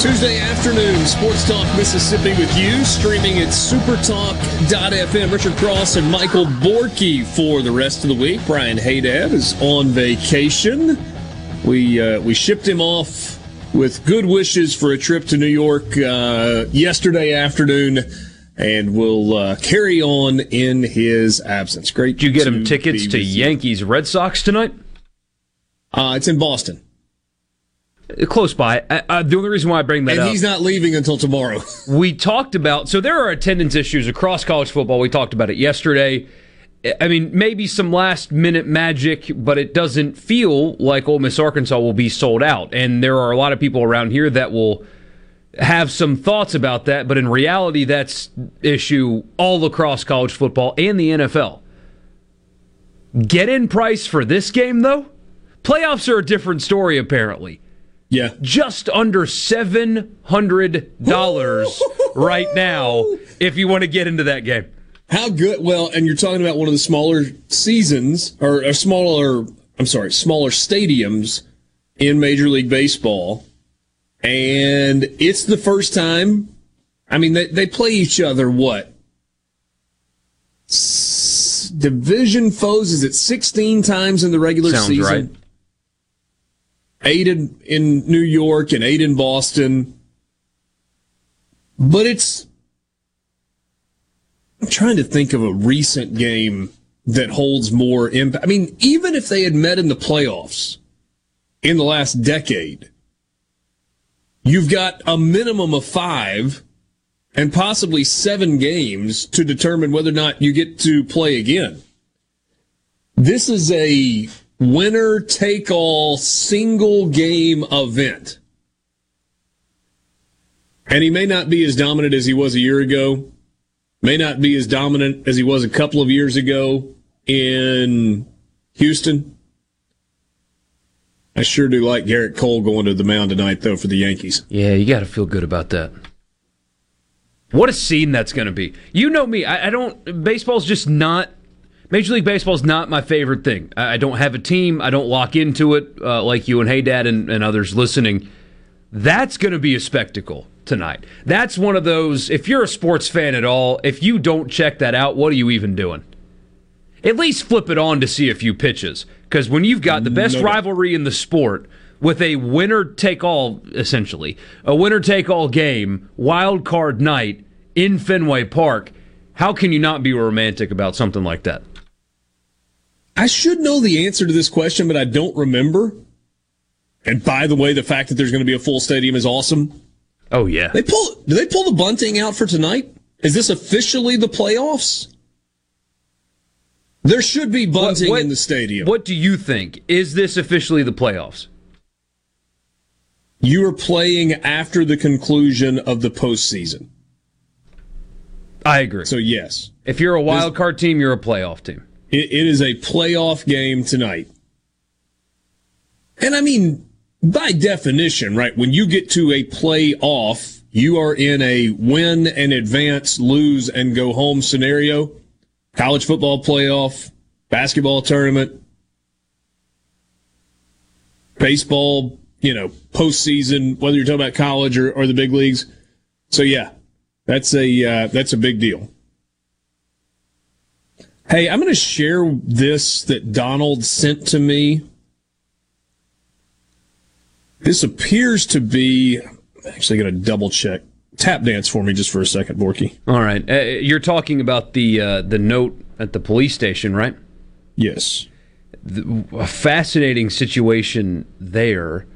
Tuesday afternoon, Sports Talk Mississippi with you, streaming at supertalk.fm. Richard Cross and Michael Borky for the rest of the week. Brian Hadad is on vacation. We uh, we shipped him off with good wishes for a trip to New York uh, yesterday afternoon, and we'll uh, carry on in his absence. Great. Did you get him tickets to. Yankees Red Sox tonight? Uh, it's in Boston, Close by. Uh, uh, the only reason why I bring that up. and up, he's not leaving until tomorrow. we talked about. So there are attendance issues across college football. We talked about it yesterday. I mean, maybe some last minute magic, but it doesn't feel like Ole Miss Arkansas will be sold out. And there are a lot of people around here that will have some thoughts about that, but in reality, that's issue all across college football and the NFL. Get in price for this game, though? Playoffs are a different story, apparently. Yeah. Just under $700 right now if you want to get into that game. How good? Well, and you're talking about one of the smaller seasons or, or smaller. I'm sorry, smaller stadiums in Major League Baseball, and it's the first time. I mean, they they play each other. What S- division foes? Is it 16 times in the regular Sounds season? right. Eight in, in New York and eight in Boston. But it's I'm trying to think of a recent game that holds more impact. I mean, even if they had met in the playoffs in the last decade, you've got a minimum of five and possibly seven games to determine whether or not you get to play again. This is a winner take all single game event. And he may not be as dominant as he was a year ago may not be as dominant as he was a couple of years ago in Houston. I sure do like Gerrit Cole going to the mound tonight, though, for the Yankees. Yeah, you got to feel good about that. What a scene that's going to be. You know me. I, I don't. Baseball's just not. Major League Baseball's not my favorite thing. I, I don't have a team. I don't lock into it uh, like you and Hadad and, and others listening. That's going to be a spectacle tonight. That's one of those. If you're a sports fan at all, if you don't check that out, what are you even doing? At least flip it on to see a few pitches. Because when you've got the best No rivalry in the sport with a winner take all, essentially, a winner take all game, wild card night in Fenway Park, how can you not be romantic about something like that? I should know the answer to this question, but I don't remember. And by the way, the fact that there's going to be a full stadium is awesome. Oh, yeah. They pull. Do they pull the bunting out for tonight? Is this officially the playoffs? There should be bunting in the stadium. What do you think? Is this officially the playoffs? You are playing after the conclusion of the postseason. I agree. So yes, if you're a wild card team, you're a playoff team. It, it is a playoff game tonight. And I mean, by definition, right, when you get to a playoff, you are in a win and advance, lose and go home scenario. College football playoff, basketball tournament, baseball, you know, postseason, whether you're talking about college or, or the big leagues. So yeah, that's a uh, that's a big deal. Hey, I'm going to share this that Donald sent to me. This appears to be. Actually going to double check. Tap dance for me just for a second, Borky. All right, uh, you're talking about the uh, the note at the police station, right? Yes. a fascinating situation there.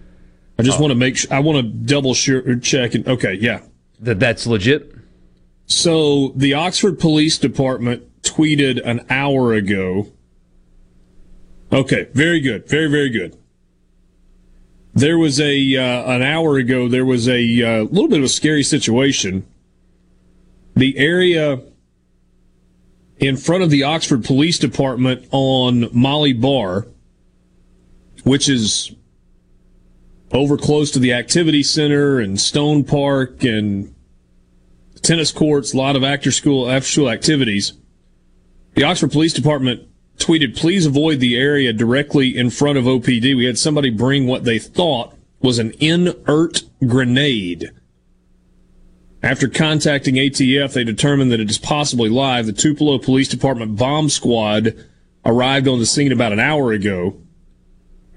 I just want to make sure, I want to double sure, check. And, okay, yeah. That that's legit? So the Oxford Police Department tweeted an hour ago. Okay, very good. Very, very good. There was a, uh, an hour ago, there was a uh, little bit of a scary situation. The area in front of the Oxford Police Department on Molly Barr, which is over close to the activity center and Stone Park and tennis courts, a lot of actor school after school activities. The Oxford Police Department tweeted, please avoid the area directly in front of OPD. We had somebody bring what they thought was an inert grenade after contacting ATF, they determined that it is possibly live. The Tupelo Police Department bomb squad arrived on the scene about an hour ago.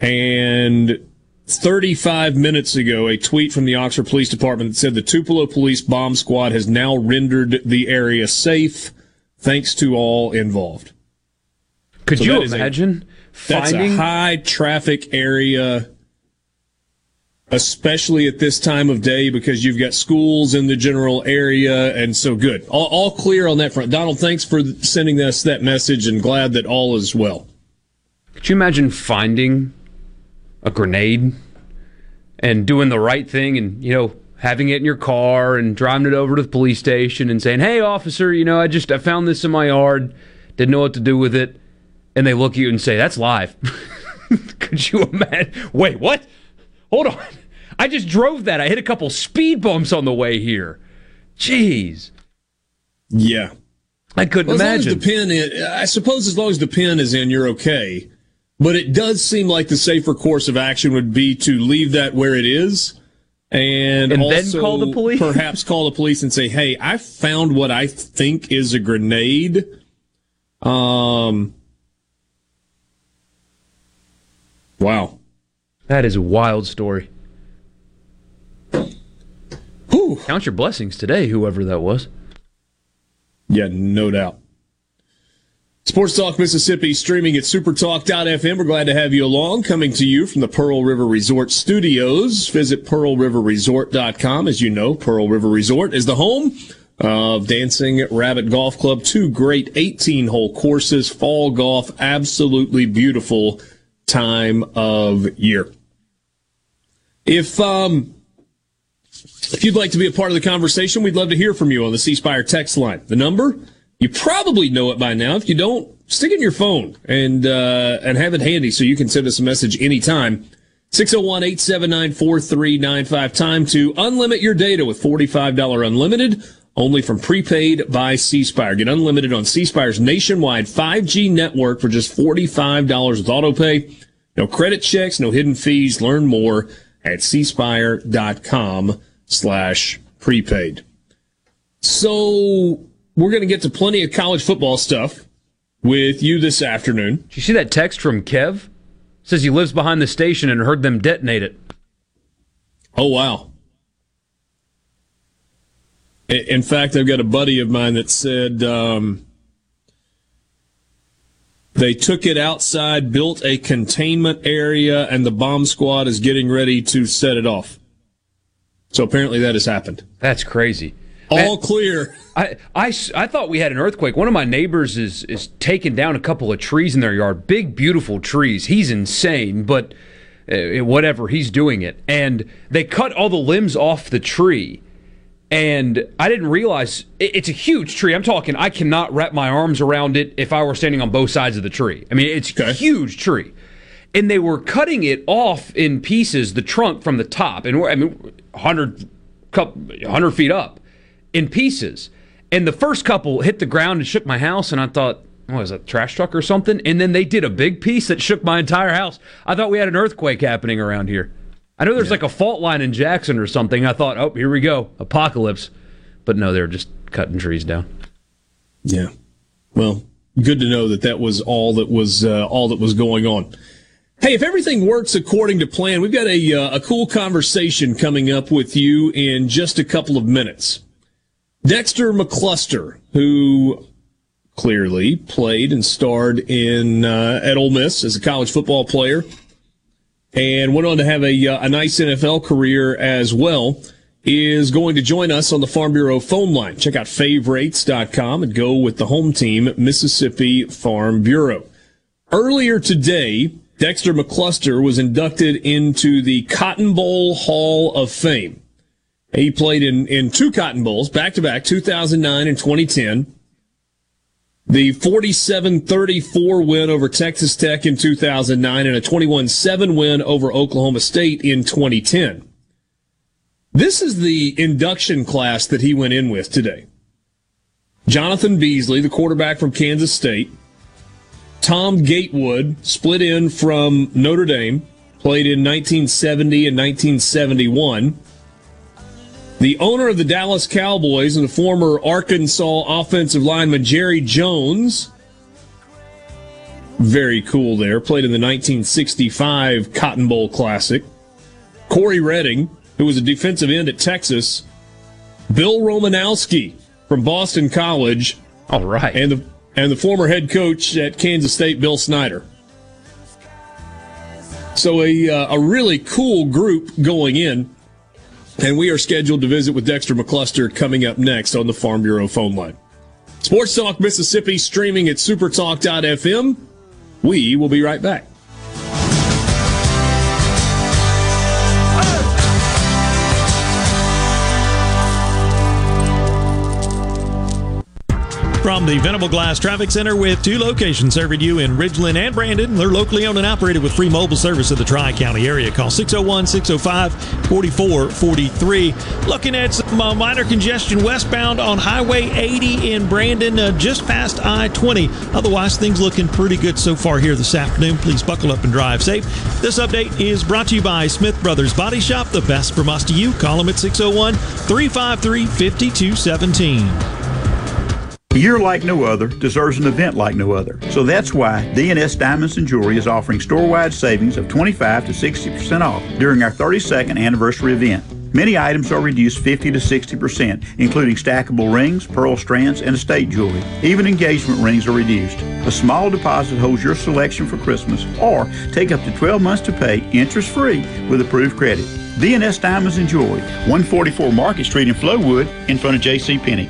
And 35 minutes ago, a tweet from the Oxford Police Department said the Tupelo Police bomb squad has now rendered the area safe thanks to all involved. Could so you imagine a, finding that's a high traffic area especially at this time of day because you've got schools in the general area. And so good. All, all, clear on that front. Donald, thanks for sending us that message and glad that all is well. Could you imagine finding a grenade and doing the right thing and, you know, having it in your car and driving it over to the police station and saying, "Hey, officer, you know, I just I found this in my yard, didn't know what to do with it," and they look at you and say, "That's live." Could you imagine? Wait, what? Hold on. I just drove that. I hit a couple speed bumps on the way here. Jeez. Yeah. I couldn't well, imagine. the pin is, I suppose as long as the pin is in, you're okay. But it does seem like the safer course of action would be to leave that where it is and, and also then call the police. perhaps call the police and say, "Hey, I found what I think is a grenade." Um. Wow. That is a wild story. Whew. Count your blessings today, whoever that was. Yeah, no doubt. Sports Talk Mississippi streaming at supertalk.fm. We're glad to have you along. Coming to you from the Pearl River Resort Studios. Visit pearlriverresort.com. As you know, Pearl River Resort is the home of Dancing Rabbit Golf Club. Two great 18 hole courses, fall golf, absolutely beautiful time of year. If um, if you'd like to be a part of the conversation, we'd love to hear from you on the C Spire text line. The number you probably know it by now. If you don't, stick it in your phone and uh, and have it handy so you can send us a message anytime. 601-879-4395. Time to unlimit your data with $45 unlimited only from prepaid by C Spire. Get unlimited on C Spire's nationwide 5G network for just $45 with autopay. No credit checks, no hidden fees. Learn more at cspire.com slash prepaid. So we're going to get to plenty of college football stuff with you this afternoon. Did you see that text from Kev? It says he lives behind the station and heard them detonate it. Oh, wow. In fact, I've got a buddy of mine that said um, they took it outside, built a containment area, and the bomb squad is getting ready to set it off. So apparently that has happened. That's crazy. All clear. I, I, I thought we had an earthquake. One of my neighbors is is taking down a couple of trees in their yard. Big, beautiful trees. He's insane, but uh, whatever, he's doing it. And they cut all the limbs off the tree. And I didn't realize it, it's a huge tree. I'm talking, I cannot wrap my arms around it if I were standing on both sides of the tree. I mean, it's okay. a huge tree and they were cutting it off in pieces, the trunk from the top, and I mean, 100, 100 feet up in pieces. And the first couple hit the ground and shook my house, and I thought, what was that, trash truck or something? And then they did a big piece that shook my entire house. I thought we had an earthquake happening around here. I know there's yeah. like a fault line in Jackson or something. I thought, oh, here we go, apocalypse. But no, they're just cutting trees down. Yeah. Well, good to know that that was all that was uh, all that was going on. Hey, if everything works according to plan, we've got a, uh, a cool conversation coming up with you in just a couple of minutes. Dexter McCluster, who clearly played and starred in uh, at Ole Miss as a college football player, and went on to have a uh, a nice NFL career as well. Is going to join us on the Farm Bureau phone line. Check out favorites.com and go with the home team, Mississippi Farm Bureau. Earlier today, Dexter McCluster was inducted into the Cotton Bowl Hall of Fame. He played in, in two Cotton Bowls, back to back, 2009 and 2010. The 47-34 win over Texas Tech in 2009 and a 21-7 win over Oklahoma State in 2010. This is the induction class that he went in with today. Jonathan Beasley, the quarterback from Kansas State. Tom Gatewood split in from Notre Dame, played in 1970 and 1971 the owner of the Dallas Cowboys and the former Arkansas offensive lineman Jerry Jones. Very cool there. Played in the 1965 Cotton Bowl Classic. Cory Redding, who was a defensive end at Texas. Bill Romanowski from Boston College. All right. And the and the former head coach at Kansas State, Bill Snyder. So a uh, a really cool group going in. And we are scheduled to visit with Dexter McCluster coming up next on the Farm Bureau phone line. Sports Talk Mississippi streaming at supertalk.fm. We will be right back. From the Venable Glass Traffic Center with two locations serving you in Ridgeland and Brandon. They're locally owned and operated with free mobile service in the Tri County area. Call 601 605 4443. Looking at some uh, minor congestion westbound on Highway 80 in Brandon, uh, just past I 20. Otherwise, things looking pretty good so far here this afternoon. Please buckle up and drive safe. This update is brought to you by Smith Brothers Body Shop, the best from us to you. Call them at 601 353 5217. A year like no other deserves an event like no other. So that's why DNS Diamonds and Jewelry is offering store-wide savings of 25 to 60% off during our 32nd anniversary event. Many items are reduced 50 to 60%, including stackable rings, pearl strands, and estate jewelry. Even engagement rings are reduced. A small deposit holds your selection for Christmas, or take up to 12 months to pay interest-free with approved credit. DNS Diamonds and Jewelry, 144 Market Street in Flowood, in front of J.C. Penney.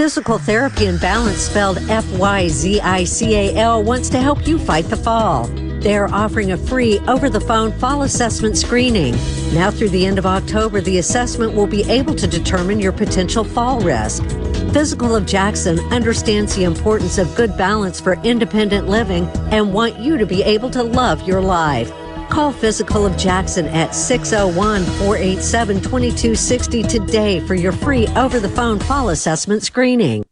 Fyzical Therapy and Balance, spelled F Y Z I C A L, wants to help you fight the fall. They are offering a free over the phone fall assessment screening. Now, through the end of October, the assessment will be able to determine your potential fall risk. Fyzical of Jackson understands the importance of good balance for independent living and want you to be able to love your life. Call Fyzical of Jackson at 601 487 2260 today for your free over the phone fall assessment screening.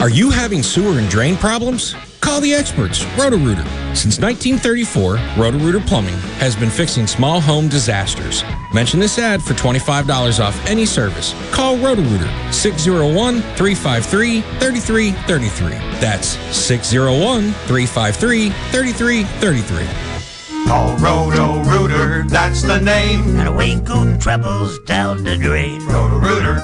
Are you having sewer and drain problems? Call the experts, Roto-Rooter. Since 1934, Roto-Rooter Plumbing has been fixing small home disasters. Mention this ad for $25 off any service. Call Roto-Rooter 601-353-3333. That's 601-353-3333. Call Roto Rooter, that's the name. And away go troubles down the drain. Roto Rooter.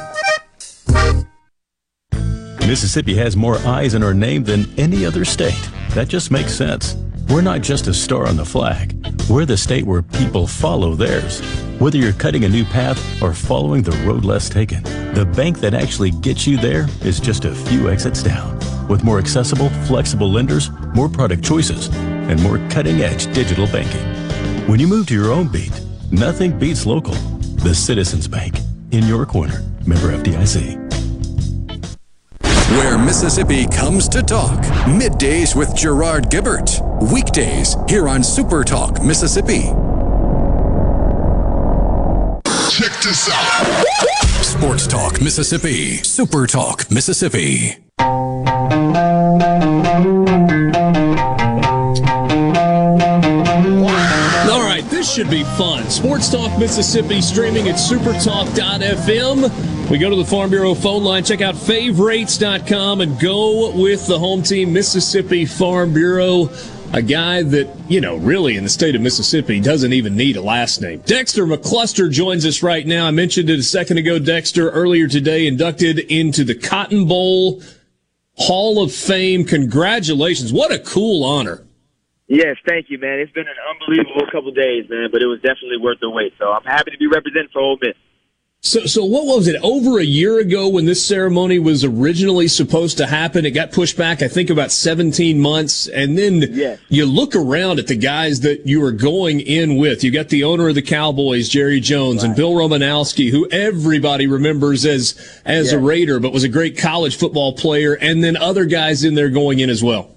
Mississippi has more eyes in her name than any other state. That just makes sense. We're not just a star on the flag. We're the state where people follow theirs. Whether you're cutting a new path or following the road less taken, the bank that actually gets you there is just a few exits down. With more accessible, flexible lenders, more product choices, and more cutting edge digital banking. When you move to your own beat, nothing beats local. The Citizens Bank, in your corner. Member FDIC. Where Mississippi comes to talk. Middays with Gerard Gibert. Weekdays here on Super Talk Mississippi. Check this out. Sports Talk Mississippi. Super Talk Mississippi. Should be fun. Sports Talk Mississippi streaming at supertalk.fm. We go to the Farm Bureau phone line, check out favorites.com and go with the home team, Mississippi Farm Bureau. A guy that, you know, really in the state of Mississippi doesn't even need a last name. Dexter McCluster joins us right now. I mentioned it a second ago. Dexter earlier today inducted into the Cotton Bowl Hall of Fame. Congratulations. What a cool honor. Yes, thank you, man. It's been an unbelievable couple of days, man, but it was definitely worth the wait. So I'm happy to be representing for Ole Miss. So, so what was it? Over a year ago, when this ceremony was originally supposed to happen, it got pushed back. I think about 17 months, and then yes. you look around at the guys that you are going in with. You got the owner of the Cowboys, Jerry Jones, right. and Bill Romanowski, who everybody remembers as as yes. a Raider, but was a great college football player, and then other guys in there going in as well.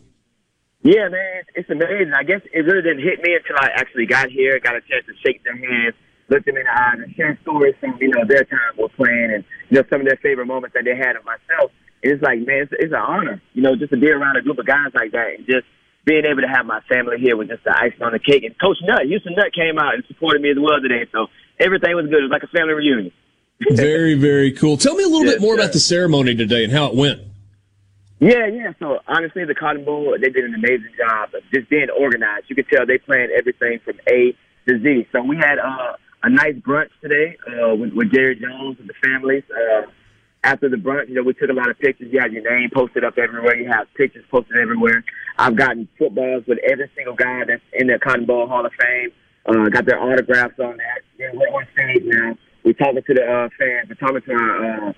Yeah, man, it's amazing. I guess it really didn't hit me until I actually got here, got a chance to shake their hands look them in the eyes and share stories from you know their time we're playing and you know some of their favorite moments that they had of myself. And it's like man, it's, it's an honor, you know, just to be around a group of guys like that and just being able to have my family here was just the icing on the cake. And Coach Nutt, Houston Nutt came out and supported me as well today, so everything was good. It was like a family reunion. very, very cool. Tell me a little yes, bit more sir. about the ceremony today and how it went. Yeah, yeah. So honestly, the Cotton Bowl, they did an amazing job of just being organized. You could tell they planned everything from A to Z. So we had uh, a nice brunch today uh, with, with Jerry Jones and the families. Uh, after the brunch, you know, we took a lot of pictures. You had your name posted up everywhere. You have pictures posted everywhere. I've gotten footballs with every single guy that's in the Cotton Bowl Hall of Fame. Uh, got their autographs on that. Yeah, we're on stage now. We're talking to the uh, fans. We're talking to our, uh,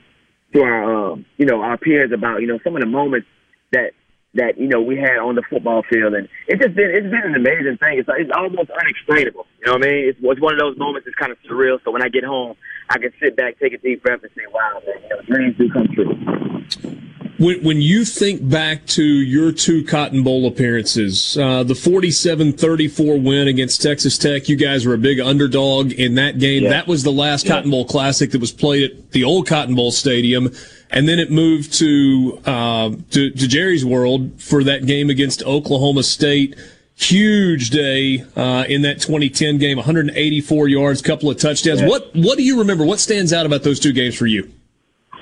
to our, uh, you know, our peers about, you know, some of the moments that that you know we had on the football field, and it's just been it's been an amazing thing. It's it's almost unexplainable. You know what I mean? It's, it's one of those moments that's kind of surreal. So when I get home, I can sit back, take a deep breath, and say, "Wow, man, you know, dreams do come true." When, when you think back to your two Cotton Bowl appearances, uh, the 47-34 win against Texas Tech, you guys were a big underdog in that game. Yeah. That was the last yeah. Cotton Bowl Classic that was played at the old Cotton Bowl Stadium and then it moved to, uh, to, to Jerry's World for that game against Oklahoma State. Huge day uh, in that 2010 game, 184 yards, couple of touchdowns. Yeah. What what do you remember? What stands out about those two games for you?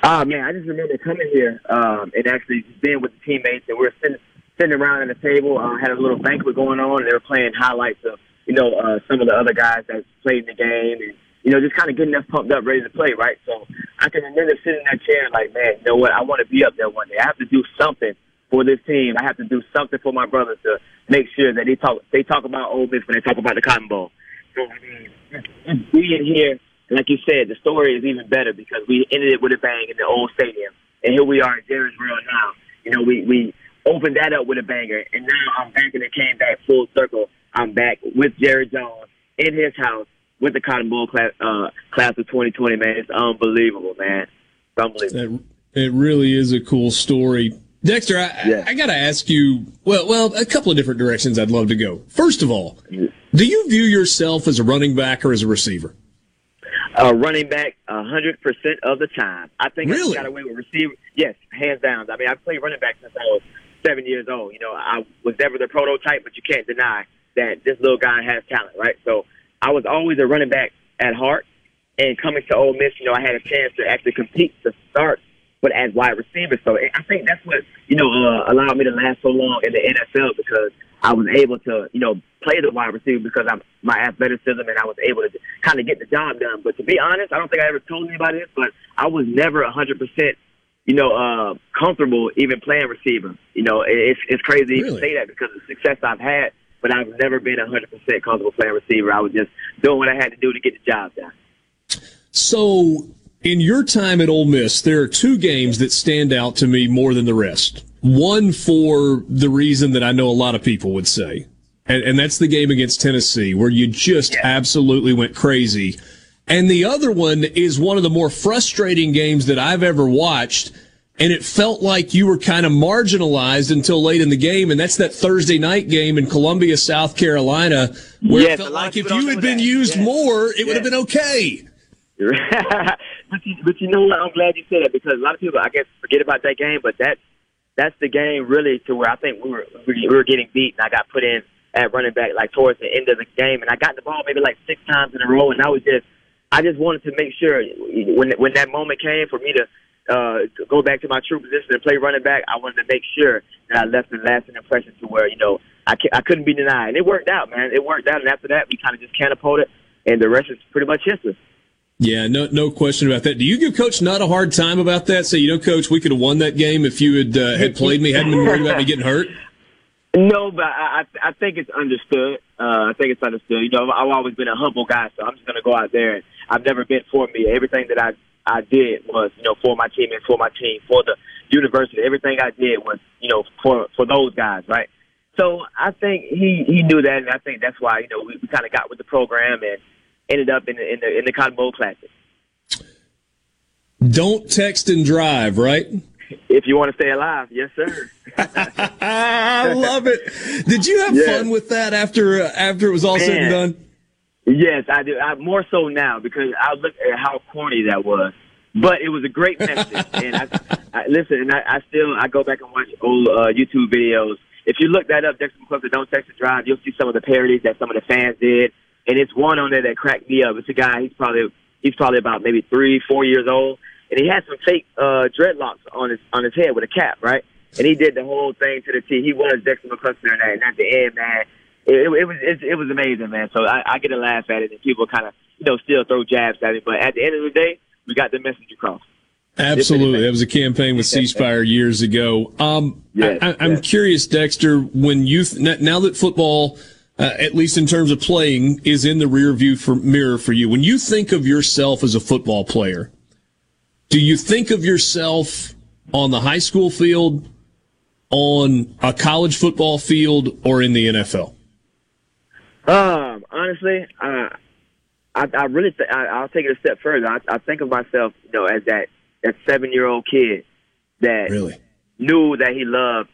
Ah, man, I just remember coming here um, and actually being with the teammates, and we were sitting sitting around at the table, uh, had a little banquet going on, and they were playing highlights of you know uh, some of the other guys that played in the game, and you know, just kind of getting us pumped up, ready to play, right? So I can remember sitting in that chair like, man, you know what? I want to be up there one day. I have to do something for this team. I have to do something for my brothers to make sure that they talk they talk about Ole Miss when they talk about the Cotton Bowl. So I mean, being here, like you said, the story is even better because we ended it with a bang in the old stadium, and here we are in Jerry's World now. You know, we we opened that up with a banger, and now I'm back and it came back full circle. I'm back with Jerry Jones in his house with the Cotton Bowl class, uh, class of 2020, man. It's unbelievable, man. It's unbelievable. It really is a cool story. Dexter, I, yeah. I, I got to ask you, well, well, a couple of different directions I'd love to go. First of all, do you view yourself as a running back or as a receiver? A running back, a hundred percent of the time. I think really? I got away with receiver. Yes, hands down. I mean, I've played running back since I was seven years old. You know, I was never the prototype, but you can't deny that this little guy has talent, right? So I was always a running back at heart. And coming to Ole Miss, you know, I had a chance to actually compete to start, but as wide receiver. So I think that's what you know uh, allowed me to last so long in the NFL because I was able to, you know, play the wide receiver because I'm my athleticism and I was able to kind of get the job done. But to be honest, I don't think I ever told anybody this, but I was never a hundred percent, you know, uh, comfortable even playing receiver. You know, it's it's crazy really? to say that because of the success I've had but I've never been 100% comfortable playing receiver. I was just doing what I had to do to get the job done. So, in your time at Ole Miss, there are two games that stand out to me more than the rest. One for the reason that I know a lot of people would say, and, and that's the game against Tennessee, where you just yeah. absolutely went crazy. And the other one is one of the more frustrating games that I've ever watched and it felt like you were kind of marginalized until late in the game. And that's that Thursday night game in Columbia, South Carolina, where yes, it felt like if you had been that. used yes. more, it yes. would have been okay. but, you, but you know what? I'm glad you said that because a lot of people, I guess, forget about that game. But that that's the game really to where I think we were we were getting beat, and I got put in at running back like towards the end of the game, and I got the ball maybe like six times in a row, and I was just I just wanted to make sure when when that moment came for me to uh, go back to my true position and play running back, I wanted to make sure that I left a lasting impression to where you know I I couldn't be denied, and it worked out, man. It worked out, and after that, we kind of just catapulted, and the rest is pretty much history. Yeah, no, no question about that. Do you give Coach Nutt a hard time about that? Say, you know, Coach, we could have won that game if you had uh, had played me, hadn't been worried about me getting hurt. No, but I I think it's understood. Uh, I think it's understood. You know, I've always been a humble guy, so I'm just gonna go out there. and I've never been for me. Everything that I I did was, you know, for my team and for my team, for the university. Everything I did was, you know, for for those guys, right? So I think he he knew that, and I think that's why you know we, we kind of got with the program and ended up in the in the in the Cotton Bowl Classic. Don't text and drive, right? If you want to stay alive, yes, sir. I love it. Did you have Yeah. fun with that after uh, after it was all said and done? Yes, I do. I, more so now because I look at how corny that was. But it was a great message, and I, I listen. And I, I still I go back and watch old uh, YouTube videos. If you look that up, Dexter McCluster, don't text and drive. You'll see some of the parodies that some of the fans did, and it's one on there that cracked me up. It's a guy. He's probably he's probably about maybe three, four years old, and he had some fake uh, dreadlocks on his on his head with a cap, right? And he did the whole thing to the T. He was Dexter McCluster in that, and at the end, man, it, it was it, it was amazing, man. So I, I get a laugh at it, and people kind of you know still throw jabs at it, but at the end of the day, we got the message across. Absolutely. That was a campaign with Ceasefire years ago. Um, Yes, I, I'm curious, Dexter, when you, th- now that football, uh, at least in terms of playing, is in the rear view for, mirror for you, when you think of yourself as a football player, do you think of yourself on the high school field, on a college football field, or in the NFL? Um, honestly, uh, I, I really, th- I, I'll take it a step further. I, I think of myself, you know, as that that seven year old kid that really knew that he loved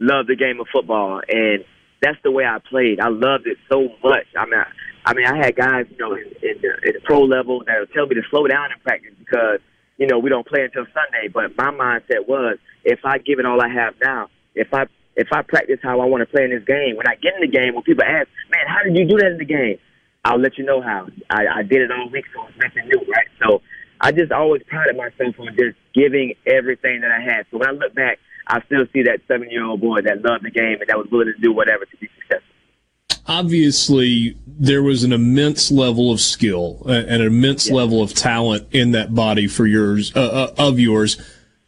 loved the game of football, and that's the way I played. I loved it so much. I mean, I, I mean, I had guys, you know, in, in, the, in the pro level that would tell me to slow down in practice because you know we don't play until Sunday. But my mindset was, if I give it all I have now, if I if I practice how I want to play in this game, when I get in the game, when people ask, man, how did you do that in the game? I'll let you know how. I, I did it all week, so it's nothing new, right? So I just always prided myself on just giving everything that I had. So when I look back, I still see that seven year old boy that loved the game and that was willing to do whatever to be successful. obviously there was an immense level of skill and an immense level of talent in that body for yours uh, uh, of yours.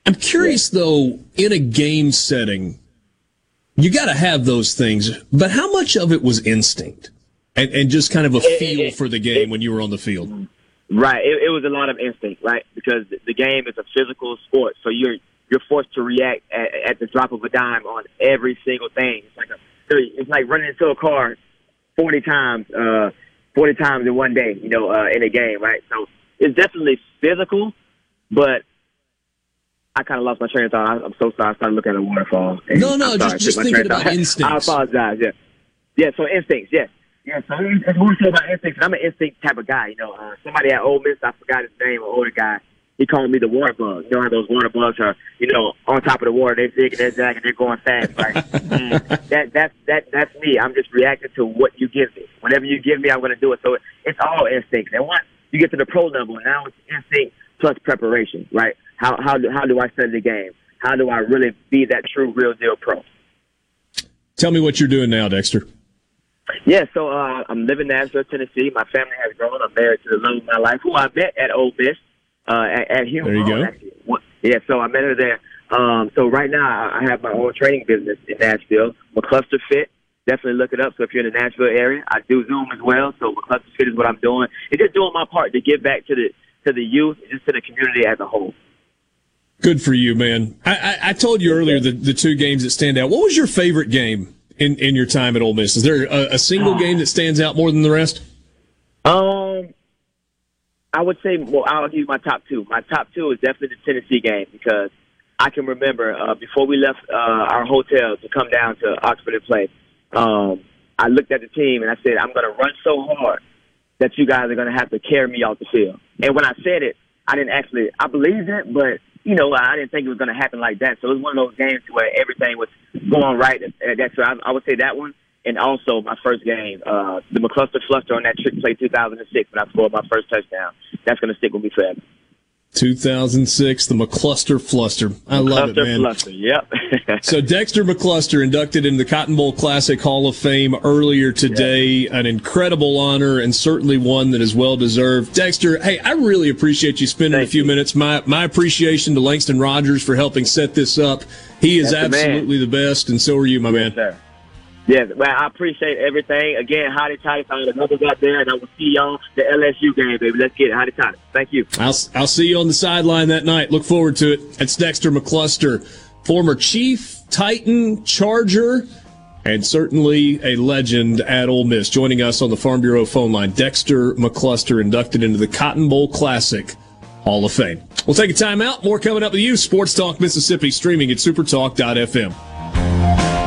I'm curious though, in a game setting, you got to have those things, but how much of it was instinct and, and just kind of a feel for the game when you were on the field? Right. It, it was a lot of instinct, right? Because the game is a physical sport, so you're you're forced to react at, at the drop of a dime on every single thing. It's like a, it's like running into a car forty times, uh, forty times in one day, you know, uh, in a game, right? So it's definitely physical, but I kind of lost my train of thought. I, I'm so sorry. I started looking at a waterfall. and No, no, just- just thinking about thought. instincts. I apologize. Yeah, yeah. So instincts, yes. Yeah, so it's it's more so about instincts. And I'm an instinct type of guy. You know, uh, somebody at Ole Miss, I forgot his name, an older guy. He called me the water bug. You know how those water bugs are, you know, on top of the water, they're zigging, they're zagging, they're going fast. Right? and that that's that that's me. I'm just reacting to what you give me. Whatever you give me, I'm going to do it. So it's all instinct. And once you get to the pro level, now it's instinct plus preparation. Right? How how do, how do I study the game? How do I really be that true, real deal pro? Tell me what you're doing now, Dexter. Yeah, so uh, I'm living in Nashville, Tennessee. My family has grown. I'm married to the love of my life, who I met at Ole Miss, uh, at, at Hume. There you Hall, go. actually. Yeah, so I met her there. Um, so right now I have my own training business in Nashville. McCluster Fit. Definitely look it up. So if you're in the Nashville area, I do Zoom as well. So McCluster Fit is what I'm doing. and just doing my part to give back to the to the youth, just to the community as a whole. Good for you, man. I, I, I told you earlier the, the two games that stand out. What was your favorite game in, in your time at Ole Miss? Is there a, a single game that stands out more than the rest? Um, I would say, well, I'll give you my top two. My top two is definitely the Tennessee game because I can remember uh, before we left uh, our hotel to come down to Oxford and play. Um, I looked at the team and I said, I'm going to run so hard that you guys are going to have to carry me off the field. And when I said it, I didn't actually, I believed it, but you know, I didn't think it was going to happen like that. So it was one of those games where everything was going right. And that's so I, I would say that one. And also my first game, uh, the McCluster Fluster on that trick play 2006 when I scored my first touchdown. That's going to stick with me forever. 2006, the McCluster Fluster. I love it, man. Fluster, yep. so Dexter McCluster inducted into the Cotton Bowl Classic Hall of Fame earlier today. An incredible honor and certainly one that is well deserved. Dexter, hey, I really appreciate you spending Thank a few you. minutes. My my appreciation to Langston Rogers for helping set this up. He is That's absolutely the best, and so are you, my man. sir. Yeah, well, I appreciate everything. Again, hotty toddy, found another out there, and I will see y'all the LSU game, baby. Let's get it, hotty toddy. Thank you. I'll I'll see you on the sideline that night. Look forward to it. It's Dexter McCluster, former Chief, Titan, Charger, and certainly a legend at Ole Miss, joining us on the Farm Bureau phone line. Dexter McCluster inducted into the Cotton Bowl Classic Hall of Fame. We'll take a timeout. More coming up with you. Sports Talk Mississippi, streaming at supertalk.fm.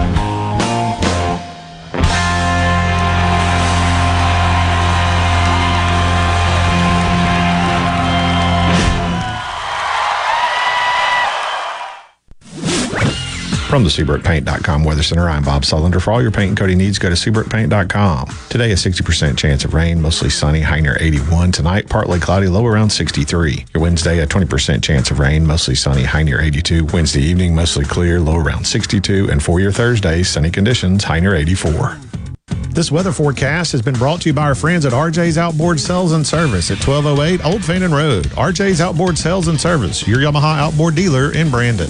From the SeabrookPaint.com Weather Center, I'm Bob Sullender. For all your paint and coating needs, go to SeabrookPaint.com. Today, a 60% chance of rain, mostly sunny, high near 81. Tonight, partly cloudy, low around 63. Your Wednesday, a 20% chance of rain, mostly sunny, high near 82. Wednesday evening, mostly clear, low around 62. And for your Thursday, sunny conditions, high near 84. This weather forecast has been brought to you by our friends at RJ's Outboard Sales and Service at 1208 Old Fannin Road. RJ's Outboard Sales and Service, your Yamaha outboard dealer in Brandon.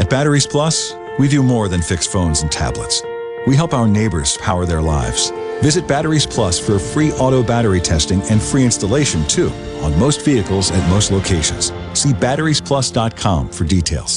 At Batteries Plus, we do more than fix phones and tablets. We help our neighbors power their lives. Visit Batteries Plus for free auto battery testing and free installation, too, on most vehicles at most locations. See batteriesplus.com for details.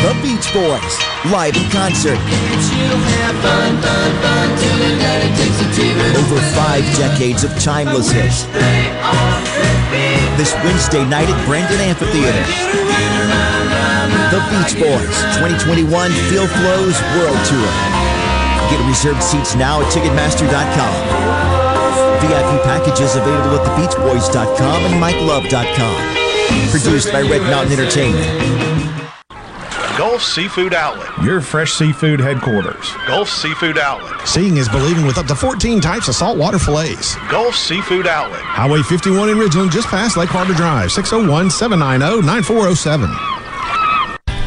The Beach Boys, live in concert. Over five decades of timeless hits. This Wednesday night at Brandon Amphitheater. The Beach Boys 2021 Feel Flows World Tour. Get reserved seats now at Ticketmaster.com. VIP packages available at thebeachboys.com and MikeLove.com. Produced by Red Mountain Entertainment. Gulf Seafood Outlet. Your fresh seafood headquarters. Gulf Seafood Outlet. Seeing is believing with up to 14 types of saltwater fillets. Gulf Seafood Outlet. Highway 51 in Ridgeland, just past Lake Harbor Drive, 601 790 9407.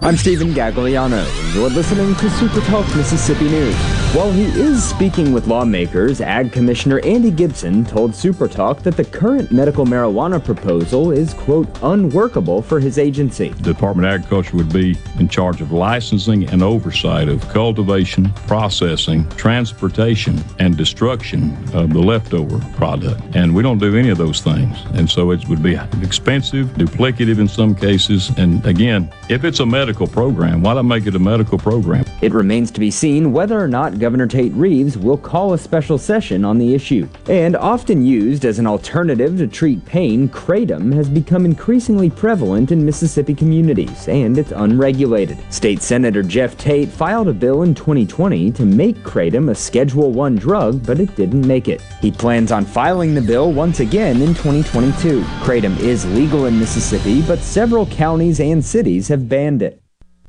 I'm Stephen Gagliano, and you're listening to Super Talk Mississippi News. While he is speaking with lawmakers, Ag Commissioner Andy Gipson told Super Talk that the current medical marijuana proposal is, quote, unworkable for his agency. The Department of Agriculture would be in charge of licensing and oversight of cultivation, processing, transportation, and destruction of the leftover product. And we don't do any of those things. And so it would be expensive, duplicative in some cases. And again, if it's a medical program, why not I make it a medical program? It remains to be seen whether or not Governor Tate Reeves will call a special session on the issue. And often used as an alternative to treat pain, kratom has become increasingly prevalent in Mississippi communities, and it's unregulated. State Senator Jeff Tate filed a bill in 2020 to make kratom a Schedule 1 drug, but it didn't make it. He plans on filing the bill once again in 2022. Kratom is legal in Mississippi, but several counties and cities have banned it.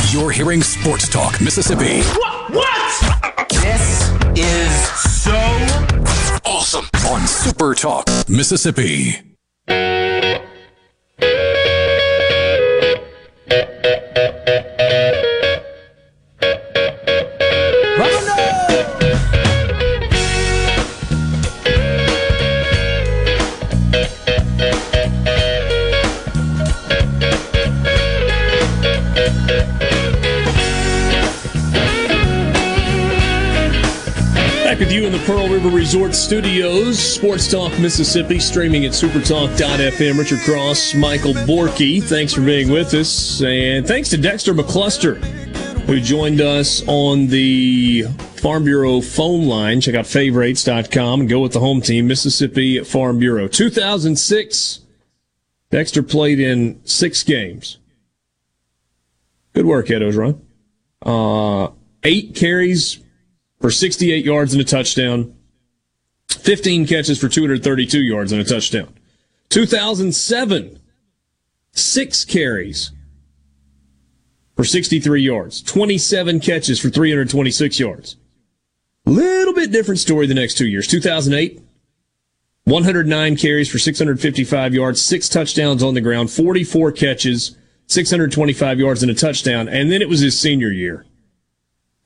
Rolling. You're hearing Sports Talk Mississippi. What? What? This is so awesome on Super Talk Mississippi. Pearl River Resort Studios, Sports Talk Mississippi, streaming at supertalk.fm. Richard Cross, Michael Borky, thanks for being with us. And thanks to Dexter McCluster, who joined us on the Farm Bureau phone line. Check out favorites.com and go with the home team, Mississippi Farm Bureau. 2006, Dexter played in six games. Good work, Ed run. Uh, eight carries for 68 yards and a touchdown, 15 catches for 232 yards and a touchdown. 2007, six carries for 63 yards, 27 catches for 326 yards. Little bit different story the next two years. 2008, 109 carries for 655 yards, six touchdowns on the ground, 44 catches, 625 yards and a touchdown. And then it was his senior year.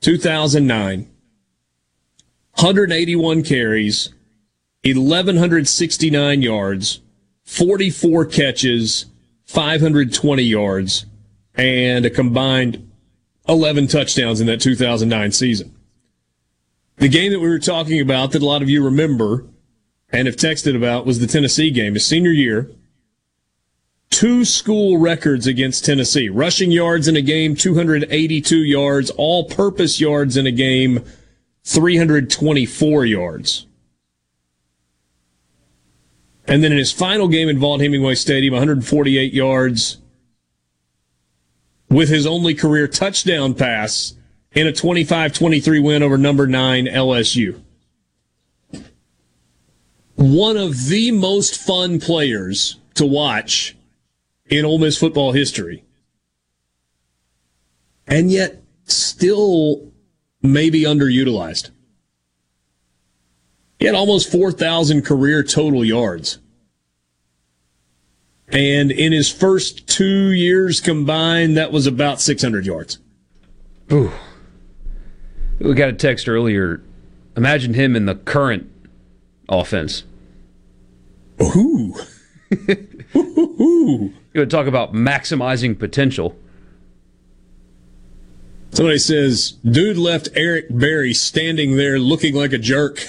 2009, 181 carries, 1,169 yards, 44 catches, 520 yards, and a combined 11 touchdowns in that 2009 season. The game that we were talking about that a lot of you remember and have texted about was the Tennessee game, his senior year. Two school records against Tennessee. Rushing yards in a game, 282 yards. All purpose yards in a game, 324 yards. And then in his final game in Vaught Hemingway Stadium, 148 yards with his only career touchdown pass in a 25-23 win over number 9 LSU. One of the most fun players to watch in Ole Miss football history. And yet still maybe underutilized. He had almost 4,000 career total yards. And in his first two years combined, that was about 600 yards. Ooh. We got a text earlier. Imagine him in the current offense. Ooh. You would talk about maximizing potential. Somebody says, dude left Eric Berry standing there looking like a jerk.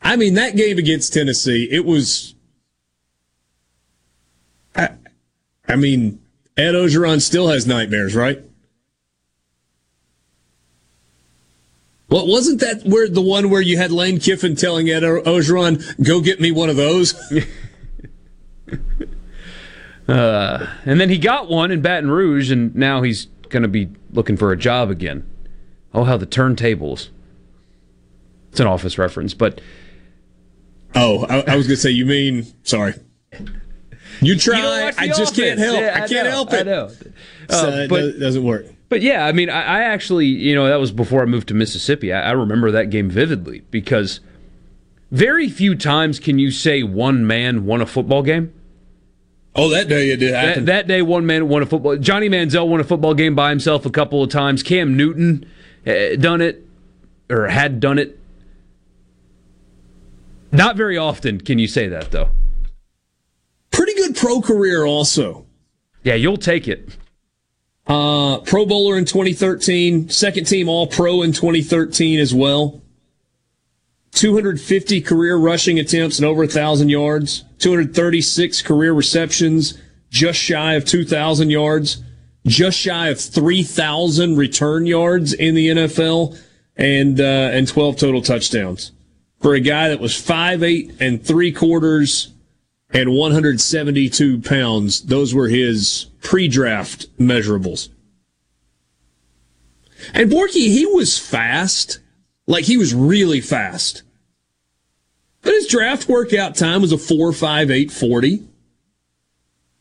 I mean, that game against Tennessee, it was. I, I mean, Ed Orgeron still has nightmares, right? Well, wasn't that where the one where you had Lane Kiffin telling Ed Orgeron, "Go get me one of those"? Uh, and then he got one in Baton Rouge, and now he's going to be looking for a job again. Oh, how the turntables. It's an office reference, but. Oh, I, I was going to say, you mean, sorry. You try. The I just can't help. Yeah, I, can't know, help it. I know. Uh, it but- do- doesn't work. But yeah, I mean, I, I actually, you know, that was before I moved to Mississippi. I, I remember that game vividly because very few times can you say one man won a football game. Oh, that day it did That, happen. that day, one man won a football. Johnny Manziel won a football game by himself a couple of times. Cam Newton uh, done it or had done it. Not very often can you say that though. Pretty good pro career, also. Yeah, you'll take it. Uh, pro Bowler in 2013, second team All Pro in 2013 as well. 250 career rushing attempts and over 1,000 yards. 236 career receptions, just shy of 2,000 yards. Just shy of 3,000 return yards in the NFL and, uh, and 12 total touchdowns. For a guy that was 5'8 and three quarters and 172 pounds, those were his pre-draft measurables. And Borky, he was fast. Like he was really fast. But his draft workout time was a 4.58 40.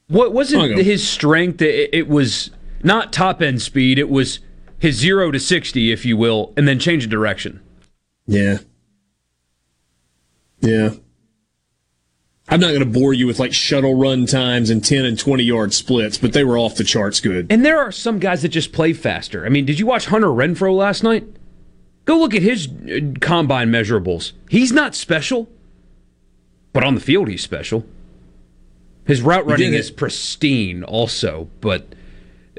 What wasn't his strength? It, it was not top end speed. It was his zero to sixty, if you will, and then change of direction. Yeah. Yeah. I'm not going to bore you with like shuttle run times and 10 and 20 yard splits, but they were off the charts good. And there are some guys that just play faster. I mean, did you watch Hunter Renfrow last night? Go look at his uh, combine measurables. He's not special, but on the field he's special. His route running is pristine, also, but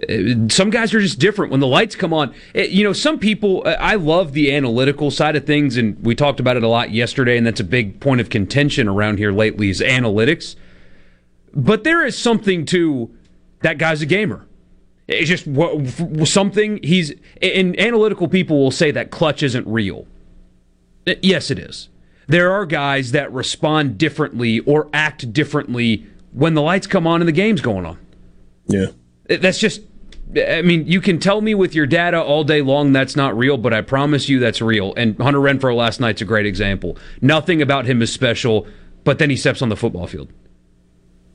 uh, some guys are just different when the lights come on. Uh, You know, some people, I love the analytical side of things, and we talked about it a lot yesterday, and that's a big point of contention around here lately is analytics. But there is something to that guy's a gamer. It's just something he's, and analytical people will say that clutch isn't real. Yes, it is. There are guys that respond differently or act differently when the lights come on and the game's going on. Yeah. That's just, I mean, you can tell me with your data all day long that's not real, but I promise you that's real. And Hunter Renfrow last night's a great example. Nothing about him is special, but then he steps on the football field.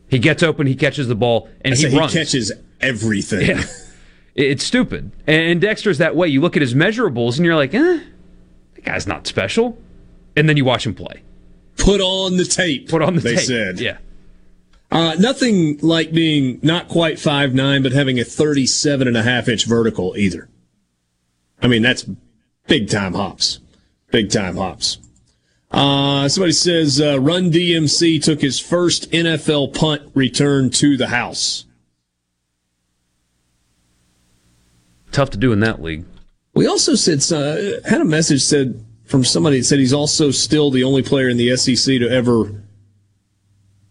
He gets open, he catches the ball, and I he runs. he catches everything. Yeah. It's stupid. And Dexter's that way. You look at his measurables and you're like, eh, that guy's not special. And then you watch him play. Put on the tape. Put on the they tape. They said. Yeah. Uh, nothing like being not quite five nine, but having a 37 and a half inch vertical either. I mean, that's big time hops. Big time hops. Uh, somebody says, uh, Run DMC took his first NFL punt return to the house. Tough to do in that league. We also said, uh, had a message said from somebody that said he's also still the only player in the SEC to ever.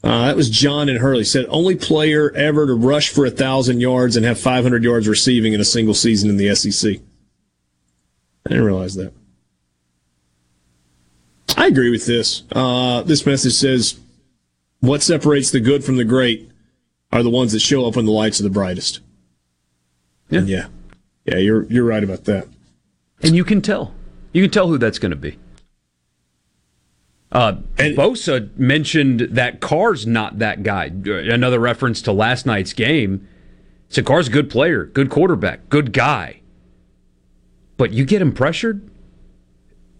Uh, that was John and Hurley said only player ever to rush for a thousand yards and have 500 yards receiving in a single season in the SEC. I didn't realize that. I agree with this. Uh, this message says, "What separates the good from the great are the ones that show up when the lights are the brightest." Yeah, yeah, yeah. You're you're right about that. And you can tell. You can tell who that's going to be. Uh, Bosa mentioned that Carr's not that guy. Another reference to last night's game. So Carr's a good player, good quarterback, good guy. But you get him pressured,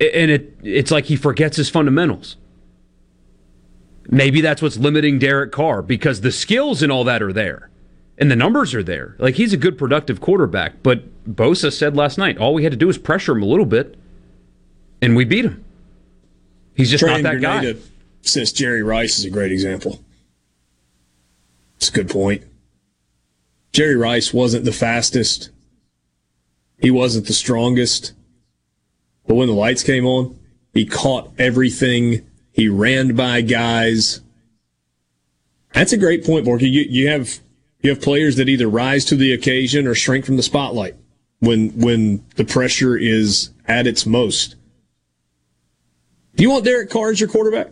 and it it's like he forgets his fundamentals. Maybe that's what's limiting Derek Carr because the skills and all that are there. And the numbers are there. Like he's a good productive quarterback, but Bosa said last night all we had to do was pressure him a little bit and we beat him. He's just Trey not that guy. Since Jerry Rice is a great example. It's a good point. Jerry Rice wasn't the fastest, He wasn't the strongest. But when the lights came on, he caught everything. He ran by guys. That's a great point, Borky. You, you have you have players that either rise to the occasion or shrink from the spotlight when when the pressure is at its most. Do you want Derek Carr as your quarterback?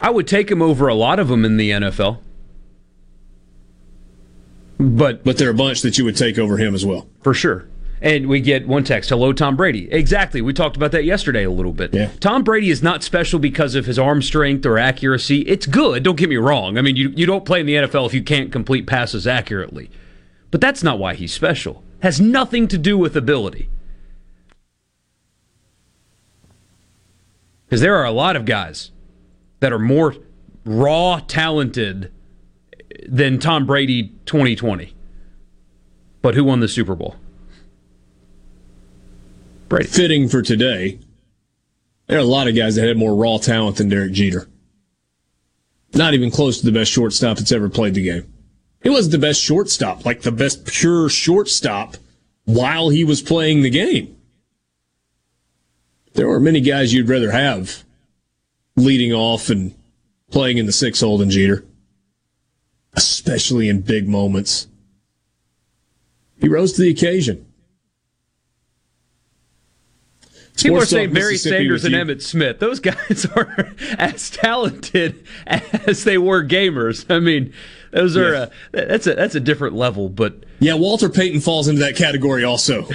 I would take him over a lot of them in the NFL. But but there are a bunch that you would take over him as well. For sure. And we get one text, hello, Tom Brady. Exactly. We talked about that yesterday a little bit. Yeah. Tom Brady is not special because of his arm strength or accuracy. It's good, don't get me wrong. I mean, you, you don't play in the NFL if you can't complete passes accurately. But that's not why he's special. Has nothing to do with ability. Because there are a lot of guys that are more raw talented than Tom Brady 2020. But who won the Super Bowl? Brady. Fitting for today. There are a lot of guys that had more raw talent than Derek Jeter. Not even close to the best shortstop that's ever played the game. He wasn't the best shortstop, like the best pure shortstop while he was playing the game. There were many guys you'd rather have leading off and playing in the six hole than Jeter, especially in big moments. He rose to the occasion. People Sports are saying Barry Sanders and. Emmitt Smith. Those guys are as talented as they were gamers. I mean, those are Yeah. uh, that's a that's a different level. But Yeah, Walter Payton falls into that category also.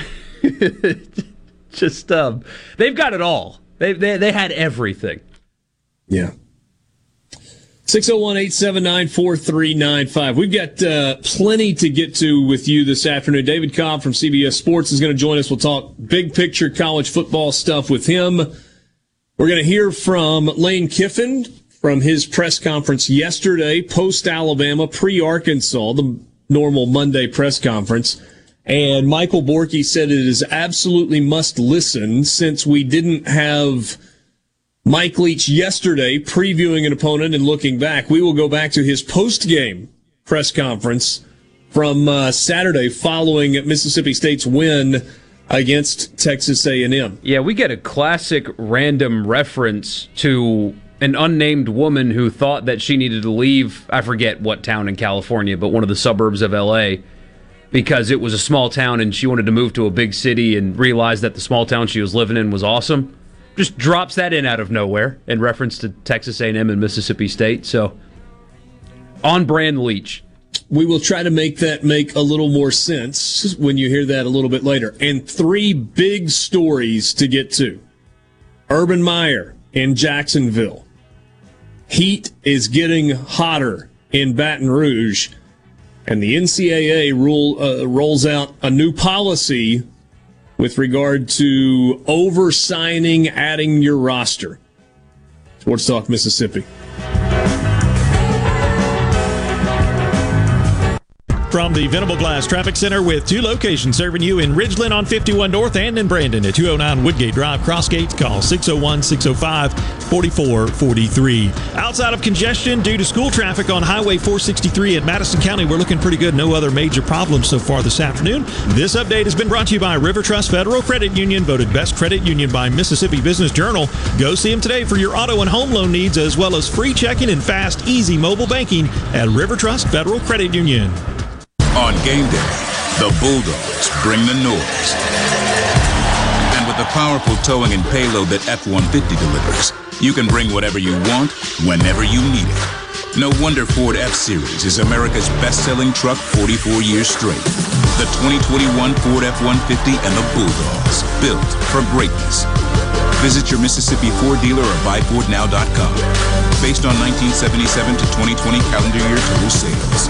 just um, they've got it all. They they they had everything. Yeah. 601-879-4395. We've got uh, plenty to get to with you this afternoon. David Cobb from CBS Sports is going to join us. We'll talk big picture college football stuff with him. We're going to hear from Lane Kiffin from his press conference yesterday, post Alabama, pre Arkansas, the normal Monday press conference. And Michael Borky said it is absolutely must listen since we didn't have Mike Leach yesterday previewing an opponent and looking back. We will go back to his post game press conference from uh, Saturday following Mississippi State's win against Texas A&M. Yeah, we get a classic random reference to an unnamed woman who thought that she needed to leave. I forget what town in California, but one of the suburbs of LA because it was a small town and she wanted to move to a big city and realized that the small town she was living in was awesome. Just drops that in out of nowhere in reference to Texas A&M and Mississippi State. So on brand Leach. We will try to make that make a little more sense when you hear that a little bit later. And three big stories to get to. Urban Meyer in Jacksonville. Heat is getting hotter in Baton Rouge. And the NCAA rule uh, rolls out a new policy with regard to oversigning, adding your roster. Sports Talk Mississippi. From the Venable Glass Traffic Center with two locations serving you in Ridgeland on 51 North and in Brandon at 209 Woodgate Drive, Crossgates. Call 601 605 4443. Outside of congestion due to school traffic on Highway 463 in Madison County, we're looking pretty good. No other major problems so far this afternoon. This update has been brought to you by River Trust Federal Credit Union, voted best credit union by Mississippi Business Journal. Go see them today for your auto and home loan needs, as well as free checking and fast, easy mobile banking at River Trust Federal Credit Union. On game day, the Bulldogs bring the noise. And with the powerful towing and payload that F-150 delivers, you can bring whatever you want, whenever you need it. No wonder Ford F-Series is America's best-selling truck 44 years straight. The 2021 Ford F-150 and the Bulldogs, built for greatness. Visit your Mississippi Ford dealer or buyfordnow.com. Based on 1977 to 2020 calendar year total sales.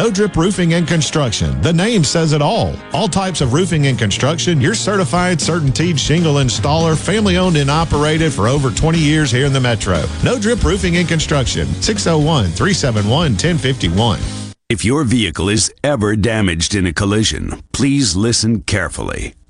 No Drip Roofing and Construction. The name says it all. All types of roofing and construction. Your certified, certainteed shingle installer, family owned and operated for over 20 years here in the Metro. No Drip Roofing and Construction. 601 371 1051. If your vehicle is ever damaged in a collision, please listen carefully.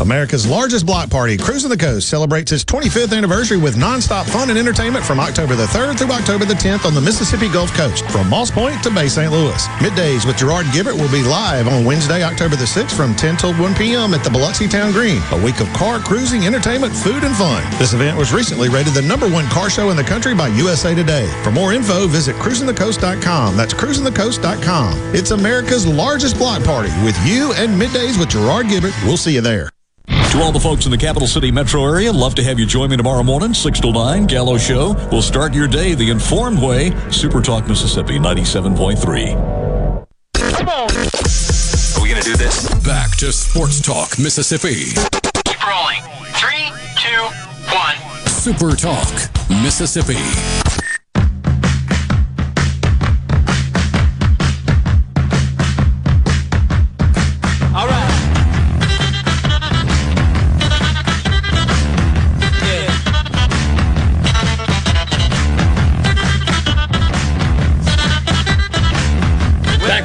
America's largest block party, Cruising the Coast, celebrates its 25th anniversary with nonstop fun and entertainment from October the 3rd through October the 10th on the Mississippi Gulf Coast, from Moss Point to Bay St. Louis. Middays with Gerard Gibert will be live on Wednesday, October the 6th from 10 till 1 p.m. at the Biloxi Town Green. A week of car cruising, entertainment, food, and fun. This event was recently rated the number one car show in the country by USA Today. For more info, visit cruisingthecoast.com. That's cruisingthecoast.com. It's America's largest block party with you and Middays with Gerard Gibert. We'll see you there. To all the folks in the capital city metro area, love to have you join me tomorrow morning, 6 till 9, Gallo Show. We'll start your day the informed way. Super Talk Mississippi 97.3. Come on. Are we going to do this? Back to Sports Talk Mississippi. Keep rolling. Three, two, one. Super Talk Mississippi.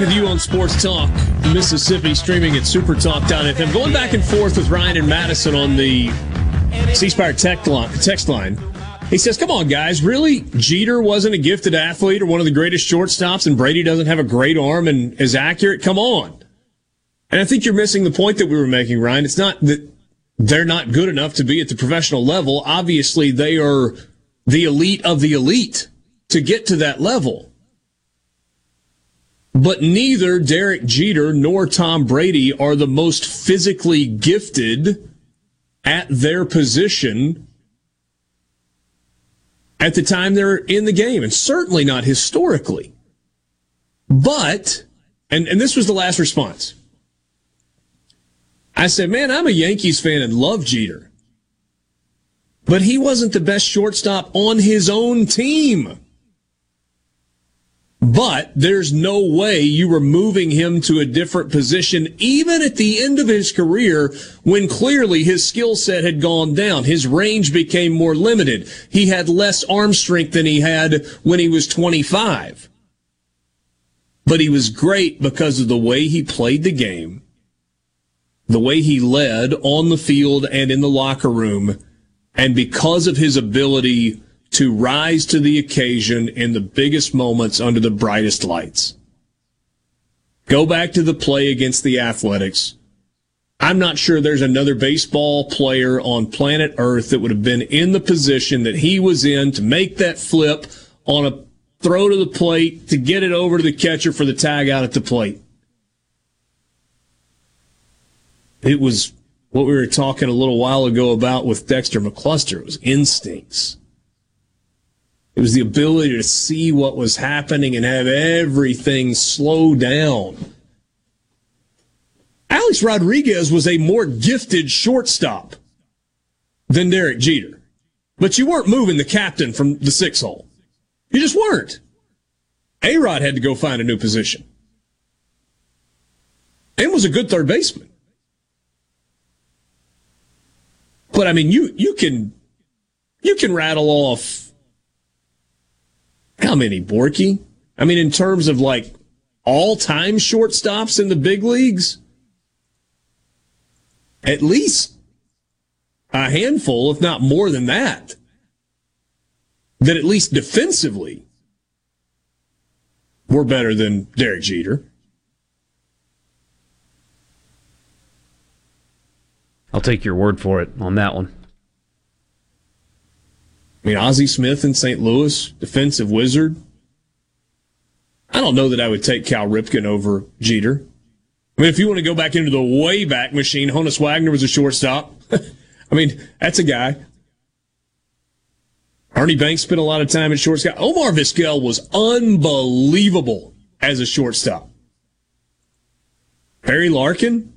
With you on Sports Talk Mississippi, streaming at supertalk.fm. Going back and forth with Ryan and Madison on the C Spire tech line, text line. He says, Come on, guys. Really? Jeter wasn't a gifted athlete or one of the greatest shortstops, and Brady doesn't have a great arm and is accurate? Come on. And I think you're missing the point that we were making, Ryan. It's not that they're not good enough to be at the professional level. Obviously, they are the elite of the elite to get to that level. But neither Derek Jeter nor Tom Brady are the most physically gifted at their position at the time they're in the game, and certainly not historically. But, and, and this was the last response. I said, man, I'm a Yankees fan and love Jeter. But he wasn't the best shortstop on his own team. But there's no way you were moving him to a different position, even at the end of his career, when clearly his skill set had gone down. His range became more limited. He had less arm strength than he had when he was 25. But he was great because of the way he played the game, the way he led on the field and in the locker room, and because of his ability to rise to the occasion in the biggest moments under the brightest lights. Go back to the play against the Athletics I'm not sure there's another baseball player on planet Earth that would have been in the position that he was in to make that flip on a throw to the plate to get it over to the catcher for the tag out at the plate. It was what we were talking a little while ago about with Dexter McCluster. It was instincts. It was the ability to see what was happening and have everything slow down. Alex Rodriguez was a more gifted shortstop than Derek Jeter. But you weren't moving the captain from the six hole. You just weren't. A Rod had to go find a new position. And was a good third baseman. But I mean, you, you can, you can rattle off how many Borky? I mean, in terms of like all time shortstops in the big leagues, at least a handful, if not more than that, that at least defensively were better than Derek Jeter. I'll take your word for it on that one. I mean, Ozzie Smith in St. Louis, defensive wizard. I don't know that I would take Cal Ripken over Jeter. I mean, if you want to go back into the way back machine, Honus Wagner was a shortstop. I mean, that's a guy. Ernie Banks spent a lot of time at shortstop. Omar Vizquel was unbelievable as a shortstop. Barry Larkin.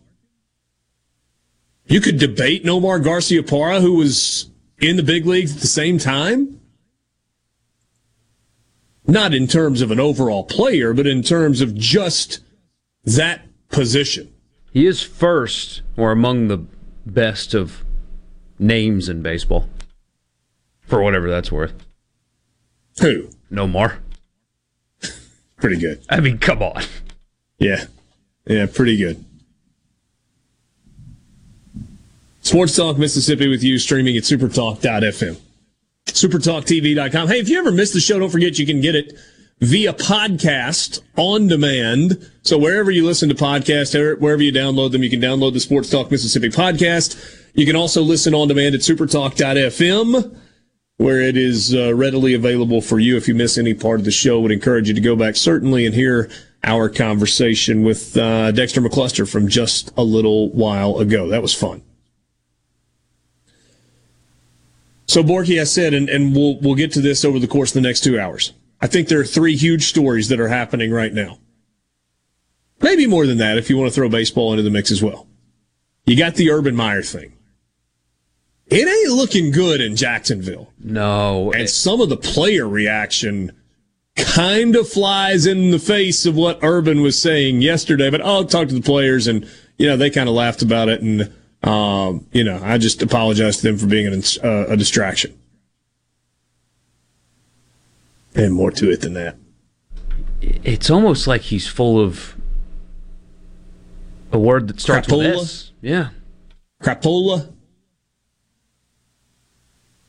You could debate Nomar Garciaparra, who was in the big leagues at the same time. Not in terms of an overall player, but in terms of just that position. He is first or among the best of names in baseball. For whatever that's worth. Who? No more. Pretty good. I mean, come on. Yeah. Yeah, pretty good. Sports Talk Mississippi with you, streaming at supertalk.fm. Supertalktv.com. Hey, if you ever missed the show, don't forget you can get it via podcast on demand. So wherever you listen to podcasts, wherever you download them, you can download the Sports Talk Mississippi podcast. You can also listen on demand at supertalk.fm where it is uh, readily available for you. If you miss any part of the show, would encourage you to go back certainly and hear our conversation with uh, Dexter McCluster from just a little while ago. That was fun. So Borky, I said, and, and we'll we'll get to this over the course of the next two hours. I think there are three huge stories that are happening right now. Maybe more than that if you want to throw baseball into the mix as well. You got the Urban Meyer thing. It ain't looking good in Jacksonville. No. And some of the player reaction kind of flies in the face of what Urban was saying yesterday. But I'll talk to the players, and you know they kind of laughed about it, and um, you know I just apologize to them for being an, uh, a distraction. And more to it than that. It's almost like he's full of a word that starts Crapola? with S. Yeah. Crapola.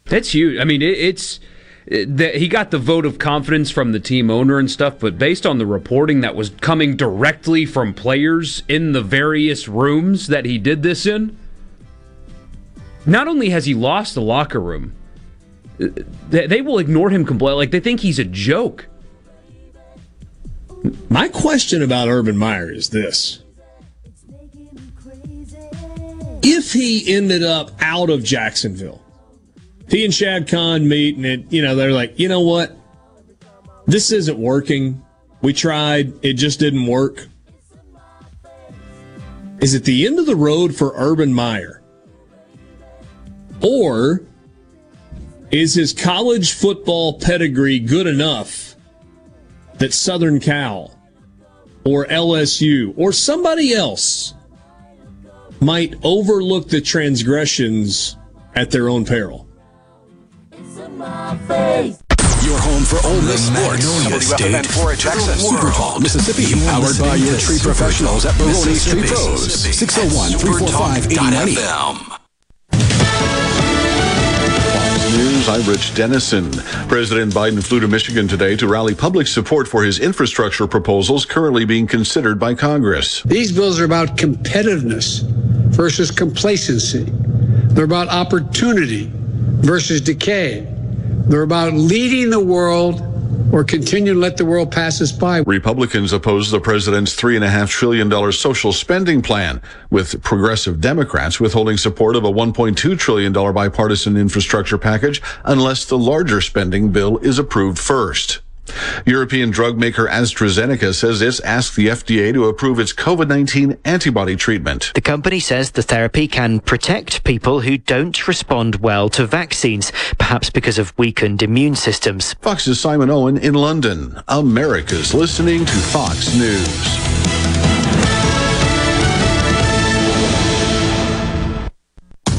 That's huge. I mean, it, it's it, the, he got the vote of confidence from the team owner and stuff, but based on the reporting that was coming directly from players in the various rooms that he did this in, not only has he lost the locker room, they, they will ignore him completely. Like they think he's a joke. My question about Urban Meyer is this. If he ended up out of Jacksonville, he and Shad Khan meet and it, you know, they're like, you know what? This isn't working. We tried. It just didn't work. Is it the end of the road for Urban Meyer? Or is his college football pedigree good enough that Southern Cal or LSU or somebody else might overlook the transgressions at their own peril? Your home for Ole Miss sports. Magnolia State to the Super Talk, Mississippi. Powered by your tree professionals at Baroni's Tree Pros. 601 345 8090. I'm Rich Dennison. President Biden flew to Michigan today to rally public support for his infrastructure proposals currently being considered by Congress. These bills are about competitiveness versus complacency. They're about opportunity versus decay. They're about leading the world or continue to let the world pass us by. Republicans oppose the president's $3.5 trillion social spending plan, with progressive Democrats withholding support of a $1.2 trillion bipartisan infrastructure package unless the larger spending bill is approved first. European drug maker AstraZeneca says it's asked the FDA to approve its COVID-19 antibody treatment. The company says the therapy can protect people who don't respond well to vaccines, perhaps because of weakened immune systems. Fox's Simon Owen in London. America's listening to Fox News.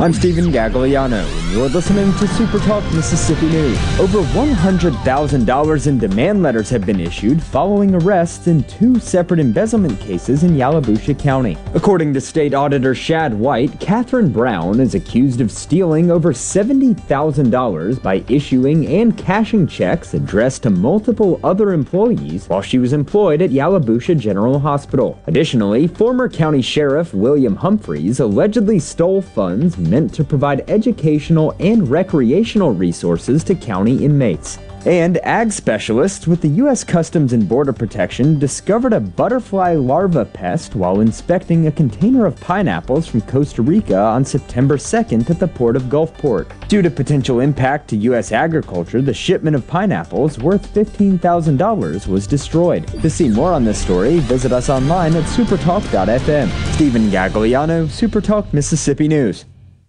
I'm Stephen Gagliano, and you're listening to Super Talk Mississippi News. Over $100,000 in demand letters have been issued following arrests in two separate embezzlement cases in Yalobusha County. According to State Auditor Shad White, Catherine Brown is accused of stealing over $70,000 by issuing and cashing checks addressed to multiple other employees while she was employed at Yalobusha General Hospital. Additionally, former County Sheriff William Humphreys allegedly stole funds meant to provide educational and recreational resources to county inmates. And ag specialists with the U.S. Customs and Border Protection discovered a butterfly larva pest while inspecting a container of pineapples from Costa Rica on September 2nd at the port of Gulfport. Due to potential impact to U.S. agriculture, the shipment of pineapples worth $15,000 was destroyed. To see more on this story, visit us online at supertalk.fm. Stephen Gagliano, Supertalk Mississippi News.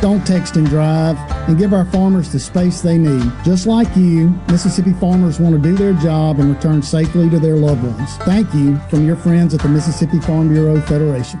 don't text and drive, and give our farmers the space they need. Just like you, Mississippi farmers want to do their job and return safely to their loved ones. Thank you from your friends at the Mississippi Farm Bureau Federation.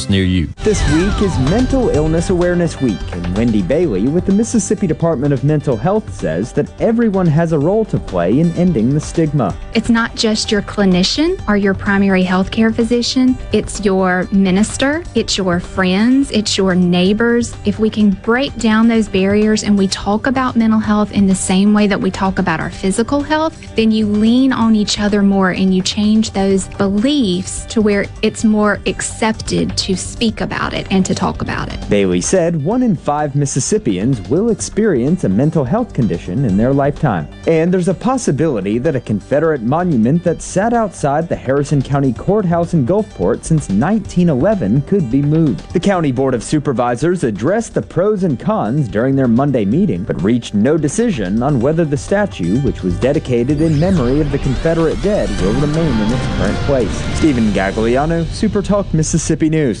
near you. This week is Mental Illness Awareness Week, and Wendy Bailey with the Mississippi Department of Mental Health says that everyone has a role to play in ending the stigma. It's not just your clinician or your primary healthcare physician, it's your minister, it's your friends, it's your neighbors. If we can break down those barriers and we talk about mental health in the same way that we talk about our physical health, then you lean on each other more and you change those beliefs to where it's more accepted to speak about it and to talk about it. Bailey said one in five Mississippians will experience a mental health condition in their lifetime. And there's a possibility that a Confederate monument that sat outside the Harrison County Courthouse in Gulfport since 1911 could be moved. The County Board of Supervisors addressed the pros and cons during their Monday meeting, but reached no decision on whether the statue, which was dedicated in memory of the Confederate dead, will remain in its current place. Stephen Gagliano, Supertalk Mississippi News.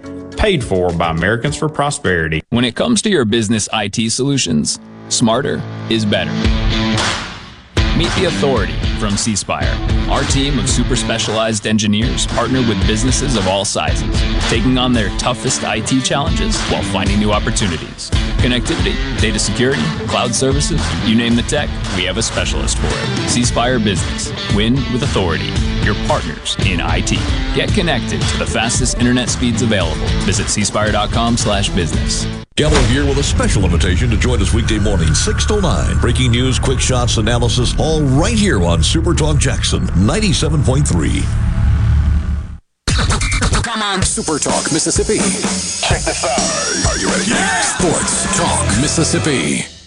paid for by Americans for Prosperity. When it comes to your business IT solutions, smarter is better. Meet the authority from C Spire. Our team of super specialized engineers partner with businesses of all sizes, taking on their toughest IT challenges while finding new opportunities. Connectivity, data security, cloud services, you name the tech, we have a specialist for it. C Spire Business. Win with authority. Your partners in IT. Get connected to the fastest internet speeds available. Visit cspire.com slash business. Gallo here with a special invitation to join us weekday morning, 6 to 9. Breaking news, quick shots, analysis, all right here on Super Talk Jackson 97.3. Come on, Super Talk Mississippi. Check this out. Are you ready? Yeah! Sports Talk Mississippi.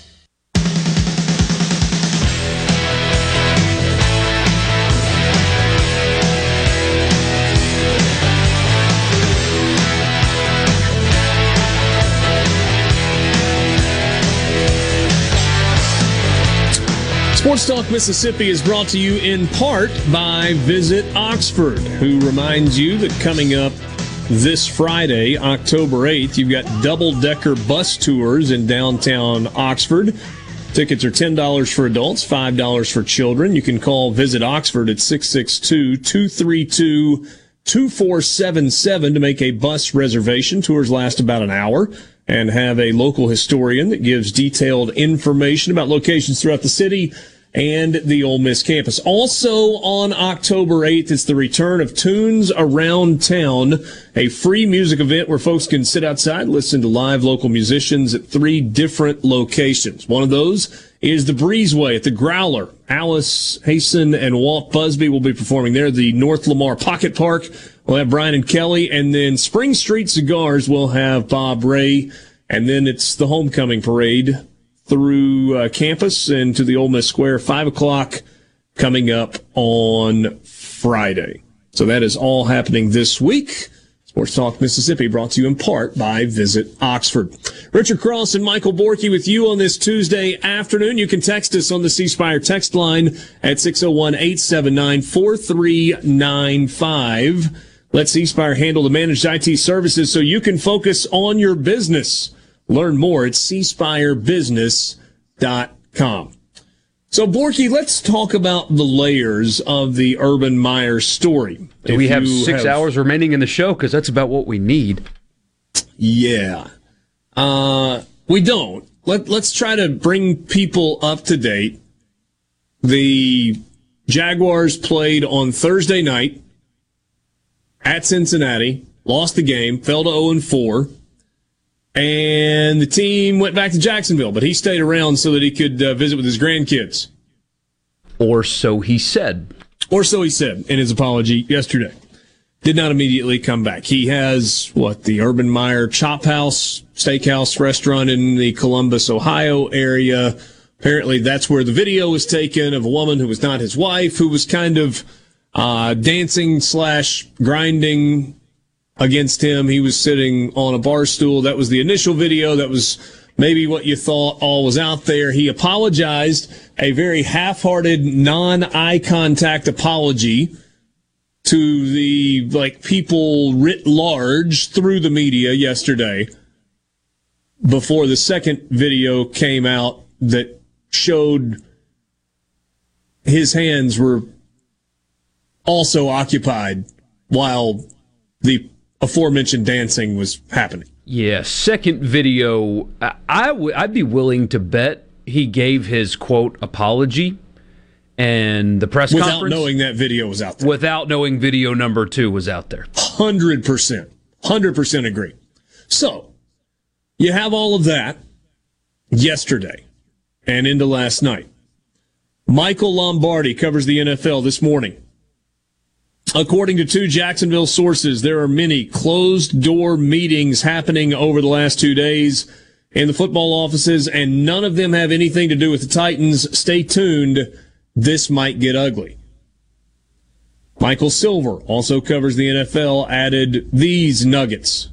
Sports Talk Mississippi is brought to you in part by Visit Oxford, who reminds you that coming up this Friday, October 8th, you've got double decker bus tours in downtown Oxford. Tickets are $10 for adults, $5 for children. You can call Visit Oxford at 662 232 2477 to make a bus reservation. Tours last about an hour and have a local historian that gives detailed information about locations throughout the city and the Ole Miss campus. Also on October 8th, it's the return of Tunes Around Town, a free music event where folks can sit outside, listen to live local musicians at three different locations. One of those is the Breezeway at the Growler. Alice Hasten and Walt Busby will be performing there. The North Lamar Pocket Park will have Brian and Kelly, and then Spring Street Cigars will have Bob Ray, and then it's the homecoming parade through uh, campus and to the Ole Miss Square, five o'clock coming up on Friday. So that is all happening this week. Sports Talk Mississippi brought to you in part by Visit Oxford. Richard Cross and Michael Borky with you on this Tuesday afternoon. You can text us on the C Spire text line at 601-879-4395. Let C Spire handle the managed IT services so you can focus on your business. Learn more at cspirebusiness.com. So, Borky, let's talk about the layers of the Urban Meyer story. Do we have six have, hours remaining in the show? Because that's about what we need. Yeah. Uh, we don't. Let, let's try to bring people up to date. The Jaguars played on Thursday night at Cincinnati, lost the game, fell to 0 4 and the team went back to Jacksonville, but he stayed around so that he could uh, visit with his grandkids. Or so he said. Or so he said in his apology yesterday. Did not immediately come back. He has what the Urban Meyer Chop House Steakhouse restaurant in the Columbus, Ohio area. Apparently, that's where the video was taken of a woman who was not his wife, who was kind of uh, dancing slash grinding against him. He was sitting on a bar stool. That was the initial video. That was maybe what you thought all was out there. He apologized, a very half-hearted, non-eye contact apology to the like people writ large through the media yesterday before the second video came out that showed his hands were also occupied while the aforementioned dancing was happening. Yeah, second video, I w- I'd I'd be willing to bet he gave his quote apology and the press without conference. knowing that video was out there. Without knowing video number two was out there. 100%. 100% agree. So, you have all of that yesterday and into last night. Michael Lombardi covers the NFL this morning. According to two Jacksonville sources, there are many closed door meetings happening over the last two days in the football offices, and none of them have anything to do with the Titans. Stay tuned. This might get ugly. Michael Silver also covers the NFL, added these nuggets.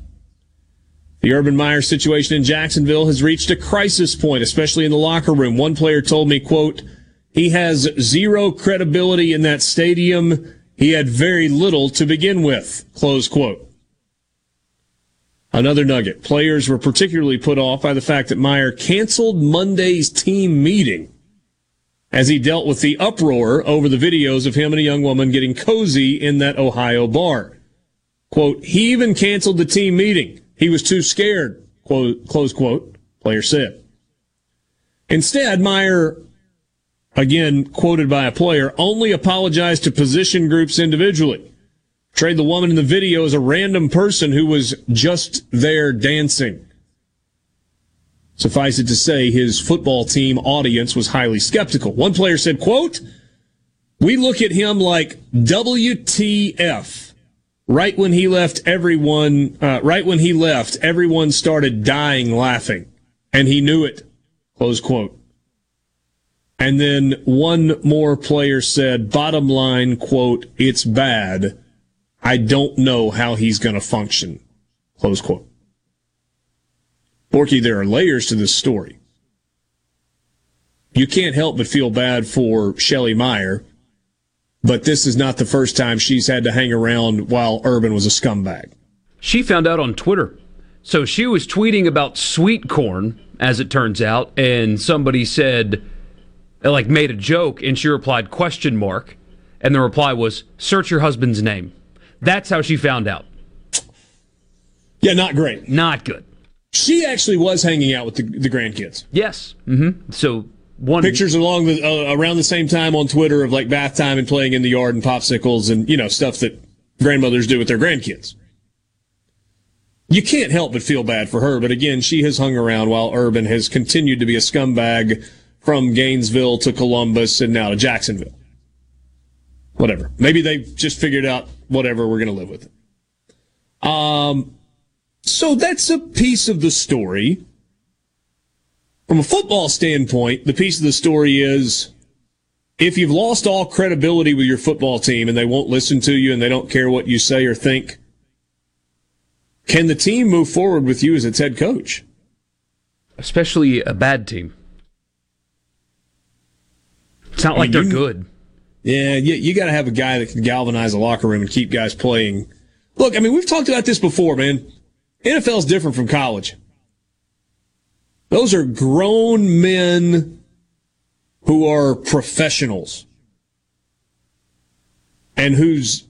The Urban Meyer situation in Jacksonville has reached a crisis point, especially in the locker room. One player told me, quote, he has zero credibility in that stadium. He had very little to begin with, close quote. Another nugget. Players were particularly put off by the fact that Meyer canceled Monday's team meeting as he dealt with the uproar over the videos of him and a young woman getting cozy in that Ohio bar. Quote, he even canceled the team meeting. He was too scared, quote, close quote, player said. Instead, Meyer, again quoted by a player, only apologized to position groups individually. Trade the woman in the video as a random person who was just there dancing. Suffice it to say, his football team audience was highly skeptical. One player said, quote, we look at him like WTF. Right when he left, everyone, uh, right when he left, everyone started dying laughing and he knew it. Close quote. And then one more player said, bottom line, quote, it's bad. I don't know how he's going to function. Close quote. Borky, there are layers to this story. You can't help but feel bad for Shelly Meyer, but this is not the first time she's had to hang around while Urban was a scumbag. She found out on Twitter. So she was tweeting about sweet corn, as it turns out, and somebody said, like, made a joke, and she replied, question mark. And the reply was, search your husband's name. That's how she found out. Yeah, not great. Not good. She actually was hanging out with the, the grandkids. Yes. Mm-hmm. So one pictures along the uh, around the same time on Twitter of like bath time and playing in the yard and popsicles and you know stuff that grandmothers do with their grandkids. You can't help but feel bad for her, but again, she has hung around while Urban has continued to be a scumbag from Gainesville to Columbus and now to Jacksonville. Whatever. Maybe they just figured out whatever we're going to live with it. Um, so that's a piece of the story. From a football standpoint, the piece of the story is if you've lost all credibility with your football team and they won't listen to you and they don't care what you say or think, can the team move forward with you as its head coach? Especially a bad team. It's not I mean, like they're you, good. Yeah, you, you got to have a guy that can galvanize a locker room and keep guys playing. Look, I mean, we've talked about this before, man. NFL is different from college. Those are grown men who are professionals and whose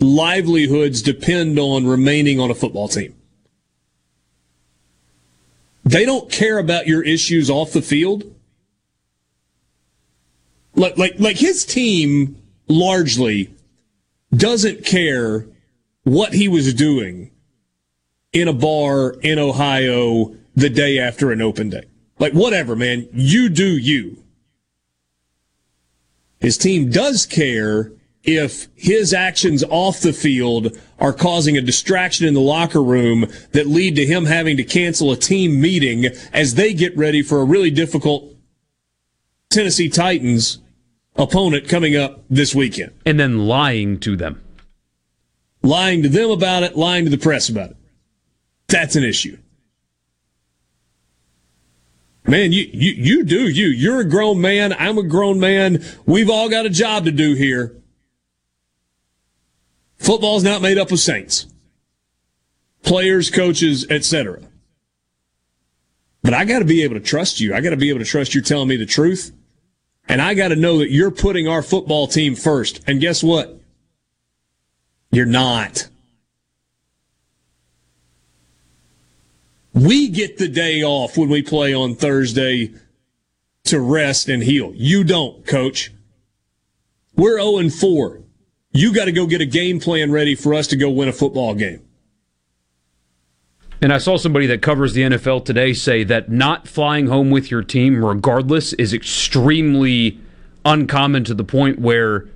livelihoods depend on remaining on a football team. They don't care about your issues off the field. Like, like, like his team largely doesn't care what he was doing in a bar in Ohio the day after an open day. Like, whatever, man. You do you. His team does care if his actions off the field are causing a distraction in the locker room that lead to him having to cancel a team meeting as they get ready for a really difficult Tennessee Titans opponent coming up this weekend. And then lying to them. Lying to them about it, lying to the press about it. That's an issue. Man, you, you, you do you. You're a grown man. I'm a grown man. We've all got a job to do here. Football's not made up of saints. Players, coaches, etc. But I got to be able to trust you. I got to be able to trust you're telling me the truth. And I got to know that you're putting our football team first. And guess what? You're not. We get the day off when we play on Thursday to rest and heal. You don't, coach. We're 0 4. You got to go get a game plan ready for us to go win a football game. And I saw somebody that covers the NFL today say that not flying home with your team, regardless, is extremely uncommon to the point where,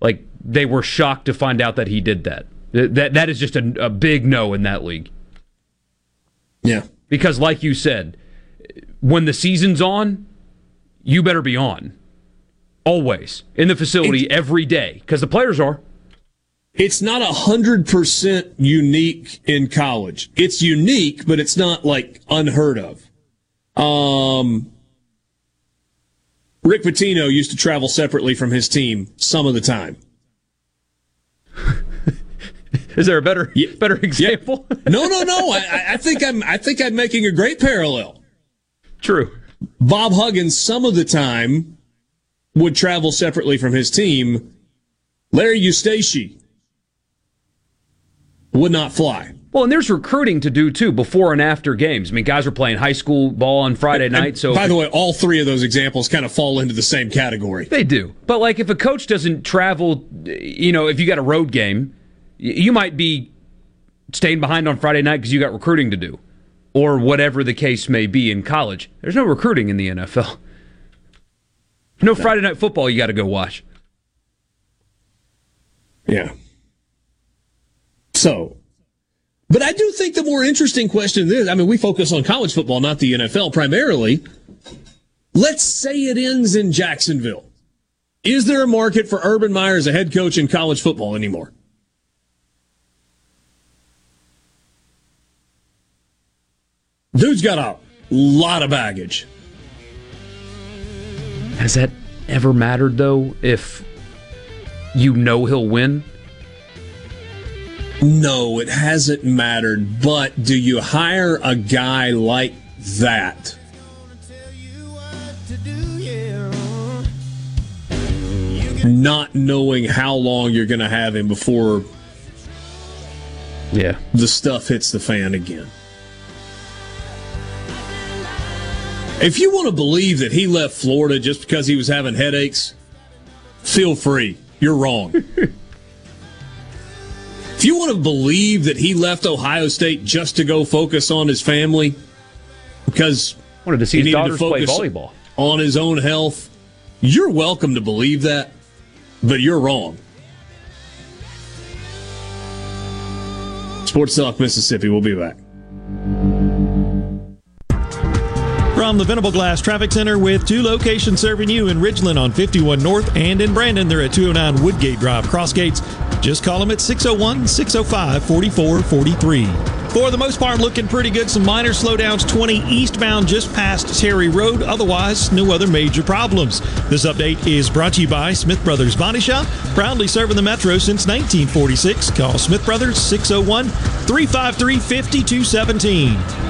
like, they were shocked to find out that he did that. That that is just a, a big no in that league. Yeah. Because, like you said, when the season's on, you better be on. always in the facility It- every day because the players are. It's not a hundred percent unique in college. It's unique, but it's not like unheard of. Um, Rick Pitino used to travel separately from his team some of the time. Is there a better better example? No, no, no. I, I think I'm. I think I'm making a great parallel. True. Bob Huggins some of the time would travel separately from his team. Larry Eustachy would not fly. Well, and there's recruiting to do too before and after games. I mean, guys are playing high school ball on Friday And night. So by the way, all three of those examples kind of fall into the same category. They do. But like if a coach doesn't travel, you know, if you got a road game, you might be staying behind on Friday night because you got recruiting to do or whatever the case may be in college. There's no recruiting in the NFL. No Friday night football you got to go watch. Yeah. So, but I do think the more interesting question is I mean, we focus on college football, not the NFL primarily. Let's say it ends in Jacksonville. Is there a market for Urban Meyer as a head coach in college football anymore? Dude's got a lot of baggage. Has that ever mattered though if you know he'll win? No, it hasn't mattered. But do you hire a guy like that? Not knowing how long you're going to have him before yeah the stuff hits the fan again. If you want to believe that he left Florida just because he was having headaches, feel free. You're wrong. if you want to believe that he left Ohio State just to go focus on his family because wanted to see he his needed daughters play focus volleyball. on his own health, you're welcome to believe that, but you're wrong. Sports Talk Mississippi. We'll be back. From the Venable Glass Traffic Center with two locations serving you in Ridgeland on 51 North and in Brandon. They're at 209 Woodgate Drive, Crossgates. Just call them at 601 605 4443. For the most part, looking pretty good. Some minor slowdowns 20 eastbound just past Terry Road. Otherwise, no other major problems. This update is brought to you by Smith Brothers Body Shop, proudly serving the Metro since 1946. Call Smith Brothers 601 353 5217.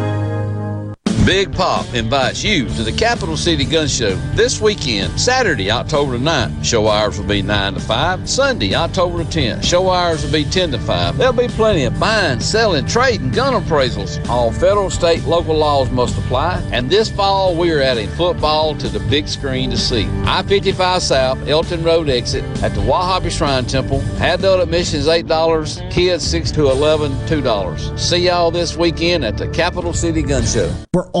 Big Pop invites you to the Capital City Gun Show this weekend, Saturday, October the 9th. Show hours will be 9 to 5. Sunday, October 10th. Show hours will be 10 to 5. There'll be plenty of buying, selling, trading, gun appraisals. All federal, state, local laws must apply. And this fall, we are adding football to the big screen to see. I 55 South, Elton Road exit at the Wahabi Shrine Temple. Adult admission is $8, kids 6 to 11, $2. See y'all this weekend at the Capital City Gun Show. For all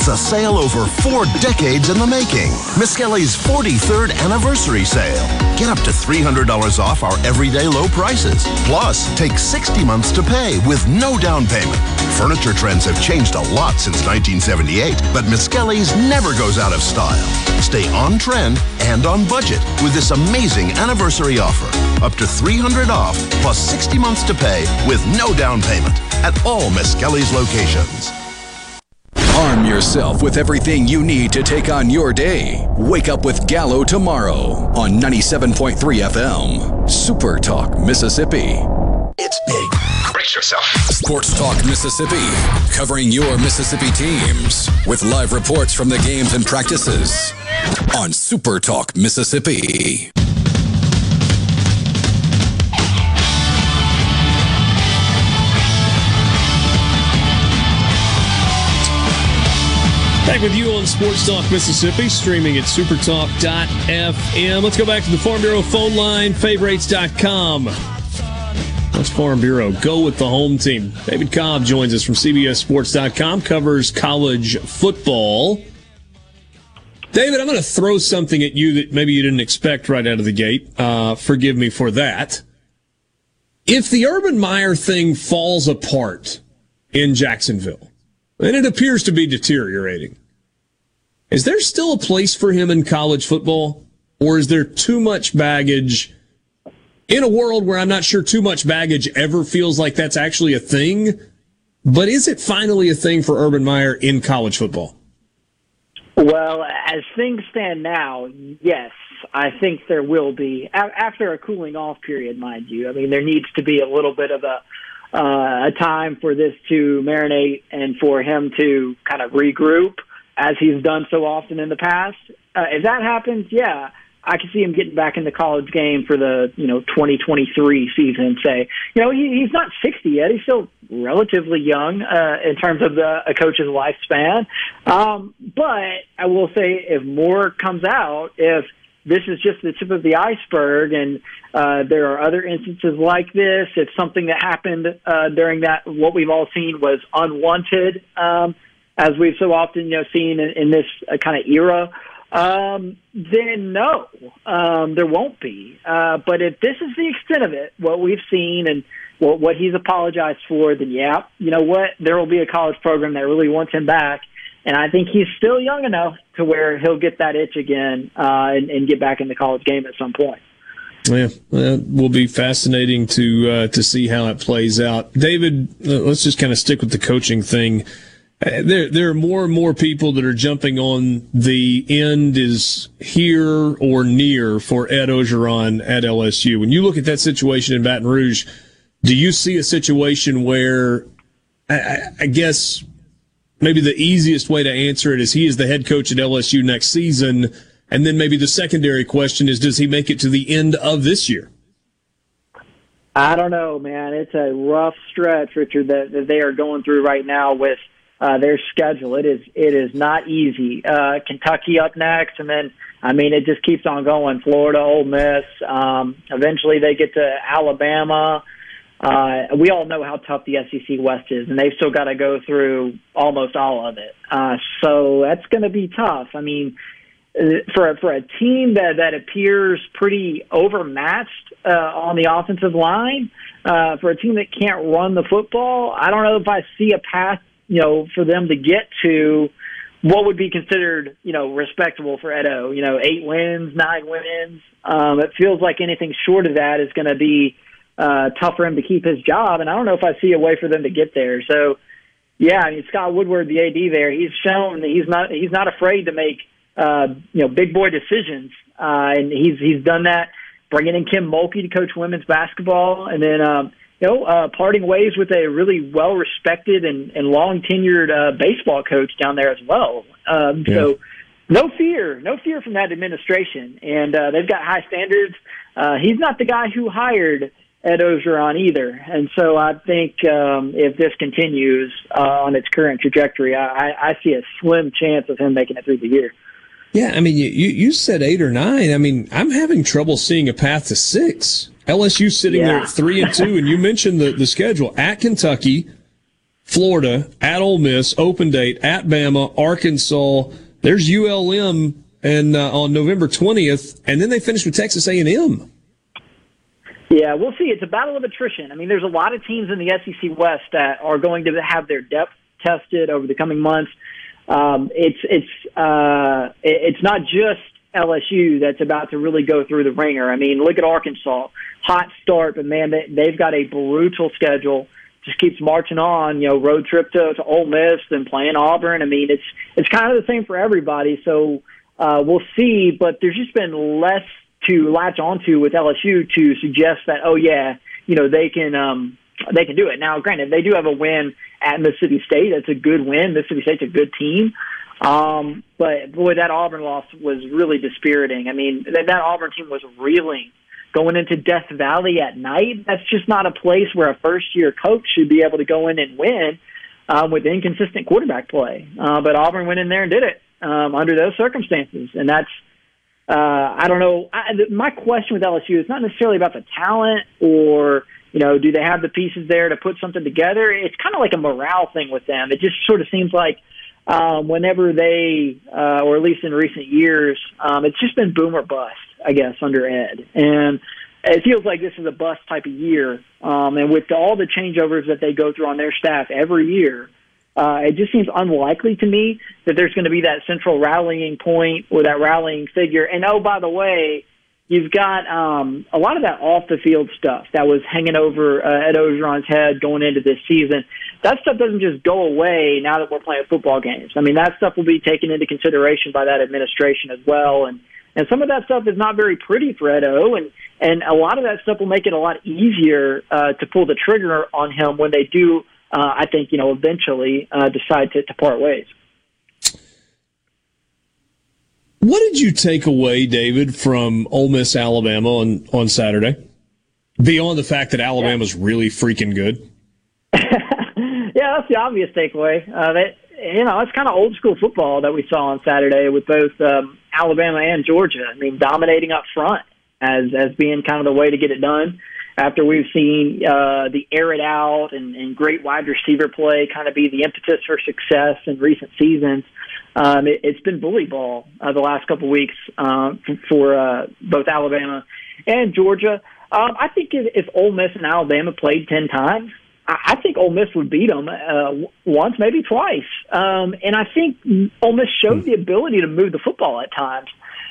It's a sale over four decades in the making. Miskelly's 43rd anniversary sale. Get up to $300 off our everyday low prices. Plus, take 60 months to pay with no down payment. Furniture trends have changed a lot since 1978, but Miskelly's never goes out of style. Stay on trend and on budget with this amazing anniversary offer. Up to 300 off plus 60 months to pay with no down payment at all Miskelly's locations. Arm yourself with everything you need to take on your day. Wake up with Gallo tomorrow on 97.3 FM. Super Talk, Mississippi. It's big. Brace yourself. Sports Talk Mississippi, covering your Mississippi teams with live reports from the games and practices on Super Talk Mississippi. Back with you on Sports Talk Mississippi, streaming at supertalk.fm. Let's go back to the Farm Bureau phone line, favorites.com. Let's Farm Bureau. Go with the home team. David Cobb joins us from CBSSports.com, covers college football. David, I'm going to throw something at you that maybe you didn't expect right out of the gate. Uh, forgive me for that. If the Urban Meyer thing falls apart in Jacksonville, and it appears to be deteriorating, is there still a place for him in college football? Or is there too much baggage in a world where I'm not sure too much baggage ever feels like that's actually a thing? But is it finally a thing for Urban Meyer in college football? Well, as things stand now, yes, I think there will be after a cooling off period, mind you. I mean, there needs to be a little bit of a uh, a time for this to marinate and for him to kind of regroup as he's done so often in the past. Uh, if that happens, yeah, I can see him getting back in the college game for the you know 2023 season. Say, you know, he, he's not 60 yet; he's still relatively young uh, in terms of the, a coach's lifespan. Um, but I will say, if more comes out, if this is just the tip of the iceberg, and uh, there are other instances like this. If something that happened uh, during that, what we've all seen was unwanted, um, as we've so often you know seen in, in this uh, kind of era. Um, then no, um, there won't be. Uh, but if this is the extent of it, what we've seen and what, what he's apologized for, then yeah, you know what? There will be a college program that really wants him back. And I think he's still young enough to where he'll get that itch again uh, and, and get back in the college game at some point. Yeah, it will be fascinating to uh, to see how it plays out. David, uh, let's just kind of stick with the coaching thing. There, there are more and more people that are jumping on the end is here or near for Ed Orgeron at LSU. When you look at that situation in Baton Rouge, do you see a situation where, I, I guess, maybe the easiest way to answer it is he is the head coach at LSU next season, and then maybe the secondary question is does he make it to the end of this year? I don't know, man. It's a rough stretch, Richard, that, that they are going through right now with uh, their schedule. It is it is not easy. Uh, Kentucky up next, and then I mean it just keeps on going. Florida, Ole Miss. Um, eventually they get to Alabama. Uh, we all know how tough the SEC West is, and they've still got to go through almost all of it. Uh, so that's going to be tough. I mean, uh, for a, for a team that that appears pretty overmatched uh, on the offensive line, uh, for a team that can't run the football, I don't know if I see a path, you know, for them to get to what would be considered, you know, respectable for Edo. You know, eight wins, nine wins. Um, it feels like anything short of that is going to be uh, tough for him to keep his job. And I don't know if I see a way for them to get there. So, yeah, I mean Scott Woodward, the AD there, he's shown that he's not he's not afraid to make uh, you know big boy decisions, uh, and he's he's done that. Bringing in Kim Mulkey to coach women's basketball, and then um, you know uh, parting ways with a really well respected and, and long tenured uh, baseball coach down there as well. Um, Yeah. So no fear, no fear from that administration, and uh, they've got high standards. Uh, he's not the guy who hired Ed Orgeron either, and so I think um, if this continues uh, on its current trajectory, I, I see a slim chance of him making it through the year. Yeah, I mean, you, you you said eight or nine. I mean, I'm having trouble seeing a path to six. LSU sitting there at three and two, and you mentioned the, the schedule at Kentucky, Florida, at Ole Miss, open date at Bama, Arkansas. There's ULM and uh, on November 20th, and then they finish with Texas A&M. Yeah, we'll see. It's a battle of attrition. I mean, there's a lot of teams in the SEC West that are going to have their depth tested over the coming months. Um, it's it's uh, it's not just LSU that's about to really go through the ringer. I mean, look at Arkansas, hot start, but man, they, they've got a brutal schedule. Just keeps marching on. You know, road trip to to Ole Miss, then playing Auburn. I mean, it's it's kind of the same for everybody. So uh, we'll see. But there's just been less to latch onto with LSU to suggest that oh yeah, you know they can um, they can do it. Now, granted, they do have a win at Mississippi State. That's a good win. Mississippi State's a good team. Um, but boy, that Auburn loss was really dispiriting. I mean, that, that Auburn team was reeling going into Death Valley at night. That's just not a place where a first year coach should be able to go in and win um, with inconsistent quarterback play. Uh, but Auburn went in there and did it um, under those circumstances, and that's. Uh, I don't know. I, my question with LSU is not necessarily about the talent or you know, do they have the pieces there to put something together? It's kind of like a morale thing with them. It just sort of seems like um, whenever they, uh, or at least in recent years, um, it's just been boom or bust, I guess, under Ed. And it feels like this is a bust type of year. Um, and with all the changeovers that they go through on their staff every year, uh, it just seems unlikely to me that there's going to be that central rallying point or that rallying figure. And oh, by the way, you've got um, a lot of that off the field stuff that was hanging over uh, Ed Orgeron's head going into this season. That stuff doesn't just go away now that we're playing football games. I mean, that stuff will be taken into consideration by that administration as well. And and some of that stuff is not very pretty for Edo, and and a lot of that stuff will make it a lot easier uh, to pull the trigger on him when they do. Uh, I think you know eventually uh, decide to, to part ways. What did you take away, David, from Ole Miss Alabama on, on Saturday? Beyond the fact that Alabama's yeah. really freaking good. yeah, that's the obvious takeaway. Uh, that you know, it's kind of old school football that we saw on Saturday with both um, Alabama and Georgia. I mean, dominating up front as as being kind of the way to get it done. After we've seen uh, the air it out and, and great wide receiver play kind of be the impetus for success in recent seasons um, it, it's been bully ball uh, the last couple weeks uh, for uh, both Alabama and Georgia. Um, I think if, if Ole Miss and Alabama played ten times, I, I think Ole Miss would beat them uh, once, maybe twice. Um, and I think Ole Miss showed the ability to move the football at times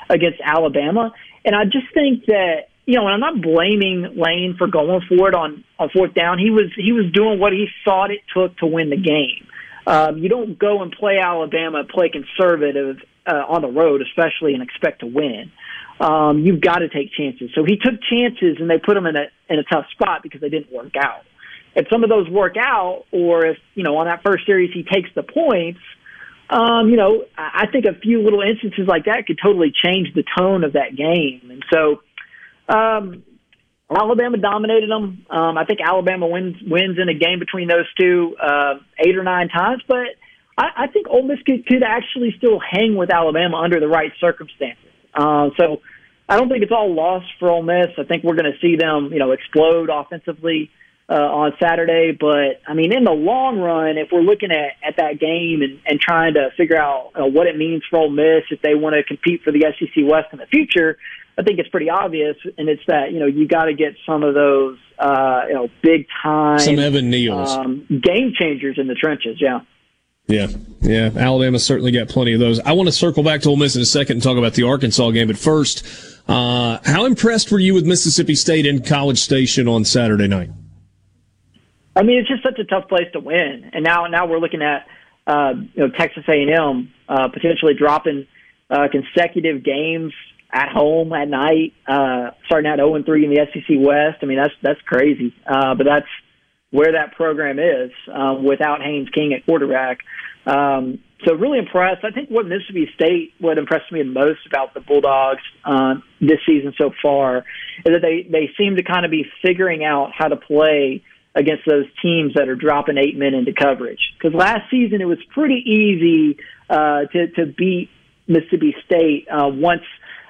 against Alabama. And I just think that you know, and I'm not blaming Lane for going for it on on fourth down. He was he was doing what he thought it took to win the game. Um, you don't go and play Alabama, play conservative uh, on the road, especially, and expect to win. Um, you've got to take chances. So he took chances, and they put him in a in a tough spot because they didn't work out. If some of those work out, or if you know on that first series he takes the points, um, you know I think a few little instances like that could totally change the tone of that game. And so, um, Alabama dominated them. Um, I think Alabama wins wins in a game between those two uh, eight or nine times, but I, I think Ole Miss could, could actually still hang with Alabama under the right circumstances. Uh, so I don't think it's all lost for Ole Miss. I think we're going to see them, you know, explode offensively uh, on Saturday. But I mean, in the long run, if we're looking at, at that game and, and trying to figure out uh, what it means for Ole Miss if they want to compete for the SEC West in the future, I think it's pretty obvious, and it's that you know you got to get some of those uh, you know big time some Evan Neals um, game changers in the trenches. Yeah. Yeah, yeah. Alabama certainly got plenty of those. I want to circle back to Ole Miss in a second and talk about the Arkansas game. But first, uh, how impressed were you with Mississippi State in College Station on Saturday night? I mean, it's just such a tough place to win, and now now we're looking at uh, you know Texas A&M uh, potentially dropping uh, consecutive games at home at night, uh, starting out 0 and 3 in the SEC West. I mean, that's that's crazy. Uh, but that's where that program is um, without Haynes King at quarterback. Um, so really impressed. I think what Mississippi State, what impressed me the most about the Bulldogs uh, this season so far, is that they they seem to kind of be figuring out how to play against those teams that are dropping eight men into coverage. Because last season it was pretty easy uh, to to beat Mississippi State uh, once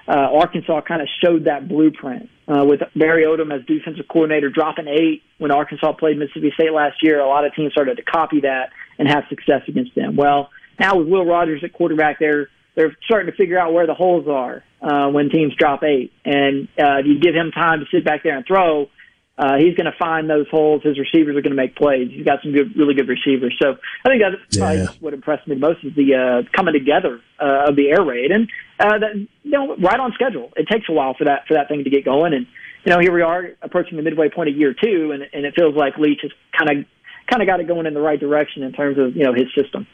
uh, Arkansas kind of showed that blueprint uh, with Barry Odom as defensive coordinator, dropping eight when Arkansas played Mississippi State last year. A lot of teams started to copy that and have success against them. Well, now with Will Rogers at quarterback, they're they're starting to figure out where the holes are uh, when teams drop eight, and uh, you give him time to sit back there and throw uh, he's going to find those holes. His receivers are going to make plays. He's got some good, really good receivers. So I think that's probably what impressed me most is the uh, coming together uh, of the air raid, and uh, that, you know, right on schedule. It takes a while for that for that thing to get going, and you know, here we are approaching the midway point of year two, and, and it feels like Leach has kind of kind of got it going in the right direction in terms of you know his system.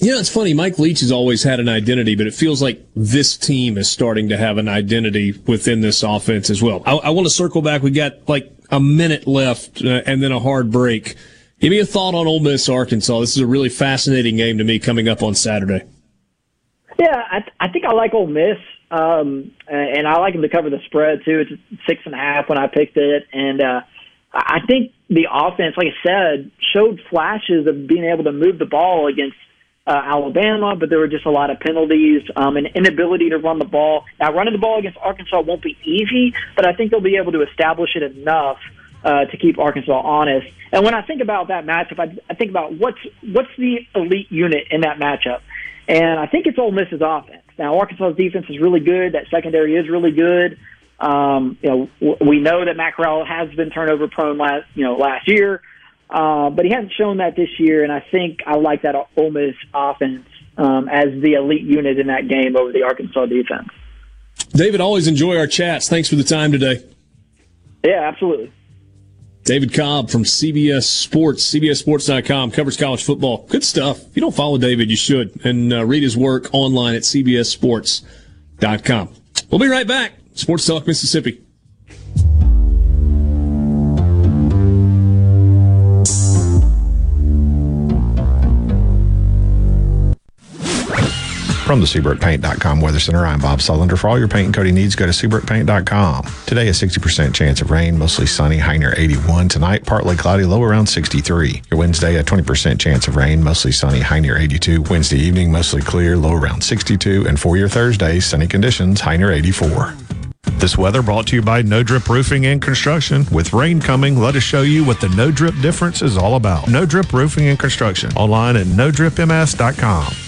You know, it's funny. Mike Leach has always had an identity, but it feels like this team is starting to have an identity within this offense as well. I, I want to circle back. We got like a minute left uh, and then a hard break. Give me a thought on Ole Miss, Arkansas. This is a really fascinating game to me coming up on Saturday. Yeah, I, I think I like Ole Miss, um, and I like them to cover the spread too. It's six and a half when I picked it, and uh, I think the offense, like I said, showed flashes of being able to move the ball against uh, Alabama, but there were just a lot of penalties, um, an inability to run the ball. Now, running the ball against Arkansas won't be easy, but I think they'll be able to establish it enough uh, to keep Arkansas honest. And when I think about that matchup, I, I think about what's what's the elite unit in that matchup, and I think it's Ole Miss's offense. Now, Arkansas's defense is really good. That secondary is really good. Um, you know, we know that Matt Corral has been turnover prone last, you know, last year. Uh, but he hasn't shown that this year, and I think I like that Ole Miss offense um, as the elite unit in that game over the Arkansas defense. David, always enjoy our chats. Thanks for the time today. Yeah, absolutely. David Cobb from CBS Sports, CBSSports.com, covers college football. Good stuff. If you don't follow David, you should, and uh, read his work online at CBSSports.com. We'll be right back. Sports Talk Mississippi. From the SeabrookPaint.com Weather Center, I'm Bob Sullender. For all your paint and coating needs, go to SeabrookPaint.com. Today, a 60% chance of rain, mostly sunny, high near 81. Tonight, partly cloudy, low around 63. Your Wednesday, a 20% chance of rain, mostly sunny, high near 82. Wednesday evening, mostly clear, low around 62. And for your Thursday, sunny conditions, high near 84. This weather brought to you by No Drip Roofing and Construction. With rain coming, let us show you what the No Drip difference is all about. No Drip Roofing and Construction. Online at NoDripMS.com.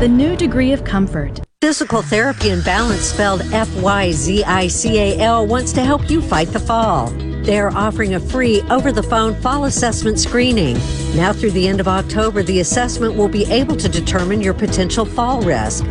the new degree of comfort. Fyzical Therapy and Balance, spelled F Y Z I C A L, wants to help you fight the fall. They are offering a free over the phone fall assessment screening. Now, through the end of October, the assessment will be able to determine your potential fall risk.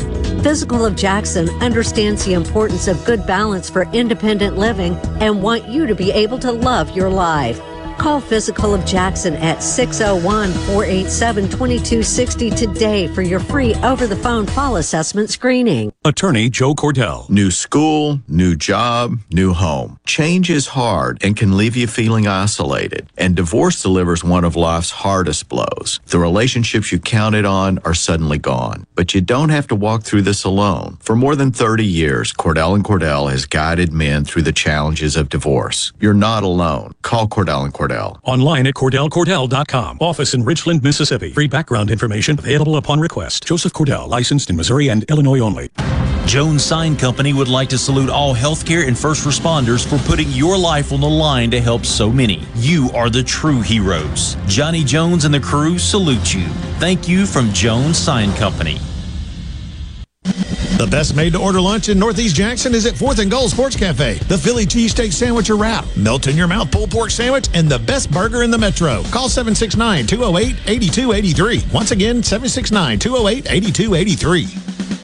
Fyzical of Jackson understands the importance of good balance for independent living and want you to be able to love your life. Call Fyzical of Jackson at 601 487 2260 today for your free over the phone fall assessment screening. Attorney Joe Cordell. New school, new job, new home. Change is hard and can leave you feeling isolated. And divorce delivers one of life's hardest blows. The relationships you counted on are suddenly gone. But you don't have to walk through this alone. For more than 30 years, Cordell and Cordell has guided men through the challenges of divorce. You're not alone. Call Cordell and Cordell. Online at CordellCordell.com. Office in Richland, Mississippi. Free background information available upon request. Joseph Cordell, licensed in Missouri and Illinois only. Jones Sign Company would like to salute all healthcare and first responders for putting your life on the line to help so many. You are the true heroes. Johnny Jones and the crew salute you. Thank you from Jones Sign Company. The best made to order lunch in Northeast Jackson is at 4th and Gold Sports Cafe. The Philly cheesesteak sandwich or wrap, melt in your mouth pulled pork sandwich, and the best burger in the metro. Call 769 208 8283. Once again, 769 208 8283.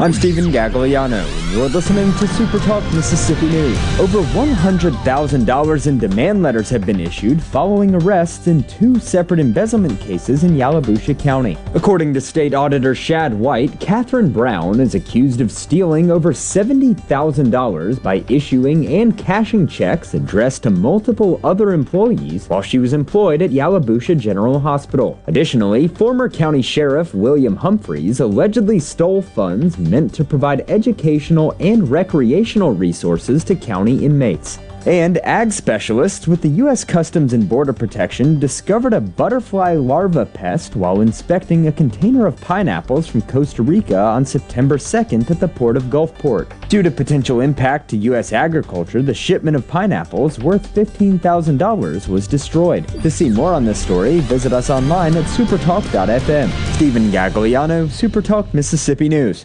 I'm Stephen Gagliano, and you're listening to Super Talk Mississippi News. Over $100,000 in demand letters have been issued following arrests in two separate embezzlement cases in Yalobusha County. According to State Auditor Shad White, Catherine Brown is accused of stealing over $70,000 by issuing and cashing checks addressed to multiple other employees while she was employed at Yalobusha General Hospital. Additionally, former County Sheriff William Humphreys allegedly stole funds to provide educational and recreational resources to county inmates. And ag specialists with the U.S. Customs and Border Protection discovered a butterfly larva pest while inspecting a container of pineapples from Costa Rica on September 2nd at the port of Gulfport. Due to potential impact to U.S. agriculture, the shipment of pineapples worth $15,000 was destroyed. To see more on this story, visit us online at supertalk.fm. Stephen Gagliano, Supertalk Mississippi News.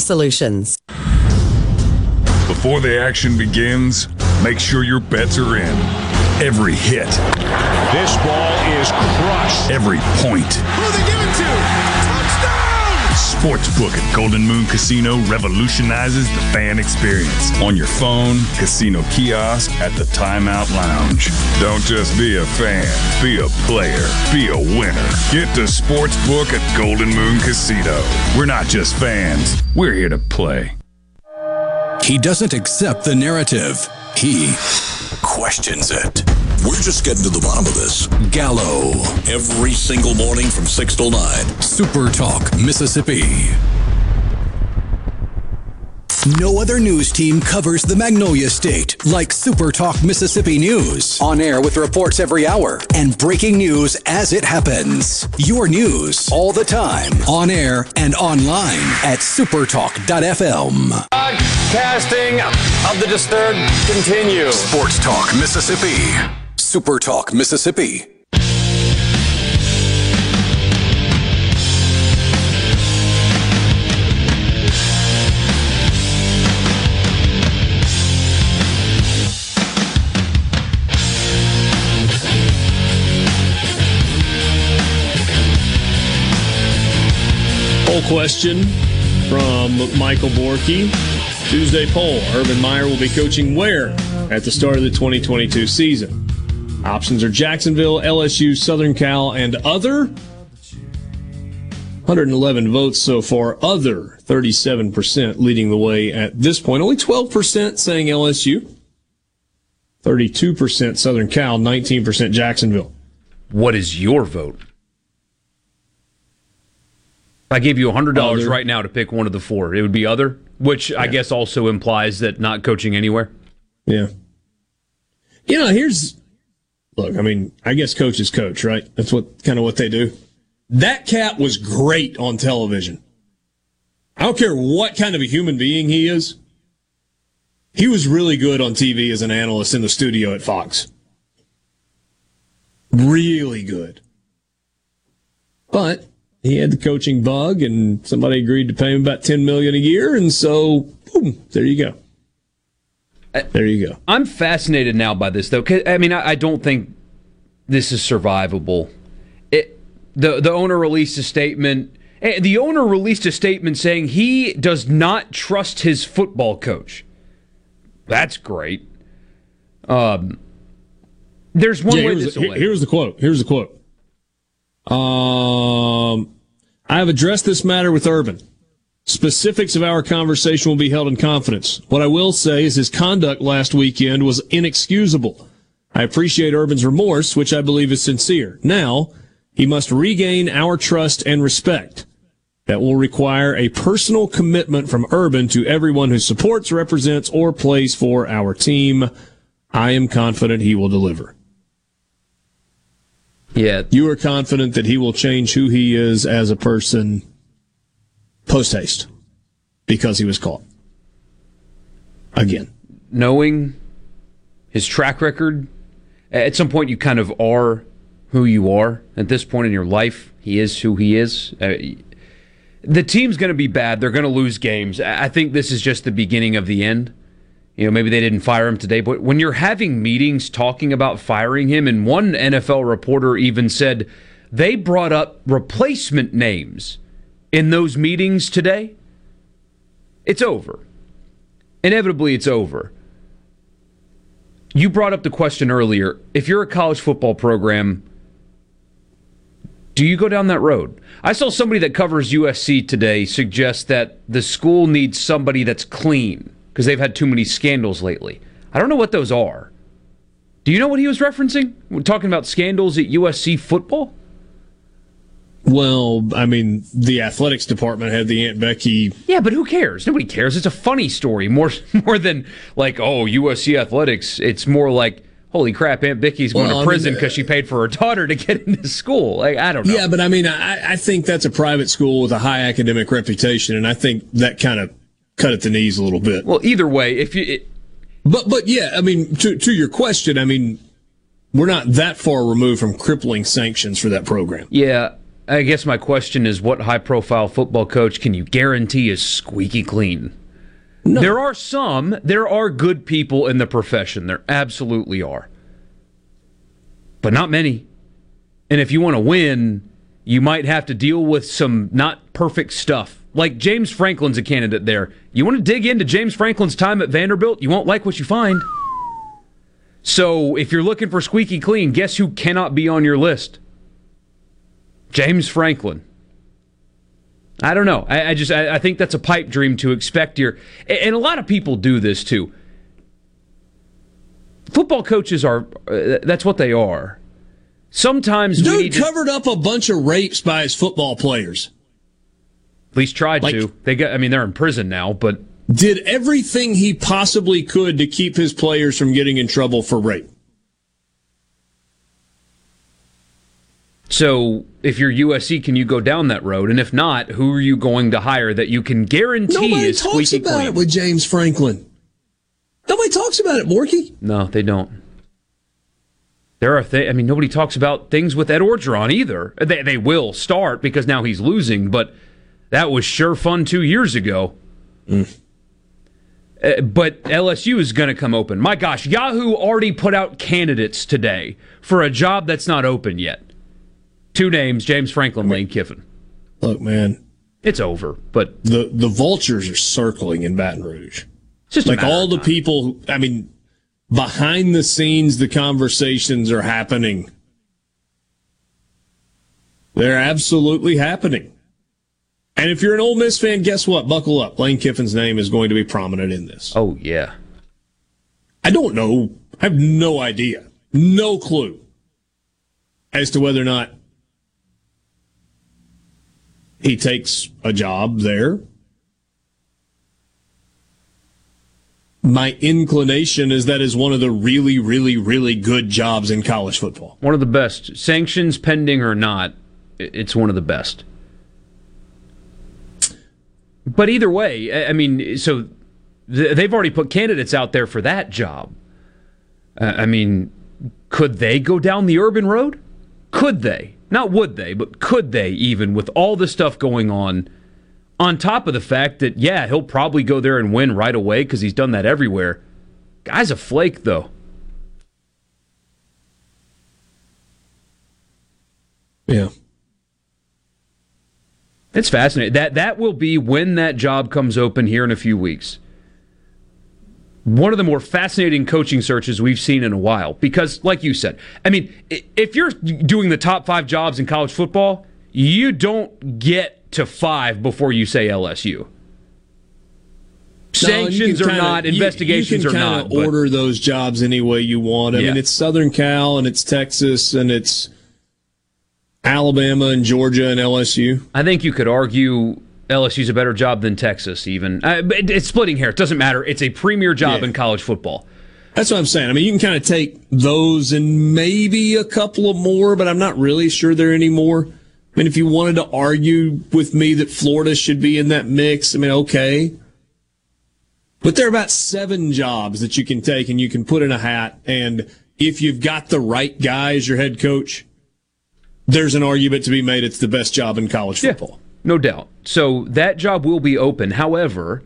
solutions. Before the action begins, make sure your bets are in. Every hit. This ball is crushed. Every point. Sportsbook at Golden Moon Casino revolutionizes the fan experience. On your phone, casino kiosk, at the timeout lounge. Don't just be a fan, be a player, be a winner. Get to Sportsbook at Golden Moon Casino. We're not just fans, we're here to play. He doesn't accept the narrative. He questions it. We're just getting to the bottom of this. Gallo. Every single morning from 6 till 9. Super Talk, Mississippi. No other news team covers the Magnolia State like Super Talk Mississippi News. On air with reports every hour and breaking news as it happens. Your news all the time. On air and online at supertalk.fm. Casting of the disturbed continues. Sports Talk Mississippi. Super Talk Mississippi. Question from Michael Borky. Tuesday poll. Urban Meyer will be coaching where at the start of the 2022 season? Options are Jacksonville, LSU, Southern Cal, and other. 111 votes so far. Other 37% leading the way at this point. Only 12% saying LSU. 32% Southern Cal, 19% Jacksonville. What is your vote? I gave you $100 right now to pick one of the four. It would be other, which I guess also implies that not coaching anywhere. Yeah. You know, here's look, I mean, I guess coach is coach, right? That's what kind of what they do. That cat was great on television. I don't care what kind of a human being he is. He was really good on TV as an analyst in the studio at Fox. Really good. But he had the coaching bug and somebody agreed to pay him about 10 million a year and so boom, there you go. There you go. I'm fascinated now by this though. I mean, I, I don't think this is survivable. It, the the owner released a statement. eh, The owner released a statement saying he does not trust his football coach. That's great. Um, there's one Yeah, way this will here's the quote. Here's the quote. Um, I have addressed this matter with Urban. Specifics of our conversation will be held in confidence. What I will say is his conduct last weekend was inexcusable. I appreciate Urban's remorse, which I believe is sincere. Now, he must regain our trust and respect. That will require a personal commitment from Urban to everyone who supports, represents, or plays for our team. I am confident he will deliver. Yeah. You are confident that he will change who he is as a person post haste because he was caught. Again. Knowing his track record, at some point you kind of are who you are. At this point in your life, he is who he is. Uh, the team's going to be bad. They're going to lose games. I think this is just the beginning of the end. You know, maybe they didn't fire him today, but when you're having meetings talking about firing him, and one NFL reporter even said they brought up replacement names in those meetings today, it's over. Inevitably, it's over. You brought up the question earlier if you're a college football program, do you go down that road? I saw somebody that covers USC today suggest that the school needs somebody that's clean because they've had too many scandals lately. I don't know what those are. Do you know what he was referencing? We're talking about scandals at USC football? Well, I mean, the athletics department had the Aunt Becky. Yeah, but who cares? Nobody cares. It's a funny story more more than like, oh, USC athletics. It's more like, holy crap, Aunt Becky's going Well, to I prison mean, because she paid for her daughter to get into school. Like, I don't know. Yeah, but I mean, I, I think that's a private school with a high academic reputation, and I think that kind of cut at the knees a little bit. Well, either way, if you, it, but but yeah, I mean, to to your question, I mean, we're not that far removed from crippling sanctions for that program. Yeah, I guess my question is what high profile football coach can you guarantee is squeaky clean? There are some, there are good people in the profession. There absolutely are. But not many. And if you want to win, you might have to deal with some not perfect stuff. Like James Franklin's a candidate there. You want to dig into James Franklin's time at Vanderbilt, you won't like what you find. So if you're looking for squeaky clean, guess who cannot be on your list? James Franklin. I don't know. I, I just I, I, think that's a pipe dream to expect your and a lot of people do this too. Football coaches are uh, that's what they are. Sometimes dude covered to, up a bunch of rapes by his football players. At least tried like, to. They got. I mean, they're in prison now, but did everything he possibly could to keep his players from getting in trouble for rape. So, if you're USC, can you go down that road? And if not, who are you going to hire that you can guarantee Nobody is talks squeaky about clean? it with James Franklin. Nobody talks about it, Morky. No, they don't. There are th- I mean, nobody talks about things with Ed Orgeron either. They they will start because now he's losing, but that was sure fun two years ago. Mm. Uh, but LSU is going to come open. My gosh, Yahoo already put out candidates today for a job that's not open yet. Two names: James Franklin, Lane Kiffin. Look, man, it's over. But the the vultures are circling in Baton Rouge. Just like all the people. I mean, behind the scenes, the conversations are happening. They're absolutely happening. And if you're an Ole Miss fan, guess what? Buckle up. Lane Kiffin's name is going to be prominent in this. Oh yeah. I don't know. I have no idea. No clue as to whether or not he takes a job there. My inclination is that is one of the really, really, really good jobs in college football. One of the best. Sanctions pending or not, it's one of the best. But either way, I mean, so they've already put candidates out there for that job. Uh, I mean, could they go down the urban road? Could they? Not would they, but could they even with all the stuff going on? On top of the fact that, yeah, he'll probably go there and win right away because he's done that everywhere. Guy's a flake, though. Yeah. It's fascinating. That that will be when that job comes open here in a few weeks. One of the more fascinating coaching searches we've seen in a while. Because, like you said, I mean, if you're doing the top five jobs in college football, you don't get to five before you say LSU. Sanctions No, are kinda- not, you- investigations you are not. kinda but- order those jobs any way you want. I Yeah. mean, it's Southern Cal and it's Texas and it's Alabama and Georgia and LSU. I think you could argue LSU's a better job than Texas, even. Uh, it's splitting hair. It doesn't matter. It's a premier job Yeah. in college football. That's what I'm saying. I mean, you can kind of take those and maybe a couple of more, but I'm not really sure there are any more. I mean, if you wanted to argue with me that Florida should be in that mix, I mean, okay. But there are about seven jobs that you can take and you can put in a hat. And if you've got the right guy as your head coach, there's an argument to be made it's the best job in college football. No doubt. So that job will be open. However,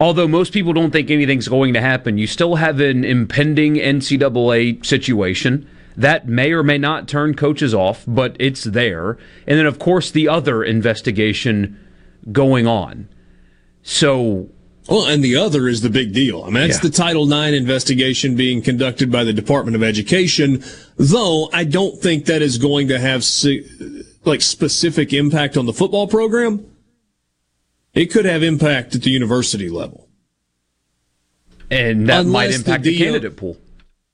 although most people don't think anything's going to happen, you still have an impending NCAA situation that may or may not turn coaches off, but it's there. And then, of course, the other investigation going on. So. Well, and the other is the big deal. I mean, that's Yeah. the Title IX investigation being conducted by the Department of Education, though I don't think that is going to have like specific impact on the football program. It could have impact at the university level. And that might Unless the impact the, DO candidate pool.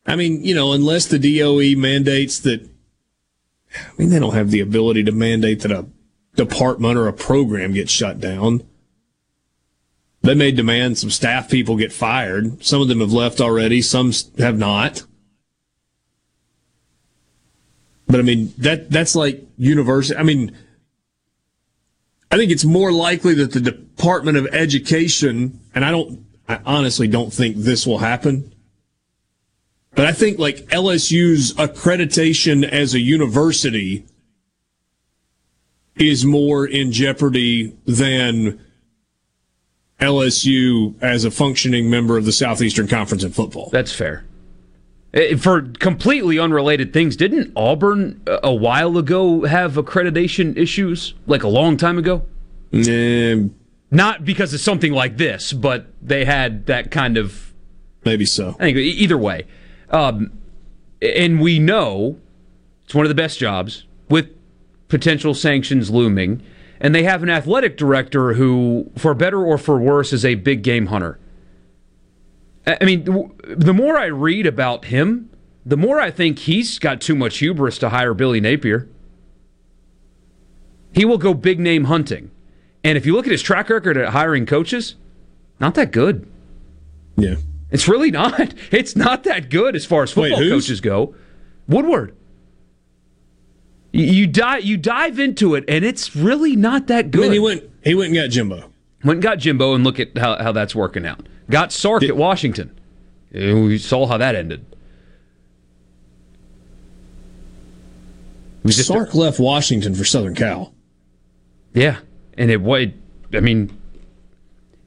I mean, you know, unless the DOE mandates that, I mean, they don't have the ability to mandate that a department or a program gets shut down. They may demand some staff people get fired. Some of them have left already. Some have not. But I mean, that, that's like university. I mean, I think it's more likely that the Department of Education, and I don't, I honestly don't think this will happen. But I think like LSU's accreditation as a university is more in jeopardy than LSU as a functioning member of the Southeastern Conference in football. That's fair. Eh, For completely unrelated things, didn't Auburn uh, a while ago have accreditation issues? Like a long time ago? Not because of something like this, but they had that kind of. Maybe so. I think either way. Um, and we know it's one of the best jobs with potential sanctions looming. And they have an athletic director who, for better or for worse, is a big game hunter. I mean, the more I read about him, the more I think he's got too much hubris to hire Billy Napier. He will go big name hunting. And if you look at his track record at hiring coaches, not that good. Yeah. It's really not. It's not that good as far as football who's? coaches go. Woodward. You, dive you dive into it, and it's really not that good. I mean, he went he went and got Jimbo. Went and got Jimbo, and look at how, how that's working out. Got Sark at Washington. And we saw how that ended. Sark left Washington for Southern Cal. Yeah, and it what I mean,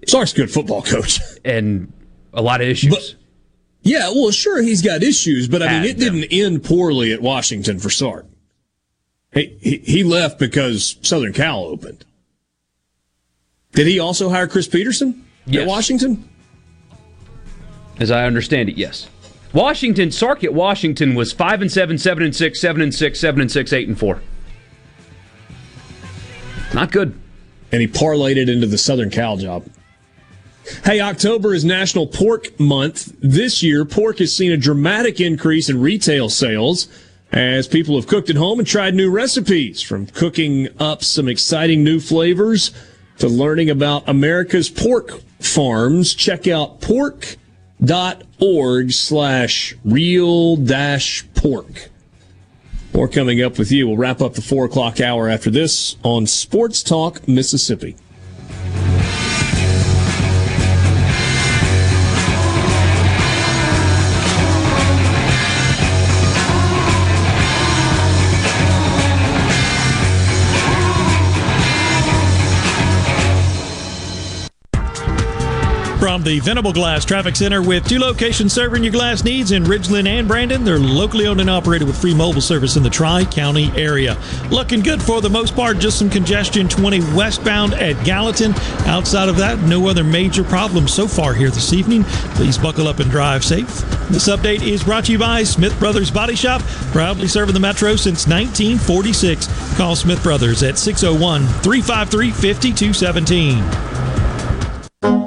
Sark's a good football coach, and a lot of issues. But, yeah, well, sure, he's got issues, but I mean, Had it didn't end poorly at Washington for Sark. He, he left because Southern Cal opened. Did he also hire Chris Petersen Yes. at Washington? as I understand it, yes. Washington, Sark at Washington was five and seven, seven and six, seven and six, seven and six, eight and four. Not good. And he parlayed it into the Southern Cal job. Hey, October is National Pork Month. This year, pork has seen a dramatic increase in retail sales as people have cooked at home and tried new recipes, from cooking up some exciting new flavors to learning about America's pork farms. Check out pork.org slash real dash pork. More coming up with you. We'll wrap up the four o'clock hour after this on Sports Talk Mississippi. From the Venable Glass Traffic Center with two locations serving your glass needs in Ridgeland and Brandon. They're locally owned and operated with free mobile service in the Tri County area. Looking good for the most part, just some congestion 20 westbound at Gallatin. Outside of that, no other major problems so far here this evening. Please buckle up and drive safe. This update is brought to you by Smith Brothers Body Shop, proudly serving the Metro since 1946. Call Smith Brothers at 601 353 5217.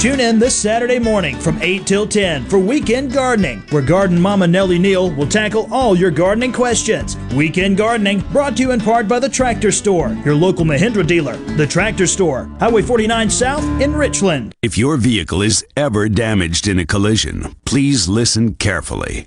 Tune in this Saturday morning from 8 till 10 for Weekend Gardening, where Garden Mama Nellie Neal will tackle all your gardening questions. Weekend Gardening brought to you in part by the Tractor Store, your local Mahindra dealer. The Tractor Store, Highway 49 South in Richland. If your vehicle is ever damaged in a collision, please listen carefully.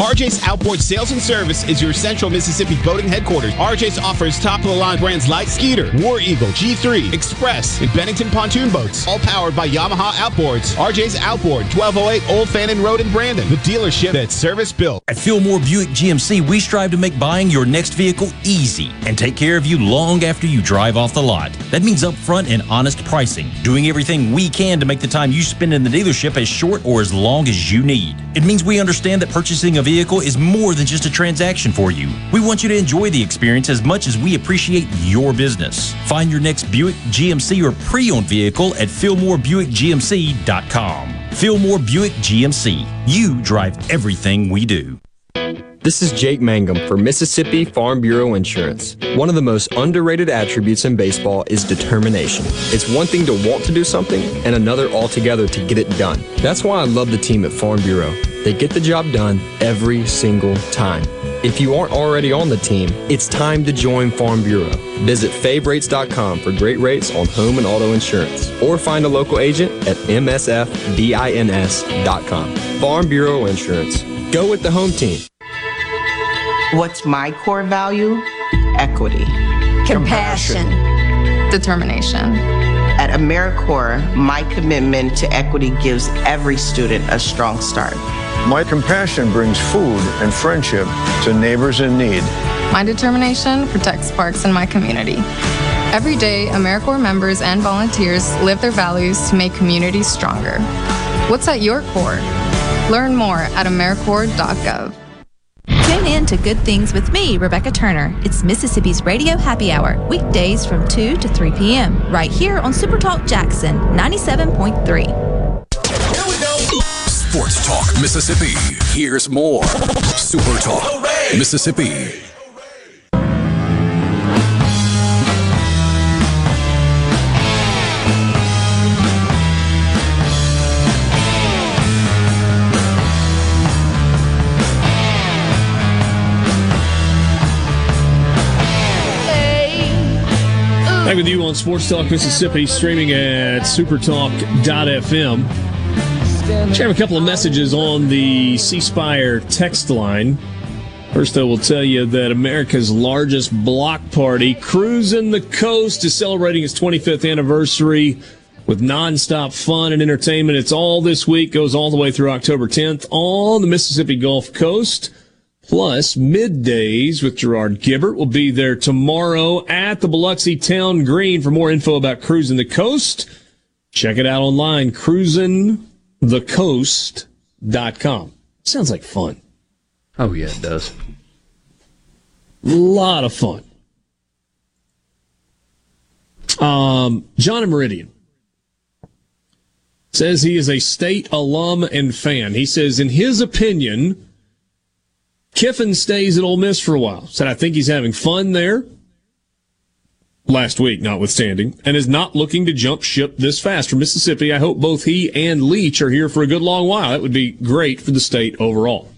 RJ's Outboard Sales and Service is your central Mississippi boating headquarters. RJ's offers top of the line brands like Skeeter, War Eagle, G3, Express, and Bennington pontoon boats, all powered by Yamaha Outboards. RJ's Outboard, 1208 Old Fannin Road in Brandon, the dealership that's service built. At Fillmore Buick GMC, we strive to make buying your next vehicle easy and take care of you long after you drive off the lot. That means upfront and honest pricing, doing everything we can to make the time you spend in the dealership as short or as long as you need. It means we understand that purchasing a vehicle is more than just a transaction for you. We want you to enjoy the experience as much as we appreciate your business. Find your next Buick, GMC, or pre-owned vehicle at FillmoreBuickGMC.com. Fillmore Buick GMC. You drive everything we do. This is Jake Mangum for Mississippi Farm Bureau Insurance. One of the most underrated attributes in baseball is determination. It's one thing to want to do something and another altogether to get it done. That's why I love the team at Farm Bureau. They get the job done every single time. If you aren't already on the team, it's time to join Farm Bureau. Visit favrates.com for great rates on home and auto insurance or find a local agent at msfbins.com. Farm Bureau Insurance. Go with the home team. What's my core value? Equity. Compassion. Determination. At AmeriCorps, my commitment to equity gives every student a strong start. My compassion brings food and friendship to neighbors in need. My determination protects parks in my community. Every day, AmeriCorps members and volunteers live their values to make communities stronger. What's at your core? Learn more at AmeriCorps.gov. Tune in to Good Things with me, Rebecca Turner. It's Mississippi's Radio Happy Hour, weekdays from 2 to 3 p.m., right here on Supertalk Jackson 97.3. Sports Talk Mississippi. Here's more. Super Talk Mississippi. Back with you on Sports Talk Mississippi, streaming at supertalk.fm. Share a couple of messages on the C Spire text line. First, I will tell you that America's largest block party, Cruising the Coast, is celebrating its 25th anniversary with nonstop fun and entertainment. It's all this week, goes all the way through October 10th on the Mississippi Gulf Coast. Plus, middays with Gerard Gibert will be there tomorrow at the Biloxi Town Green. For more info about cruising the coast, check it out online, cruisingthecoast.com. Sounds like fun. Oh, yeah, it does. A lot of fun. Um, John and Meridian says he is a state alum and fan. He says, in his opinion, Kiffin stays at Ole Miss for a while. Said, I think he's having fun there. Last week, notwithstanding, and is not looking to jump ship this fast from Mississippi. I hope both he and Leach are here for a good long while. That would be great for the state overall.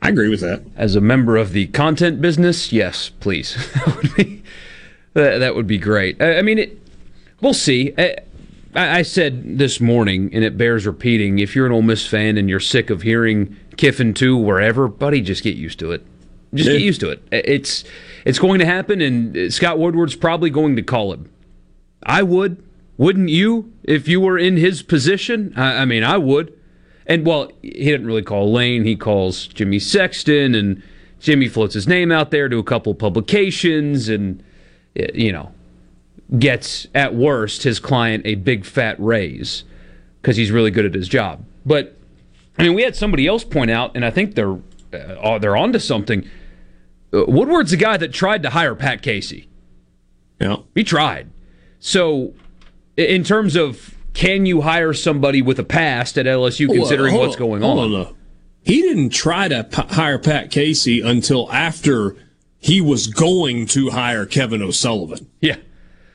I agree with that. As a member of the content business, yes, please. that would be that, would be great. I, mean, it, we'll see. I, I, said this morning, and it bears repeating: if you're an Ole Miss fan and you're sick of hearing Kiffin two wherever, buddy, just get used to it. Just get used to it. It's it's going to happen, and Scott Woodward's probably going to call him. I would, wouldn't you, if you were in his position? I, I mean, I would. And well, he didn't really call Lane. He calls Jimmy Sexton, and Jimmy floats his name out there to a couple publications, and you know, gets at worst his client a big fat raise because he's really good at his job. But I mean, we had somebody else point out, and I think they're uh, they're onto something. Uh, Woodward's the guy that tried to hire Pat Casey. Yeah, he tried. So, in terms of can you hire somebody with a past at LSU considering well, what's going on? on? on he didn't try to p- hire Pat Casey until after he was going to hire Kevin O'Sullivan. Yeah.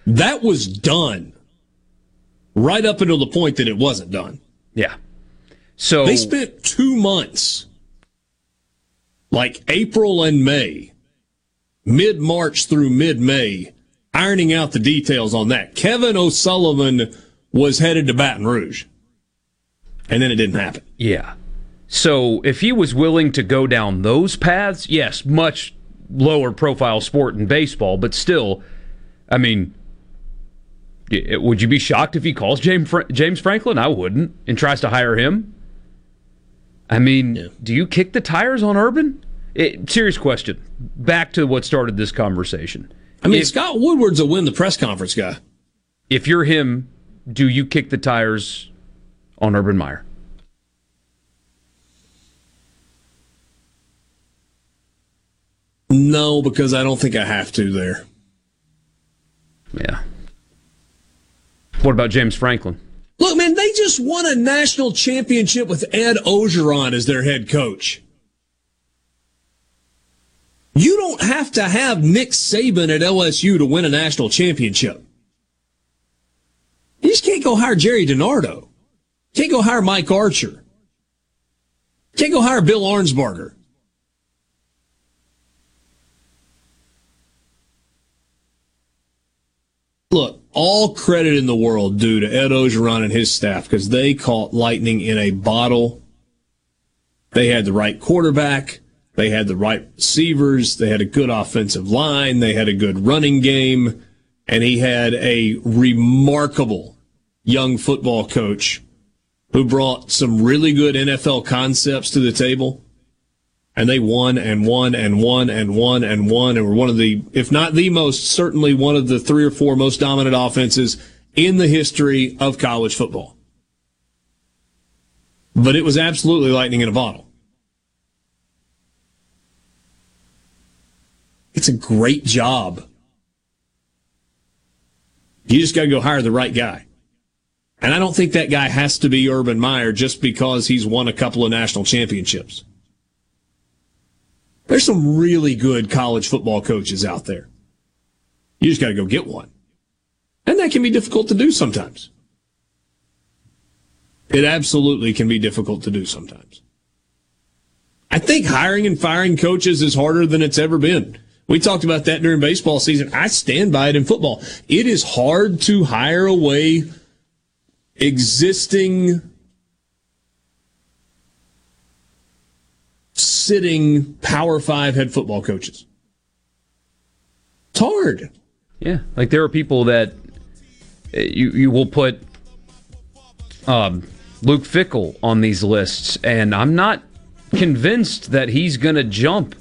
That was done right up until the point that it wasn't done. Yeah. So they spent two months, like April and May, mid March through mid May, ironing out the details on that. Kevin O'Sullivan was headed to Baton Rouge, and then it didn't happen. Yeah. So if he was willing to go down those paths, yes, much lower profile sport in baseball, but still, I mean, would you be shocked if he calls James James Franklin? I wouldn't, and tries to hire him. I mean, yeah. do you kick the tires on Urban? It, serious question. Back to what started this conversation. I mean, if, Scott Woodward's a win the press conference guy. If you're him, do you kick the tires on Urban Meyer? No, because I don't think I have to there. Yeah. What about James Franklin? Look, man, they just won a national championship with Ed Orgeron as their head coach. You don't have to have Nick Saban at LSU to win a national championship. You just can't go hire Jerry DiNardo. Can't go hire Mike Archer. Can't go hire Bill Arnsparger. Look, all credit in the world due to Ed Orgeron and his staff because they caught lightning in a bottle. They had the right quarterback. They had the right receivers. They had a good offensive line. They had a good running game. And he had a remarkable young football coach who brought some really good NFL concepts to the table and they won and won and won and won and won and were one of the, if not the most, certainly one of the three or four most dominant offenses in the history of college football. But it was absolutely lightning in a bottle. It's a great job. You just got to go hire the right guy. And I don't think that guy has to be Urban Meyer just because he's won a couple of national championships. There's some really good college football coaches out there. You just got to go get one. And that can be difficult to do sometimes. It absolutely can be difficult to do sometimes. I think hiring and firing coaches is harder than it's ever been. We talked about that during baseball season. I stand by it in football. It is hard to hire away existing sitting Power Five head football coaches. It's hard. Yeah, like there are people that uh, you you will put um, Luke Fickell on these lists, and I'm not convinced that he's going to jump.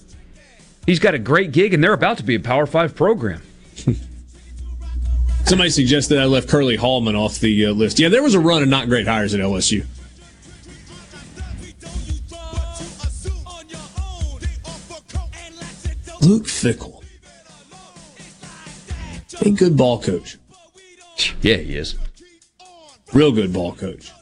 He's got a great gig, and they're about to be a Power Five program. Somebody suggested I left Curly Hallman off the uh, list. Yeah, there was a run of not great hires at LSU. Luke Fickell. A good ball coach. Yeah, he is. Real good ball coach.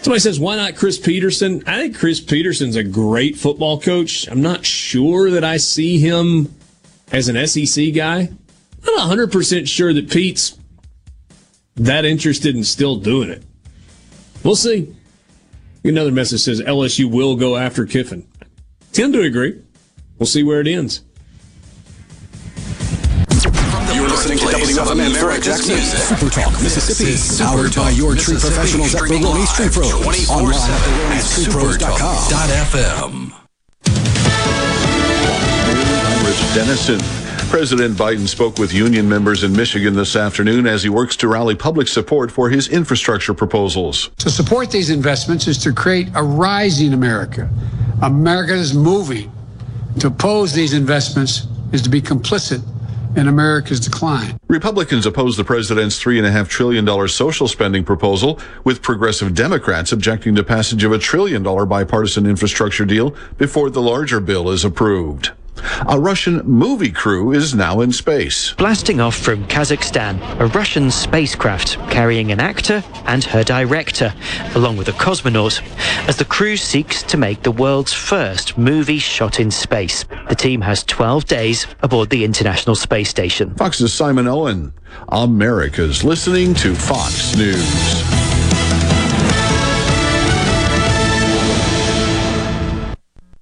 Somebody says, why not Chris Petersen? I think Chris Petersen's a great football coach. I'm not sure that I see him as an SEC guy. I'm not 100% sure that Pete's that interested in still doing it. We'll see. Another message says LSU will go after Kiffin. Tend to agree. We'll see where it ends. You're listening to WFMN Eric Jackson, Super Talk, Mississippi, powered by your tree professionals at Baroni's Tree Pros. Online at FM. I'm Rich Denison. President Biden spoke with union members in Michigan this afternoon as he works to rally public support for his infrastructure proposals. To support these investments is to create a rising America. America is moving. To oppose these investments is to be complicit in America's decline. Republicans oppose the president's $3.5 trillion social spending proposal, with progressive Democrats objecting to passage of a trillion dollar bipartisan infrastructure deal before the larger bill is approved. A Russian movie crew is now in space. Blasting off from Kazakhstan, a Russian spacecraft carrying an actor and her director, along with a cosmonaut, as the crew seeks to make the world's first movie shot in space. The team has 12 days aboard the International Space Station. Fox's Simon Owen. America's listening to Fox News.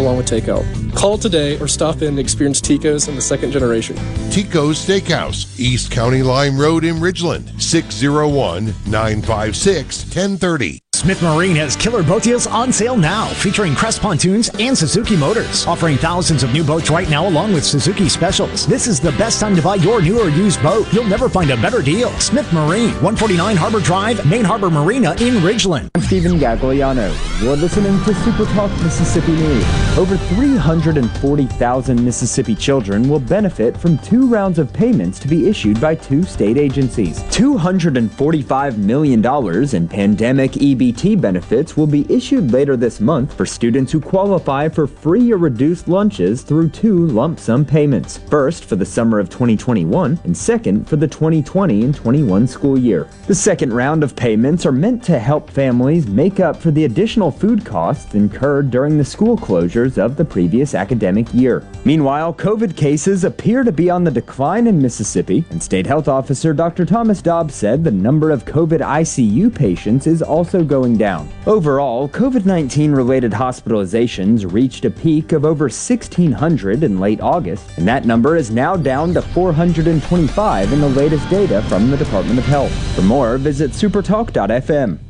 along with takeout. Call today or stop in and experience Tico's in the second generation. Tico's Steakhouse, East County Line Road in Ridgeland, 601 956 1030. Smith Marine has killer boat deals on sale now, featuring Crest pontoons and Suzuki motors, offering thousands of new boats right now along with Suzuki specials. This is the best time to buy your new or used boat. You'll never find a better deal. Smith Marine, 149 Harbor Drive, Main Harbor Marina in Ridgeland. I'm Stephen Gagliano. You're listening to Super Talk Mississippi News. Over 340,000 Mississippi children will benefit from two rounds of payments to be issued by two state agencies. $245 million in pandemic EBT benefits will be issued later this month for students who qualify for free or reduced lunches through two lump sum payments. First for the summer of 2021 and second for the 2020 and 21 school year. The second round of payments are meant to help families make up for the additional food costs incurred during the school closures of the previous academic year. Meanwhile, COVID cases appear to be on the decline in Mississippi, and State Health Officer Dr. Thomas Dobbs said the number of COVID ICU patients is also going down. Overall, COVID 19 related hospitalizations reached a peak of over 1,600 in late August, and that number is now down to 425 in the latest data from the Department of Health. For more, visit supertalk.fm.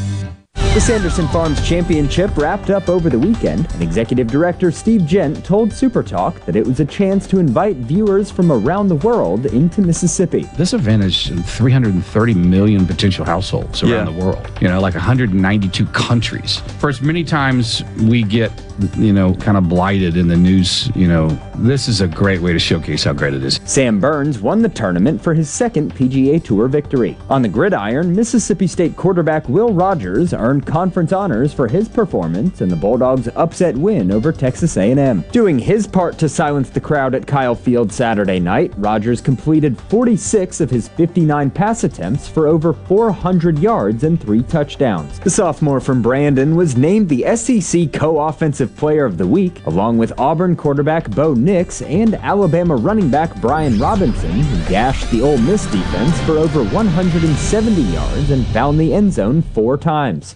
The Sanderson Farms Championship wrapped up over the weekend, and Executive Director Steve Jent told Supertalk that it was a chance to invite viewers from around the world into Mississippi. This event is 330 million potential households around Yeah. the world, you know, like 192 countries. For as many times we get, you know, kind of blighted in the news, you know, this is a great way to showcase how great it is. Sam Burns won the tournament for his second PGA Tour victory. On the gridiron, Mississippi State quarterback Will Rogers earned conference honors for his performance in the Bulldogs' upset win over Texas A&M. Doing his part to silence the crowd at Kyle Field Saturday night, Rogers completed 46 of his 59 pass attempts for over 400 yards and three touchdowns. The sophomore from Brandon was named the SEC Co-Offensive Player of the Week, along with Auburn quarterback Bo Nix and Alabama running back Brian Robinson, who gashed the Ole Miss defense for over 170 yards and found the end zone four times.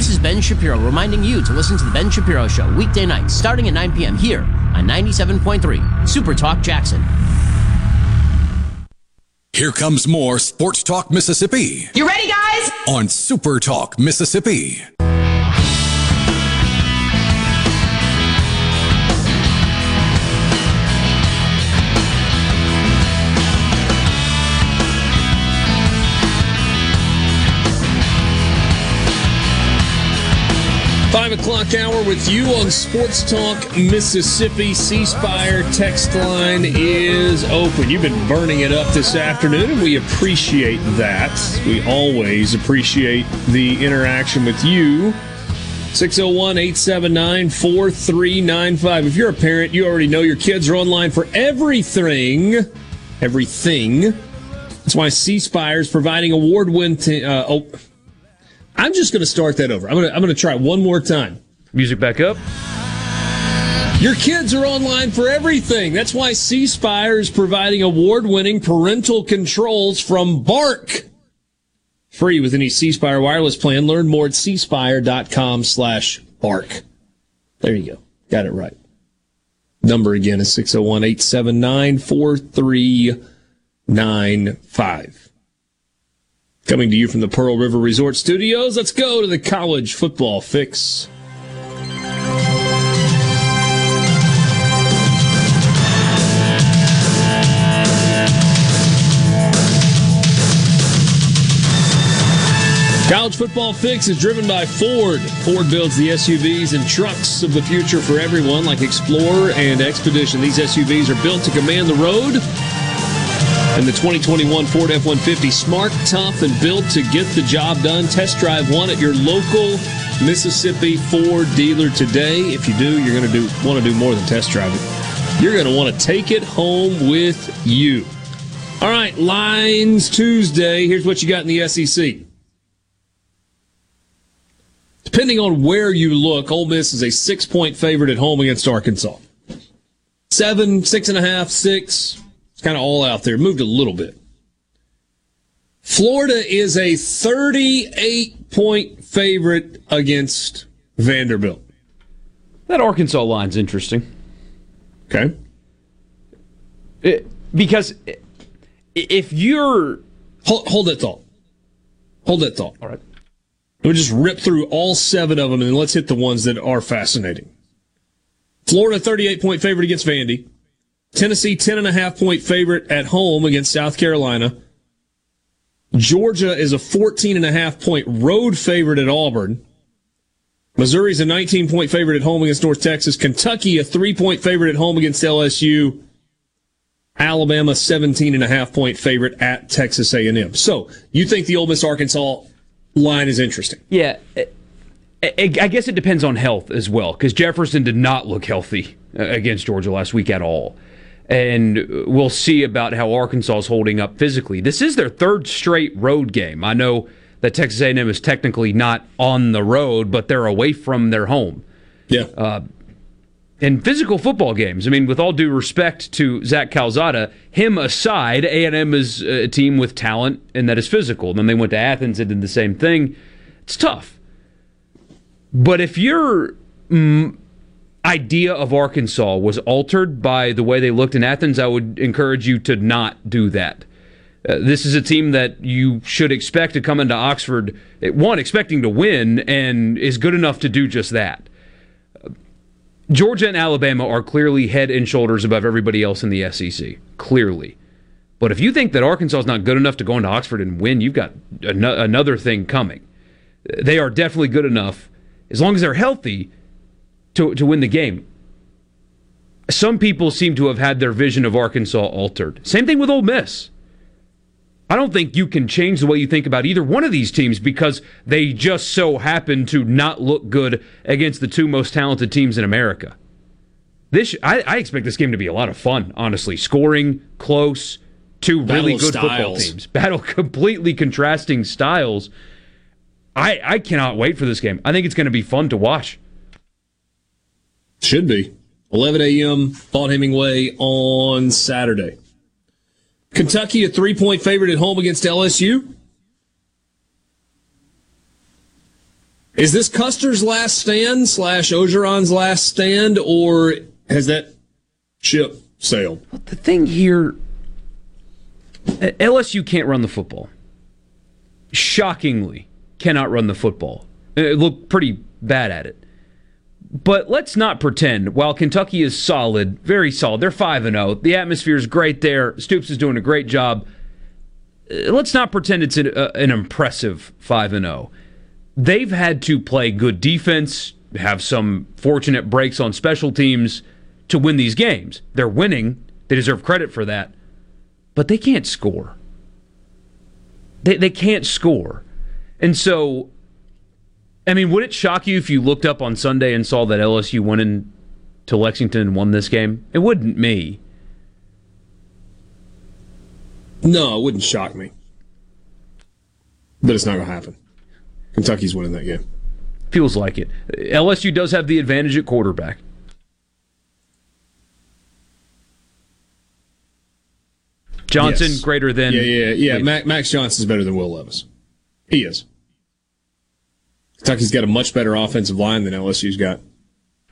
This is Ben Shapiro reminding you to listen to The Ben Shapiro Show weekday nights starting at 9 p.m. here on 97.3 Super Talk Jackson. Here comes more Sports Talk Mississippi You ready, guys? on Super Talk Mississippi. Five o'clock hour with you on Sports Talk Mississippi. C Spire text line is open. You've been burning it up this afternoon, and we appreciate that. We always appreciate the interaction with you. 601 879 4395. If you're a parent, you already know your kids are online for everything. Everything. That's why C Spire is providing award win. T- uh, oh, I'm just going to start that over. I'm going to I'm going to try one more time. Music back up. Your kids are online for everything. That's why C Spire is providing award-winning parental controls from Bark. Free with any C Spire wireless plan. Learn more at cspire.com slash bark. There you go. Got it right. Number again is 601-879-4395. Coming to you from the Pearl River Resort Studios, let's go to the college football fix. College Football Fix is driven by Ford. Ford builds the SUVs and trucks of the future for everyone, like Explorer and Expedition. These SUVs are built to command the road. And the 2021 Ford F 150, smart, tough, and built to get the job done. Test drive one at your local Mississippi Ford dealer today. If you do, you're going to do want to do more than test drive it. You're going to want to take it home with you. All right, Lines Tuesday. Here's what you got in the SEC. Depending on where you look, Ole Miss is a six point favorite at home against Arkansas. Seven, six and a half, six. It's kind of all out there. Moved a little bit. Florida is a 38 point favorite against Vanderbilt. That Arkansas line's interesting. Okay. It, because if you're hold, hold that thought, hold that thought. All right. We'll just rip through all seven of them and let's hit the ones that are fascinating. Florida, 38 point favorite against Vandy. Tennessee, 10 and a half point favorite at home against South Carolina. Georgia is a 14 and a half point road favorite at Auburn. Missouri's a 19 point favorite at home against North Texas. Kentucky, a three point favorite at home against LSU. Alabama, 17 and a half point favorite at Texas A&M. So you think the Ole Miss Arkansas line is interesting? Yeah. I guess it depends on health as well, because Jefferson did not look healthy uh, against Georgia last week at all. And we'll see about how Arkansas is holding up physically. This is their third straight road game. I know that Texas A&M is technically not on the road, but they're away from their home. Yeah. Uh, in physical football games, I mean, with all due respect to Zach Calzada, him aside, A&M is a team with talent and that is physical. And then they went to Athens and did the same thing. It's tough. But if your mm, idea of Arkansas was altered by the way they looked in Athens, I would encourage you to not do that. Uh, this is a team that you should expect to come into Oxford, one, expecting to win, and is good enough to do just that. Georgia and Alabama are clearly head and shoulders above everybody else in the SEC. Clearly. But if you think that Arkansas is not good enough to go into Oxford and win, you've got an- another thing coming. They are definitely good enough, as long as they're healthy, to, to win the game. Some people seem to have had their vision of Arkansas altered. Same thing with Ole Miss. I don't think you can change the way you think about either one of these teams because they just so happen to not look good against the two most talented teams in America. This I, I expect this game to be a lot of fun, honestly. Scoring close, two Battle really good styles. football teams. Battle completely contrasting styles. I I cannot wait for this game. I think it's going to be fun to watch. Should be. 11 a.m. Vaught Hemingway on Saturday. Kentucky, a three point favorite at home against LSU. Is this Custer's last stand slash Orgeron's last stand, or has that ship sailed? The thing here, uh, LSU can't run the football. Shockingly, cannot run the football. It looked pretty bad at it. But let's not pretend. While Kentucky is solid, very solid, they're five and zero. The atmosphere is great there. Stoops is doing a great job. Uh, Let's not pretend it's an, uh, an impressive five and zero. They've had to play good defense, have some fortunate breaks on special teams to win these games. They're winning. They deserve credit for that. But they can't score. They they can't score. And so I mean, would it shock you if you looked up on Sunday and saw that LSU went in to Lexington and won this game? It wouldn't me. No, it wouldn't shock me. But it's not going to happen. Kentucky's winning that game. Feels like it. LSU does have the advantage at quarterback. Johnson Yes. greater than Yeah, yeah, yeah. Max Johnson's better than Will Levis. He is. Kentucky's got a much better offensive line than LSU's got.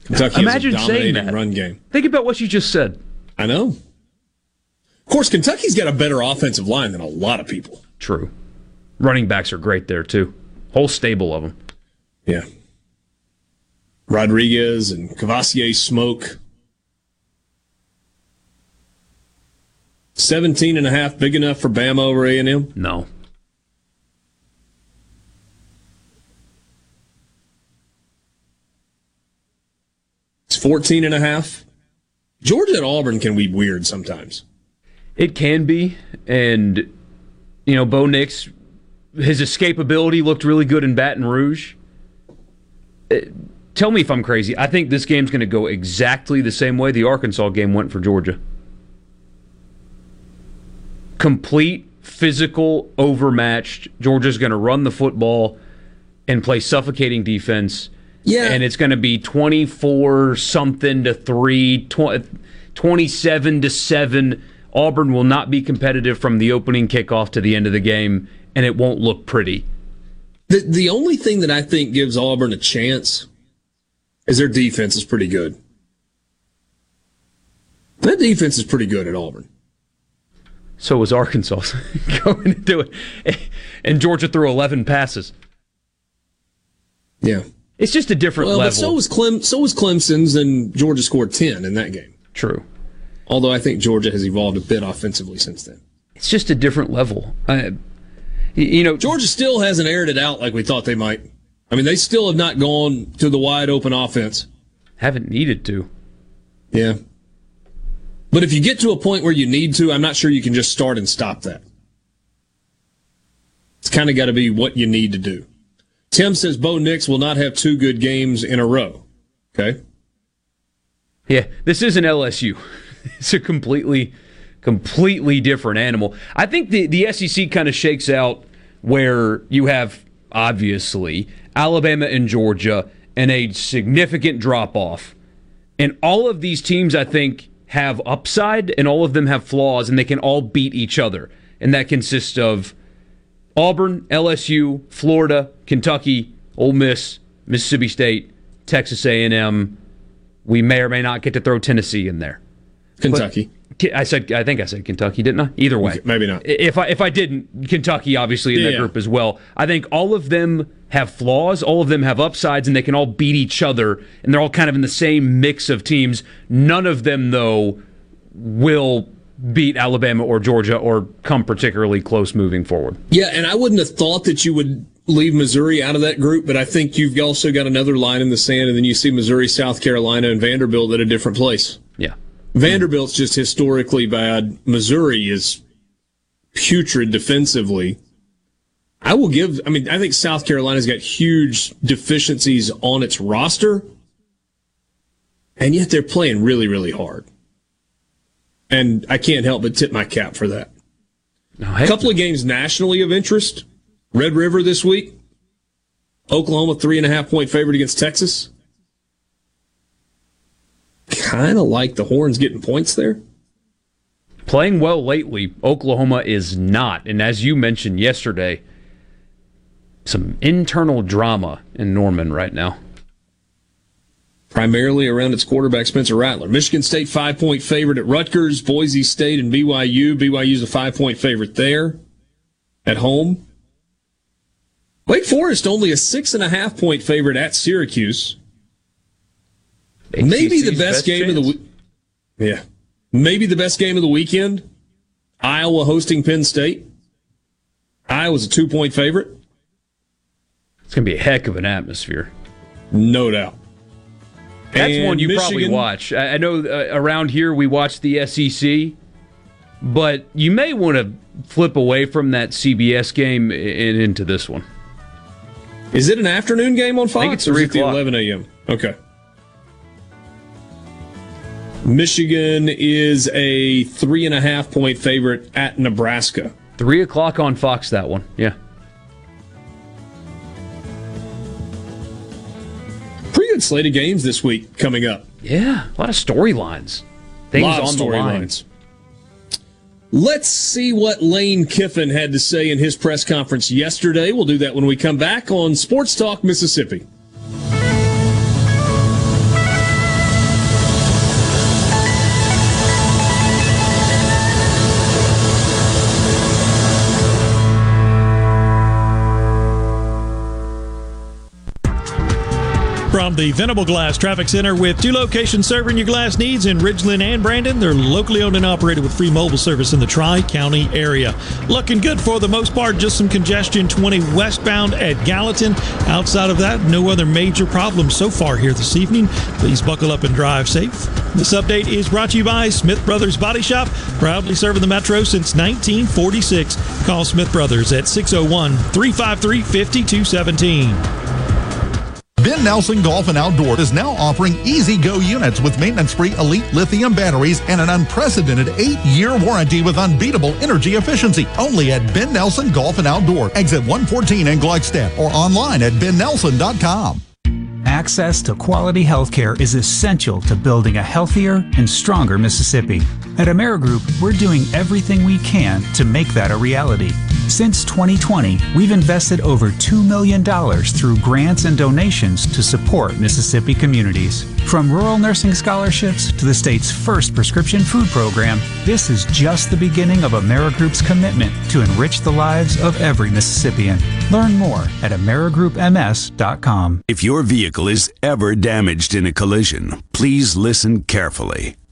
Kentucky Imagine has a saying dominating that. run game. Think about what you just said. I know. Of course, Kentucky's got a better offensive line than a lot of people. True. Running backs are great there too. Whole stable of them. Yeah. Rodriguez and Kavosiey Smoke. 17 and a half big enough for Bama over A&M? No. 14 and a half. Georgia at Auburn can be weird sometimes. It can be, and you know, Bo Nix, his escapability looked really good in Baton Rouge. Uh, tell me if I'm crazy. I think this game's going to go exactly the same way the Arkansas game went for Georgia. Complete physical overmatched. Georgia's going to run the football and play suffocating defense. Yeah. And it's going to be 24 something to 3, tw- 27 to 7. Auburn will not be competitive from the opening kickoff to the end of the game, and it won't look pretty. The the only thing that I think gives Auburn a chance is their defense is pretty good. That defense is pretty good at Auburn. So was Arkansas going to do it, and Georgia threw 11 passes. Yeah, it's just a different well, level. But so was Clem. So was Clemson's, and Georgia scored 10 in that game. True. Although I think Georgia has evolved a bit offensively since then. It's just a different level. I, you know, Georgia still hasn't aired it out like we thought they might. I mean, they still have not gone to the wide open offense. Haven't needed to. Yeah. But if you get to a point where you need to, I'm not sure you can just start and stop that. It's kind of got to be what you need to do. Tim says Bo Nix will not have two good games in a row. Okay. Yeah, this isn't LSU. It's a completely, completely different animal. I think the, the SEC kind of shakes out where you have, obviously, Alabama and Georgia and a significant drop off. And all of these teams, I think, have upside and all of them have flaws and they can all beat each other. And that consists of Auburn, LSU, Florida, Kentucky, Ole Miss, Mississippi State, Texas A&M. We may or may not get to throw Tennessee in there. Kentucky. But I said I think I said Kentucky, didn't I? Either way. Maybe not. If I if I didn't, Kentucky obviously in Yeah, that yeah. group as well. I think all of them have flaws, all of them have upsides and they can all beat each other and they're all kind of in the same mix of teams. None of them though will beat Alabama or Georgia or come particularly close moving forward. Yeah, and I wouldn't have thought that you would leave Missouri out of that group, but I think you've also got another line in the sand, and then you see Missouri, South Carolina, and Vanderbilt at a different place. Yeah. Vanderbilt's just historically bad. Missouri is putrid defensively. I will give, I mean, I think South Carolina's got huge deficiencies on its roster, and yet they're playing really, really hard. And I can't help but tip my cap for that. Oh, a couple of games nationally of interest. Red River this week. Oklahoma three and a half point favorite against Texas. Kind of like the Horns getting points there. Playing well lately, Oklahoma is not. And as you mentioned yesterday, some internal drama in Norman right now. Primarily around its quarterback, Spencer Rattler. Michigan State five point favorite at Rutgers, Boise State, and BYU. BYU's a five point favorite there at home. Wake Forest only a six and a half point favorite at Syracuse. Maybe the best, best game of the week. Yeah. Maybe the best game of the weekend. Iowa hosting Penn State. Iowa's a two point favorite. It's going to be a heck of an atmosphere. No doubt. That's And one you probably watch. I I know uh, around here we watch the SEC, but you may want to flip away from that CBS game and into this one. Is it an afternoon game on Fox? think it's or is 3 it the 11 a.m. Okay. Michigan is a three and a half point favorite at Nebraska. Three o'clock on Fox. That one, yeah. Slate of games this week coming up. Yeah, a lot of storylines. Things Lot on the line. storylines. Let's see what Lane Kiffin had to say in his press conference yesterday. We'll do that when we come back on Sports Talk Mississippi. From the Venable Glass Traffic Center with two locations serving your glass needs in Ridgeland and Brandon. They're locally owned and operated with free mobile service in the Tri County area. Looking good for the most part, just some congestion 20 westbound at Gallatin. Outside of that, no other major problems so far here this evening. Please buckle up and drive safe. This update is brought to you by Smith Brothers Body Shop, proudly serving the Metro since 1946. Call Smith Brothers at 601 353 5217. Ben Nelson Golf and Outdoor is now offering E-Z-GO units with maintenance-free elite lithium batteries and an unprecedented eight-year warranty with unbeatable energy efficiency. Only at Ben Nelson Golf and Outdoor, exit 114 in Gluckstadt, or online at bennelson.com. Access to quality healthcare is essential to building a healthier and stronger Mississippi. At Amerigroup, we're doing everything we can to make that a reality. Since 2020, we've invested over $2 million through grants and donations to support Mississippi communities. From rural nursing scholarships to the state's first prescription food program, this is just the beginning of AmeriGroup's commitment to enrich the lives of every Mississippian. Learn more at AmeriGroupMS.com. If your vehicle is ever damaged in a collision, please listen carefully.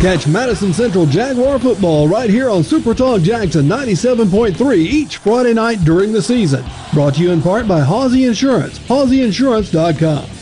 Catch Madison Central Jaguar football right here on Super Talk Jackson 97.3 each Friday night during the season. Brought to you in part by Hawsey Insurance, HawseyInsurance.com.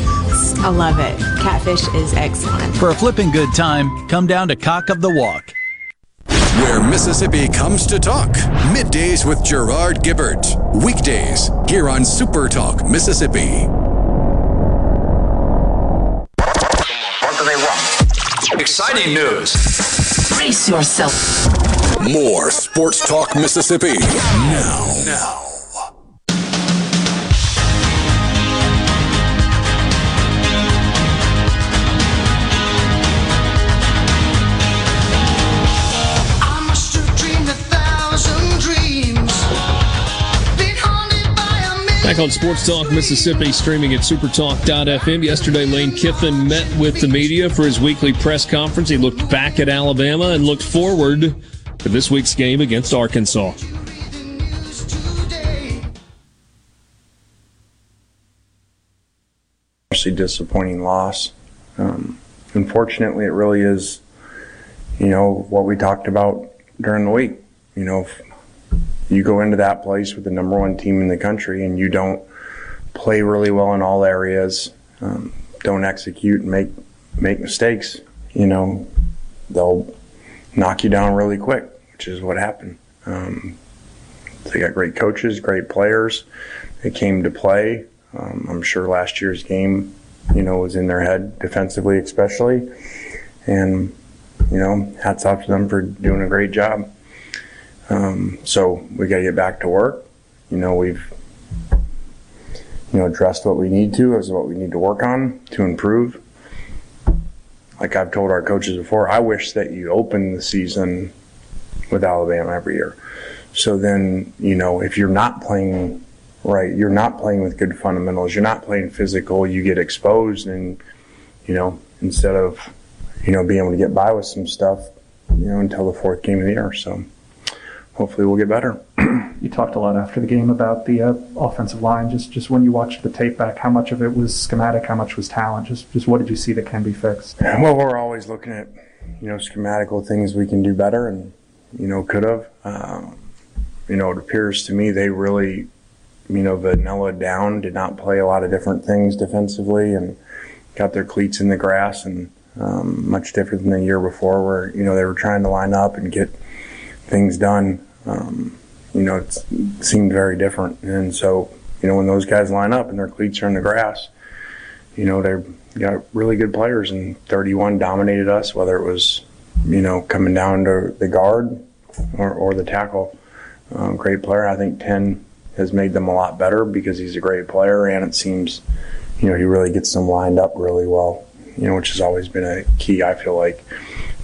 I love it. Catfish is excellent. For a flipping good time, come down to Cock of the Walk. Where Mississippi comes to talk. Middays with Gerard Gibert. Weekdays here on Super Talk Mississippi. What do they want? Exciting news. Brace yourself. More Sports Talk Mississippi. Now. Now. Back on Sports Talk Mississippi, streaming at supertalk.fm. Yesterday, Lane Kiffin met with the media for his weekly press conference. He looked back at Alabama and looked forward to this week's game against Arkansas. Obviously, disappointing loss. Um, unfortunately, it really is, you know, what we talked about during the week. You know, you go into that place with the number one team in the country and you don't play really well in all areas, um, don't execute and make make mistakes, you know, they'll knock you down really quick, which is what happened. Um, they got great coaches, great players. They came to play. Um, I'm sure last year's game, you know, was in their head defensively, especially. And, you know, hats off to them for doing a great job. Um, so we got to get back to work. You know, we've you know addressed what we need to as what we need to work on to improve. Like I've told our coaches before, I wish that you open the season with Alabama every year. So then, you know, if you're not playing right, you're not playing with good fundamentals, you're not playing physical, you get exposed and you know, instead of you know being able to get by with some stuff, you know, until the fourth game of the year. So hopefully we'll get better. you talked a lot after the game about the uh, offensive line. Just just when you watched the tape back, how much of it was schematic, how much was talent? Just just what did you see that can be fixed? Well, we're always looking at you know schematical things we can do better, and you know could have. Um, you know, it appears to me they really you know vanilla down, did not play a lot of different things defensively, and got their cleats in the grass and. Um, much different than the year before, where you know they were trying to line up and get things done, um, you know, it seemed very different. And so, you know, when those guys line up and their cleats are in the grass, you know, they got really good players, and 31 dominated us, whether it was, you know, coming down to the guard or, or the tackle. Um, great player. I think 10 has made them a lot better because he's a great player, and it seems, you know, he really gets them lined up really well. you know, which has always been a key, I feel like,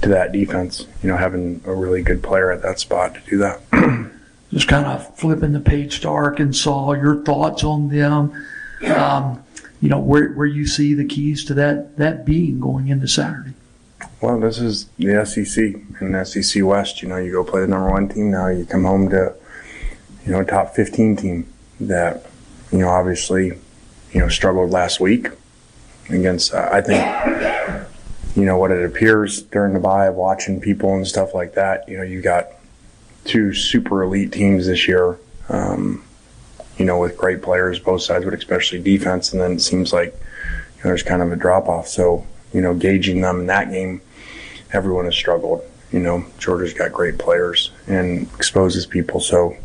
to that defense. You know, having a really good player at that spot to do that. Just kind of flipping the page to Arkansas, your thoughts on them. Um, you know, where, where you see the keys to that, that being going into Saturday. Well, this is the SEC and SEC West. You know, you go play the number one team now, you come home to, you know, a top 15 team that, you know, obviously, you know, struggled last week against, uh, I think, you know, what it appears during the bye of watching people and stuff like that. You know, you got two super elite teams this year, um, you know, with great players, both sides, but especially defense. And then it seems like, you know, there's kind of a drop off. So, you know, gauging them in that game, everyone has struggled. You know, Georgia's got great players and exposes people. So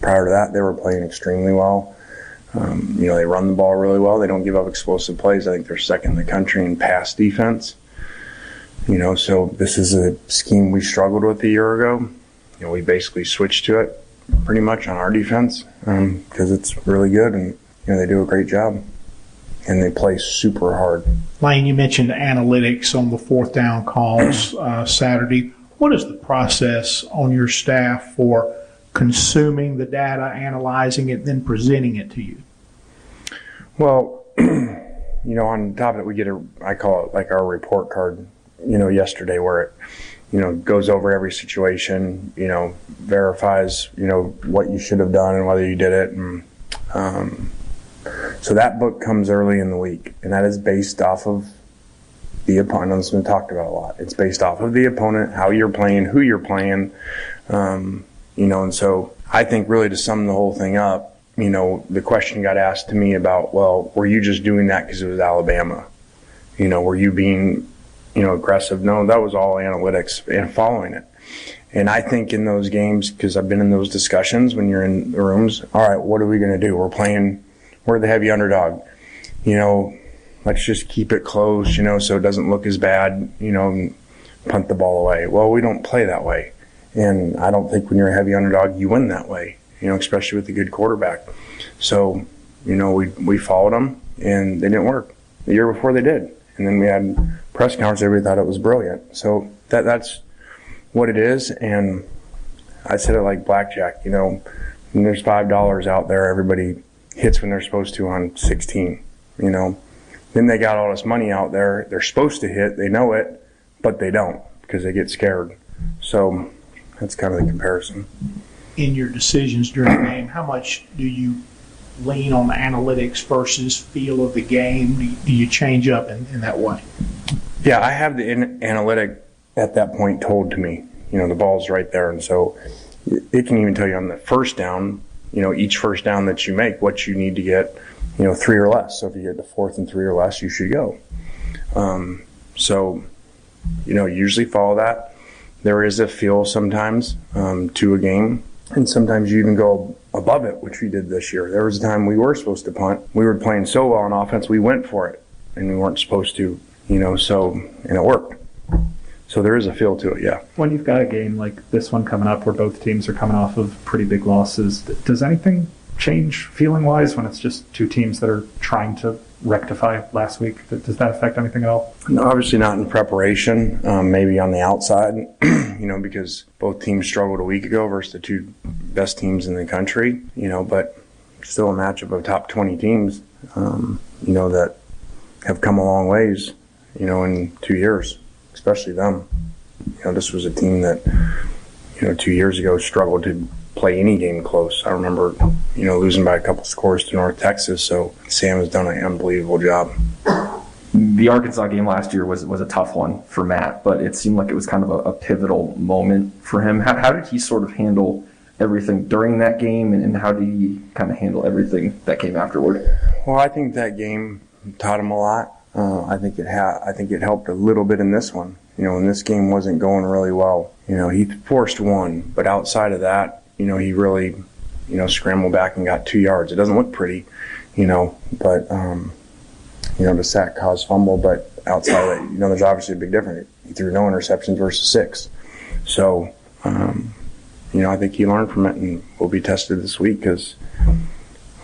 prior to that, they were playing extremely well. Um, you know, they run the ball really well. They don't give up explosive plays. I think they're second in the country in pass defense. You know, so this is a scheme we struggled with a year ago. You know, we basically switched to it pretty much on our defense because um, it's really good and, you know, they do a great job and they play super hard. Lane, you mentioned analytics on the fourth down calls uh, Saturday. What is the process on your staff for consuming the data, analyzing it, then presenting it to you? Well, you know, on top of it, we get a, I call it like our report card, you know, yesterday where it, you know, goes over every situation, you know, verifies, you know, what you should have done and whether you did it. And, um, so that book comes early in the week, and that is based off of the opponent. It's been talked about a lot. It's based off of the opponent, how you're playing, who you're playing, um, you know. And so I think really to sum the whole thing up, you know, the question got asked to me about, well, were you just doing that because it was Alabama? You know, were you being, you know, aggressive? No, that was all analytics and following it. And I think in those games, because I've been in those discussions when you're in the rooms, all right, what are we going to do? We're playing we're the heavy underdog. You know, let's just keep it close, you know, so it doesn't look as bad, you know, punt the ball away. Well, we don't play that way. And I don't think when you're a heavy underdog, you win that way, you know, especially with a good quarterback. So, you know, we, we followed them and they didn't work. The year before they did. And then we had press conference, everybody thought it was brilliant. So that, that's what it is. And I said it like blackjack, you know, there's $5 out there, everybody hits when they're supposed to on 16, you know. Then they got all this money out there. They're supposed to hit. They know it, but they don't because they get scared. So that's kind of the comparison. In your decisions during the game, how much do you lean on analytics versus feel of the game? Do you, do you change up in, in, that way? Yeah, I have the in- analytic at that point told to me. You know, the ball's right there. And so it can even tell you on the first down, you know, each first down that you make, what you need to get, you know, three or less. So if you get the fourth and three or less, you should go. Um, so, you know, usually follow that. There is a feel sometimes um, to a game, and sometimes you even go above it, which we did this year. There was a time we were supposed to punt. We were playing so well on offense, we went for it, and we weren't supposed to, you know. So, and it worked. So there is a feel to it, yeah. When you've got a game like this one coming up where both teams are coming off of pretty big losses, does anything change feeling wise when it's just two teams that are trying to rectify last week? Does that affect anything at all? No, obviously not in preparation, um, maybe on the outside, you know, because both teams struggled a week ago versus the two best teams in the country, you know, but still a matchup of top 20 teams, um, you know, that have come a long ways, you know, in two years especially them. You know, this was a team that, you know, two years ago struggled to play any game close. I remember, you know, losing by a couple scores to North Texas. So Sam has done an unbelievable job. The Arkansas game last year was was a tough one for Matt, but it seemed like it was kind of a, a pivotal moment for him. How, how, did he sort of handle everything during that game, and, and how did he kind of handle everything that came afterward? Well, I think that game taught him a lot. Uh, I think it ha- I think it helped a little bit in this one. You know, when this game wasn't going really well, you know, he forced one, but outside of that, you know, he really, you know, scrambled back and got two yards. It doesn't look pretty, you know, but um, you know, the sack caused fumble, but outside of that, you know, there's obviously a big difference. He threw no interceptions versus six, so um, you know, I think he learned from it and will be tested this week because I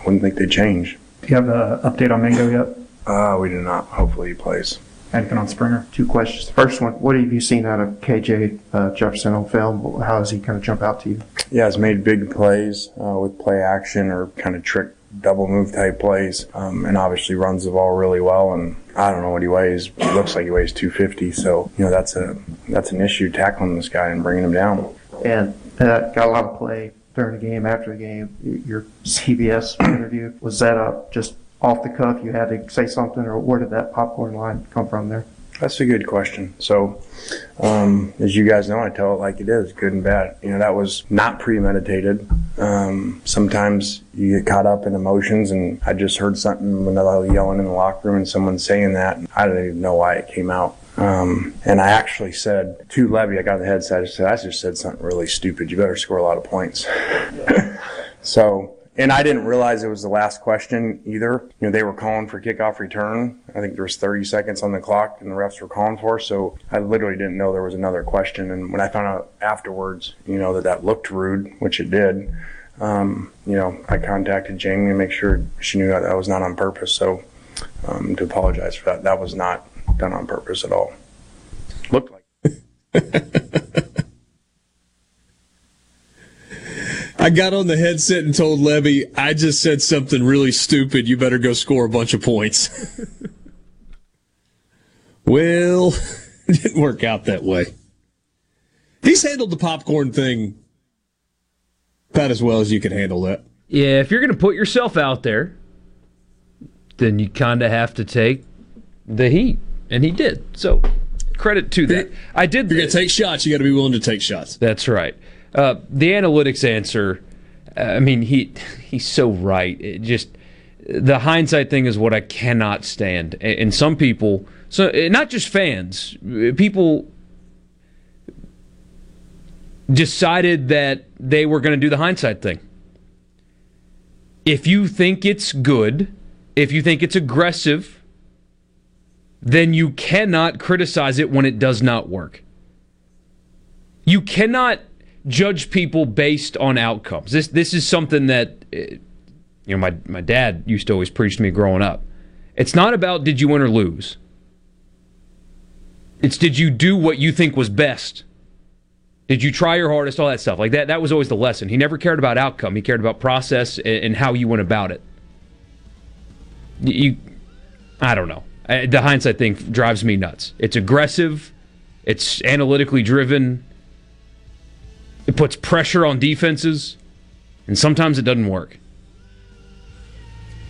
wouldn't think they'd change. Do you have an update on Mango yet? Uh, we do not. Hopefully he plays. Anything on Springer? Two questions. The first one, what have you seen out of KJ uh, Jefferson on film? How does he kind of jump out to you? Yeah, he's made big plays uh, with play action or kind of trick double move type plays, um, and obviously runs the ball really well. And I don't know what he weighs. He looks like he weighs 250. So you know that's a that's an issue tackling this guy and bringing him down. And uh, got a lot of play during the game, after the game. Your CBS interview was that up just off the cuff? You had to say something, or where did that popcorn line come from there? That's a good question. So, um, as you guys know, I tell it like it is, good and bad. You know, that was not premeditated. Um, sometimes you get caught up in emotions, and I just heard something when I was yelling in the locker room and someone saying that. And I didn't even know why it came out. Um, and I actually said to Lebby, I got the headset, I said, I just said something really stupid. You better score a lot of points. so, and I didn't realize it was the last question either. You know, they were calling for kickoff return. I think there was 30 seconds on the clock and the refs were calling for. So I literally didn't know there was another question. And when I found out afterwards, you know, that that looked rude, which it did, um, you know, I contacted Jamie to make sure she knew that that was not on purpose. So, um, to apologize for that. That was not done on purpose at all. Looked like. I got on the headset and told Lebby, I just said something really stupid. You better go score a bunch of points. well, it didn't work out that way. He's handled the popcorn thing about as well as you can handle that. Yeah, if you're going to put yourself out there, then you kind of have to take the heat, and he did. So credit to that. I did. If you're going to take shots, you got to be willing to take shots. That's right. Uh, the analytics answer. I mean, he he's so right. It just the hindsight thing is what I cannot stand. And some people, so not just fans, people decided that they were going to do the hindsight thing. If you think it's good, if you think it's aggressive, then you cannot criticize it when it does not work. You cannot judge people based on outcomes. This this is something that uh, you know my my dad used to always preach to me growing up. It's not about did you win or lose. It's did you do what you think was best. Did you try your hardest? All that stuff like that. That was always the lesson. He never cared about outcome. He cared about process and how you went about it. You, I don't know. The hindsight thing drives me nuts. It's aggressive. It's analytically driven. It puts pressure on defenses, and sometimes it doesn't work.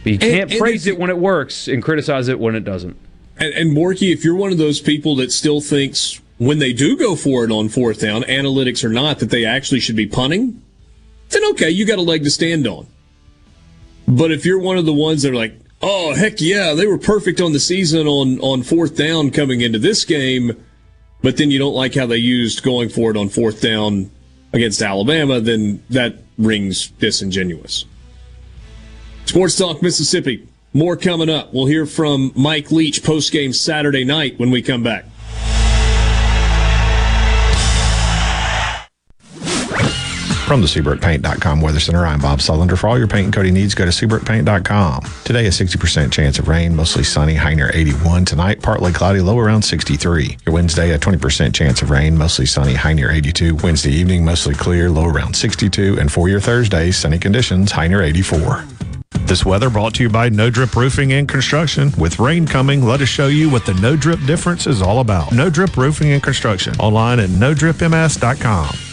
But you can't and, praise and it when it works and criticize it when it doesn't. And, and Borky, if you're one of those people that still thinks when they do go for it on fourth down, analytics or not, that they actually should be punting, then okay, you got a leg to stand on. But if you're one of the ones that are like, oh heck yeah, they were perfect on the season on on fourth down coming into this game, but then you don't like how they used going for it on fourth down against Alabama, then that rings disingenuous. Sports Talk Mississippi. More coming up. We'll hear from Mike Leach post game Saturday night when we come back. From the SeabrookPaint.com Weather Center, I'm Bob Sullender. For all your paint and coating needs, go to SeabrookPaint.com. Today, a 60% chance of rain, mostly sunny, high near 81. Tonight, partly cloudy, low around 63. Your Wednesday, a 20% chance of rain, mostly sunny, high near 82. Wednesday evening, mostly clear, low around 62. And for your Thursday, sunny conditions, high near 84. This weather brought to you by No Drip Roofing and Construction. With rain coming, let us show you what the No Drip difference is all about. No Drip Roofing and Construction. Online at NoDripMS.com.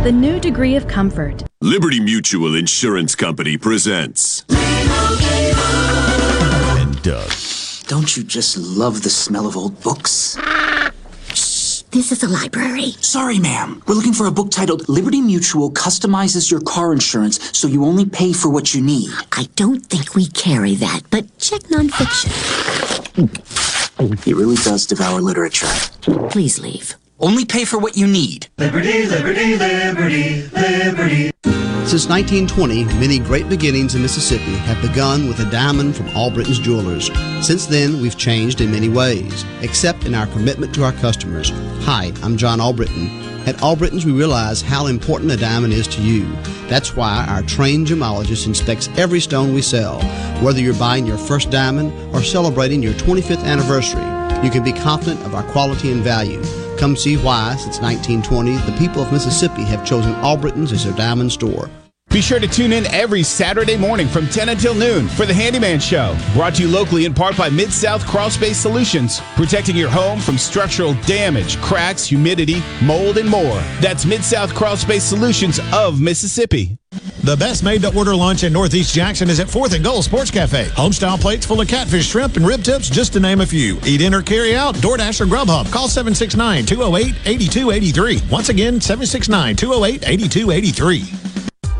Rheem, the new degree of comfort. Liberty Mutual Insurance Company presents. And Doug. Don't you just love the smell of old books? Shh, this is a library. Sorry, ma'am. We're looking for a book titled Liberty Mutual Customizes Your Car Insurance so you only pay for what you need. I don't think we carry that, but check nonfiction. He really does devour literature. Please leave. Only pay for what you need. Liberty, liberty, liberty, liberty. Since 1920, many great beginnings in Mississippi have begun with a diamond from Albritton's Jewelers. Since then, we've changed in many ways, except in our commitment to our customers. Hi, I'm John Albritton. At Albritton's, we realize how important a diamond is to you. That's why our trained gemologist inspects every stone we sell. Whether you're buying your first diamond or celebrating your 25th anniversary, you can be confident of our quality and value. Come see why, since 1920, the people of Mississippi have chosen Albritton's as their diamond store. Be sure to tune in every Saturday morning from 10 until noon for the Handyman Show. Brought to you locally in part by Mid South Crawl Space Solutions, protecting your home from structural damage, cracks, humidity, mold, and more. That's Mid South Crawl Space Solutions of Mississippi. The best made to order lunch in Northeast Jackson is at 4th and Gold Sports Cafe. Homestyle plates full of catfish, shrimp, and rib tips, just to name a few. Eat in or carry out, DoorDash or Grubhub. Call 769 208 8283. Once again, 769 208 8283.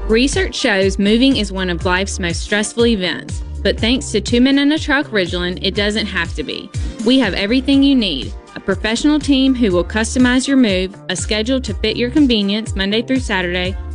Research shows moving is one of life's most stressful events, but thanks to Two Men in a Truck Ridgeland, it doesn't have to be. We have everything you need a professional team who will customize your move, a schedule to fit your convenience Monday through Saturday,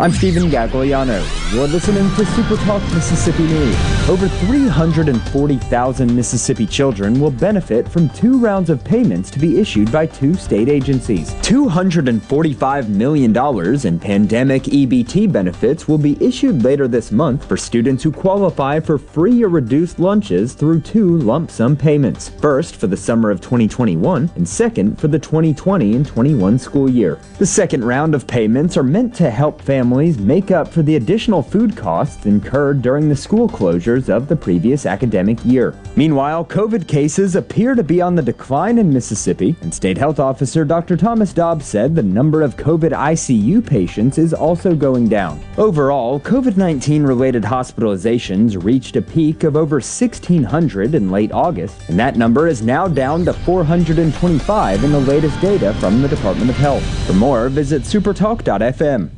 I'm Stephen Gagliano. You're listening to Super Talk Mississippi News. Over 340,000 Mississippi children will benefit from two rounds of payments to be issued by two state agencies. $245 million in pandemic EBT benefits will be issued later this month for students who qualify for free or reduced lunches through two lump sum payments. First for the summer of 2021 and second for the 2020 and 21 school year. The second round of payments are meant to help families families make up for the additional food costs incurred during the school closures of the previous academic year. Meanwhile, COVID cases appear to be on the decline in Mississippi, and State Health Officer Dr. Thomas Dobbs said the number of COVID ICU patients is also going down. Overall, COVID 19 related hospitalizations reached a peak of over 1,600 in late August, and that number is now down to 425 in the latest data from the Department of Health. For more, visit supertalk.fm.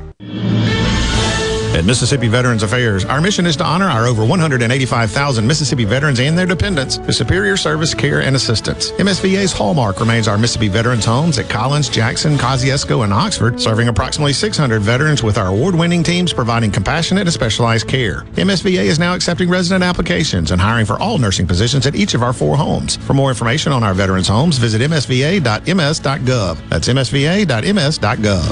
At Mississippi Veterans Affairs, our mission is to honor our over 185,000 Mississippi veterans and their dependents with superior service, care, and assistance. MSVA's hallmark remains our Mississippi Veterans homes at Collins, Jackson, Kosciusko, and Oxford, serving approximately 600 veterans with our award-winning teams providing compassionate and specialized care. MSVA is now accepting resident applications and hiring for all nursing positions at each of our four homes. For more information on our veterans homes, visit msva.ms.gov. That's msva.ms.gov.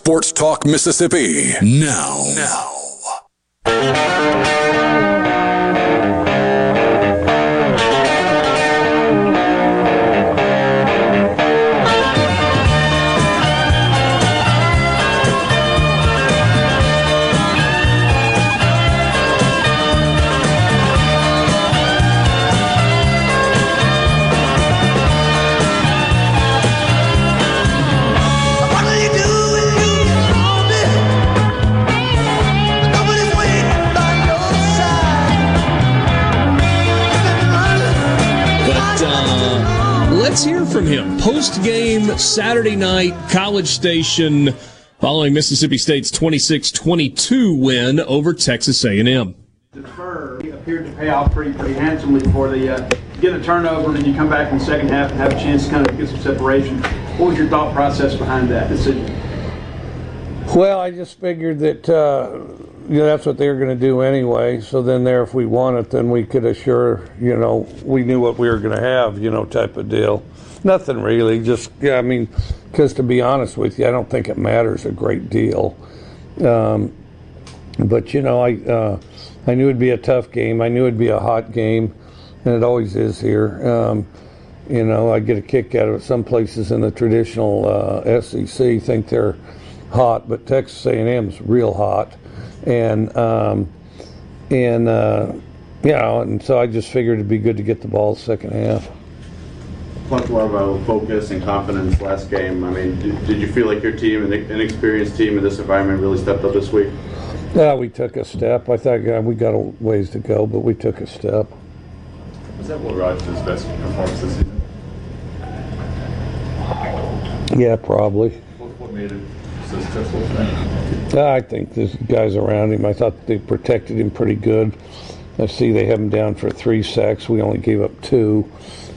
Sports Talk Mississippi. Now. Now. Let's hear from him. Post game Saturday night, College Station, following Mississippi State's 26-22 win over Texas A&M. defer the appeared to pay off pretty pretty handsomely for the uh, get a turnover and then you come back in the second half and have a chance to kind of get some separation. What was your thought process behind that decision? Well, I just figured that uh, you know that's what they were going to do anyway. So then, there, if we won it, then we could assure you know we knew what we were going to have, you know, type of deal. Nothing really, just yeah. I mean, because to be honest with you, I don't think it matters a great deal. Um, but you know, I uh, I knew it'd be a tough game. I knew it'd be a hot game, and it always is here. Um, you know, I get a kick out of it. Some places in the traditional uh, SEC think they're hot, but Texas A&M's real hot, and um, and uh, you know, and so I just figured it'd be good to get the ball second half. Talked a lot about focus and confidence last game. I mean, did, did you feel like your team, an inexperienced team in this environment, really stepped up this week? Yeah, we took a step. I thought uh, we got a ways to go, but we took a step. Was that Will Rogers' best performance this season? Yeah, probably. What, what made it so successful tonight? I think the guys around him. I thought they protected him pretty good. I see they have him down for three sacks. We only gave up two.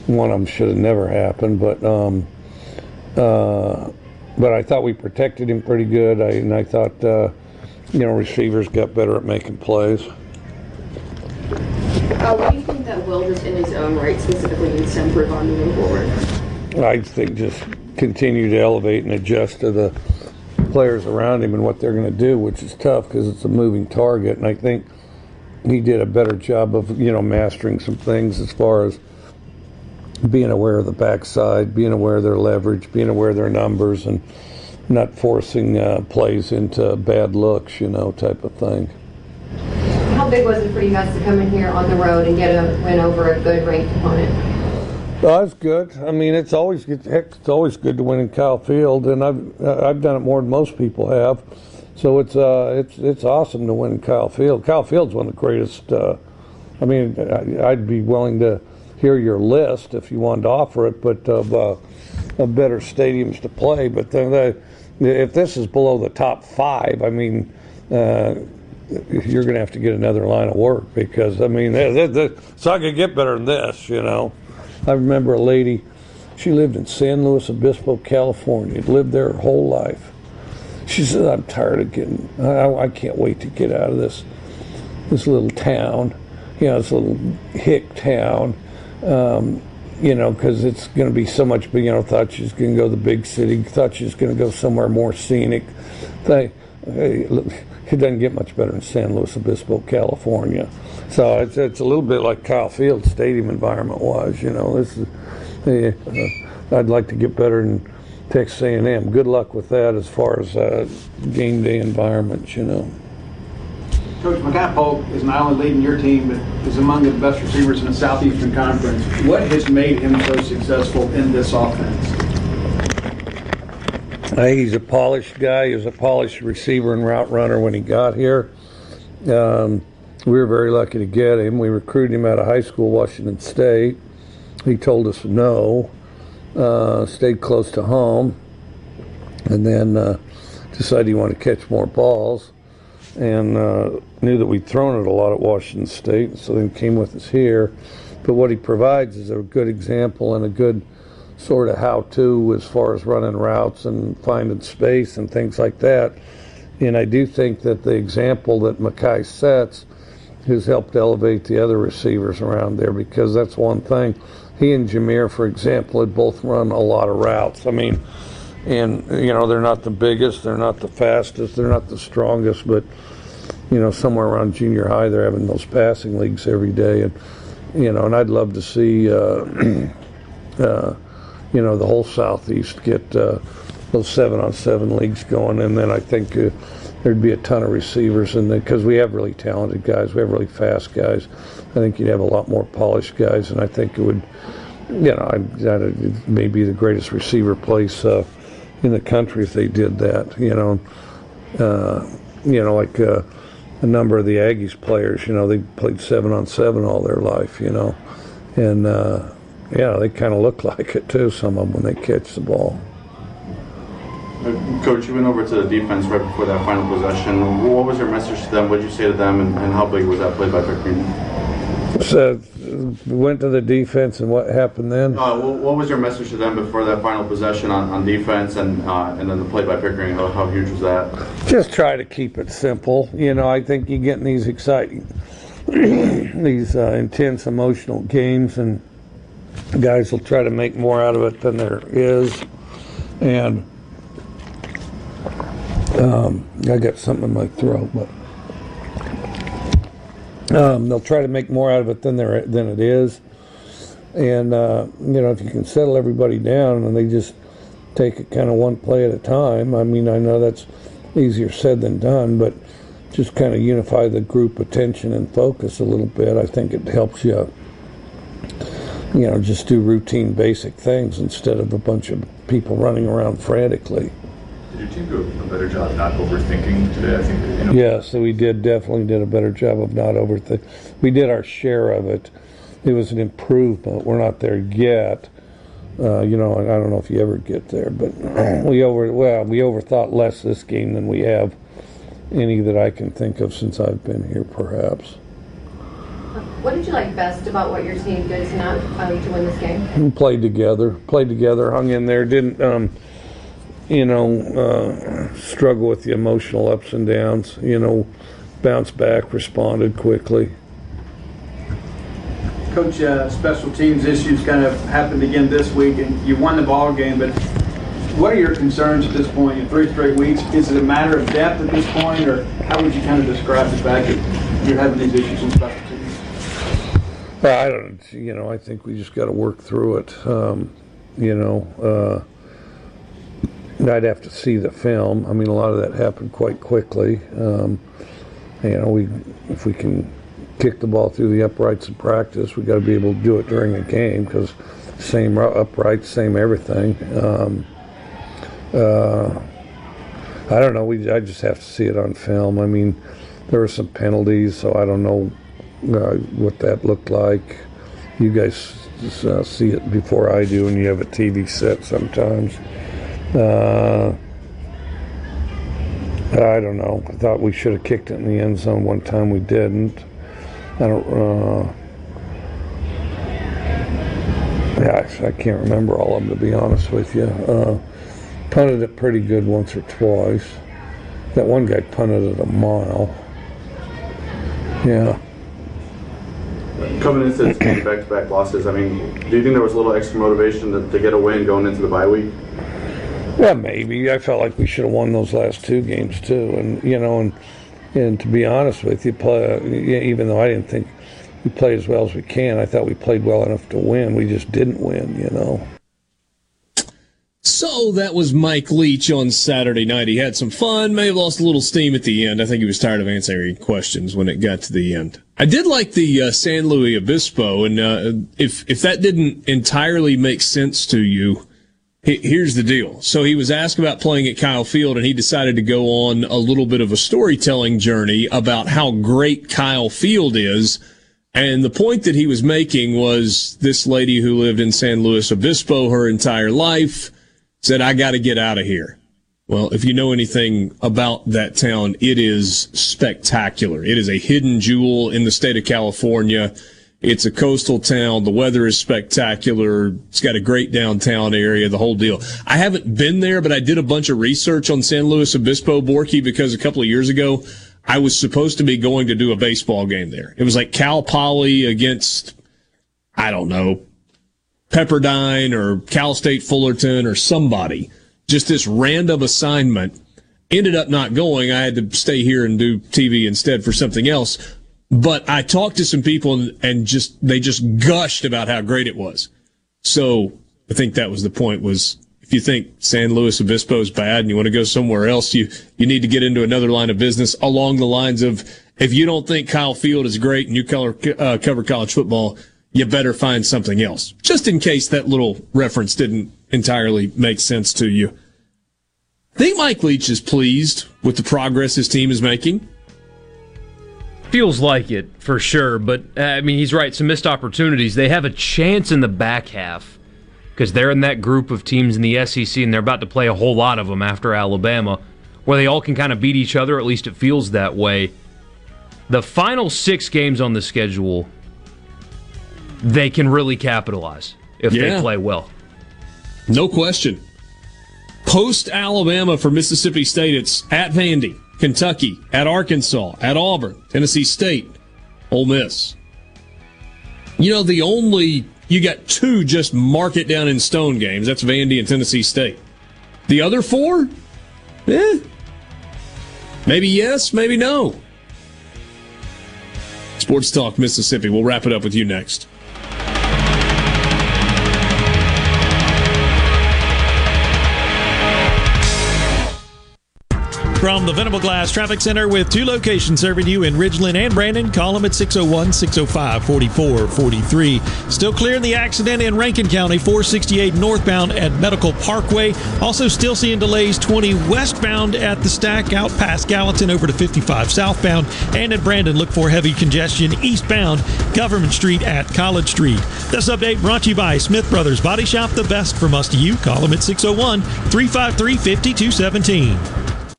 One of them should have never happened, but um, uh, but I thought we protected him pretty good. I, and I thought uh, you know receivers got better at making plays. Uh, what do you think that Will just in his own right specifically needs to improve on moving forward? I think just continue to elevate and adjust to the players around him and what they're going to do, which is tough because it's a moving target. And I think he did a better job of you know mastering some things as far as being aware of the backside, being aware of their leverage, being aware of their numbers, and not forcing uh, plays into bad looks, you know, type of thing. How big was it for you guys to come in here on the road and get a win over a good ranked opponent? It's good. I mean, it's always. Heck, it's always good to win in Kyle Field, and I've I've done it more than most people have. So it's uh it's it's awesome to win in Kyle Field. Kyle Field's one of the greatest. Uh, I mean, I, I'd be willing to hear your list if you wanted to offer it, but of, uh, of better stadiums to play. But then the, if this is below the top five, I mean, uh, you're going to have to get another line of work because I mean, it's not going to get better than this, you know. I remember a lady, she lived in San Luis Obispo, California, lived there her whole life. She said, "I'm tired of getting. I, I can't wait to get out of this this little town, you know, this little hick town." Um, you know, because it's going to be so much. You know, thought she was going to go to the big city. Thought she was going to go somewhere more scenic. They, hey, look, it doesn't get much better in San Luis Obispo, California. So it's it's a little bit like Kyle Field Stadium environment was. You know, this is. Uh, I'd like to get better in Texas A&M. Good luck with that as far as uh, game day environments. You know. Coach Makai Polk is not only leading your team, but is among the best receivers in the Southeastern Conference. What has made him so successful in this offense? Hey, he's a polished guy. He was a polished receiver and route runner when he got here. Um, we were very lucky to get him. We recruited him out of high school, Washington State. He told us no, uh, stayed close to home, and then uh, decided he wanted to catch more balls and uh, knew that we'd thrown it a lot at Washington State, so then came with us here. But what he provides is a good example and a good sort of how-to as far as running routes and finding space and things like that. And I do think that the example that Makai sets has helped elevate the other receivers around there because that's one thing. He and Jamire, for example, had both run a lot of routes. I mean, and you know they're not the biggest, they're not the fastest, they're not the strongest, but you know somewhere around junior high they're having those passing leagues every day, and you know, and I'd love to see uh, uh, you know the whole southeast get uh, those seven on seven leagues going, and then I think. Uh, there'd be a ton of receivers, and because we have really talented guys, we have really fast guys. I think you'd have a lot more polished guys, and I think it would, you know, I, it may be the greatest receiver place uh, in the country if they did that. You know, uh, you know, like uh, a number of the Aggies players. You know, they played seven on seven all their life. You know, and uh, yeah, they kind of look like it too. Some of them when they catch the ball. Uh, Coach, you went over to the defense right before that final possession. What was your message to them? What did you say to them, and, and how big was that play by Green? So we went to the defense, and what happened then? Uh, what was your message to them before that final possession on, on defense and uh, and then the play by Pickering? How, how huge was that? Just try to keep it simple. You know, I think you're getting these exciting, these uh, intense emotional games, and guys will try to make more out of it than there is. And um, I got something in my throat, but um, they'll try to make more out of it than there than it is. And uh, you know, if you can settle everybody down and they just take it kind of one play at a time. I mean, I know that's easier said than done, but just kind of unify the group attention and focus a little bit. I think it helps you, you know, just do routine basic things instead of a bunch of people running around frantically. Did your team do a better job not overthinking today? I think you know. Yeah, so we did definitely did a better job of not overthink. We did our share of it. It was an improvement. We're not there yet. Uh, you know, I don't know if you ever get there, but we over well we overthought less this game than we have any that I can think of since I've been here, perhaps. What did you like best about what your team did tonight um, to win this game? We played together, played together, hung in there, didn't, um, you know, uh, struggle with the emotional ups and downs, you know, bounced back, responded quickly. Coach, uh, special teams issues kind of happened again this week, and you won the ball game. But what are your concerns at this point in three straight weeks? Is it a matter of depth at this point, or how would you kind of describe the fact that you're having these issues in special I don't, you know, I think we just got to work through it. Um, you know, uh, I'd have to see the film. I mean, a lot of that happened quite quickly. Um, you know, we if we can kick the ball through the uprights in practice, we got to be able to do it during a game because same uprights, same everything. Um, uh, I don't know. We I just have to see it on film. I mean, there were some penalties, so I don't know uh, what that looked like. You guys uh, see it before I do, and you have a TV set sometimes. Uh, I don't know. I thought we should have kicked it in the end zone one time. We didn't. I don't. Uh, yeah, I can't remember all of them to be honest with you. Uh, punted it pretty good once or twice. That one guy punted it a mile. Yeah. Coming into back-to-back losses. I mean, do you think there was a little extra motivation to, to get a win going into the bye week? Yeah, maybe. I felt like we should have won those last two games too, and you know, and and to be honest with you, play, even though I didn't think we played as well as we can, I thought we played well enough to win. We just didn't win, you know. So that was Mike Leach on Saturday night. He had some fun, may have lost a little steam at the end. I think he was tired of answering questions when it got to the end. I did like the uh, San Luis Obispo, and uh, if if that didn't entirely make sense to you, he- here's the deal. So he was asked about playing at Kyle Field, and he decided to go on a little bit of a storytelling journey about how great Kyle Field is. And the point that he was making was this lady who lived in San Luis Obispo her entire life said, I got to get out of here. Well, if you know anything about that town, it is spectacular. It is a hidden jewel in the state of California. It's a coastal town. The weather is spectacular. It's got a great downtown area, the whole deal. I haven't been there, but I did a bunch of research on San Luis Obispo, Borky, because a couple of years ago, I was supposed to be going to do a baseball game there. It was like Cal Poly against, I don't know, Pepperdine or Cal State Fullerton or somebody. Just this random assignment. Ended up not going. I had to stay here and do TV instead for something else. But I talked to some people and, and just, they just gushed about how great it was. So I think that was the point was if you think San Luis Obispo is bad and you want to go somewhere else, you, you need to get into another line of business along the lines of if you don't think Kyle Field is great and you color, uh, cover college football, you better find something else. Just in case that little reference didn't entirely make sense to you. I think Mike Leach is pleased with the progress his team is making. Feels like it for sure, but uh, I mean, he's right. Some missed opportunities. They have a chance in the back half because they're in that group of teams in the SEC and they're about to play a whole lot of them after Alabama, where they all can kind of beat each other. At least it feels that way. The final six games on the schedule they can really capitalize if Yeah. they play well. No question. Post Alabama for Mississippi State, it's at Vandy, Kentucky, at Arkansas, at Auburn, Tennessee State, Ole Miss. You know, the only, you got two just mark it down in stone games. That's Vandy and Tennessee State. The other four? Eh. Maybe yes, maybe no. Sports Talk Mississippi. We'll wrap it up with you next. From the Venable Glass Traffic Center with two locations serving you in Ridgeland and Brandon. Call them at 601 605 4443. Still clearing the accident in Rankin County, 468 northbound at Medical Parkway. Also, still seeing delays 20 westbound at the stack out past Gallatin over to 55 southbound. And at Brandon, look for heavy congestion eastbound Government Street at College Street. This update brought to you by Smith Brothers Body Shop, the best from us to you. Call them at 601 353 5217.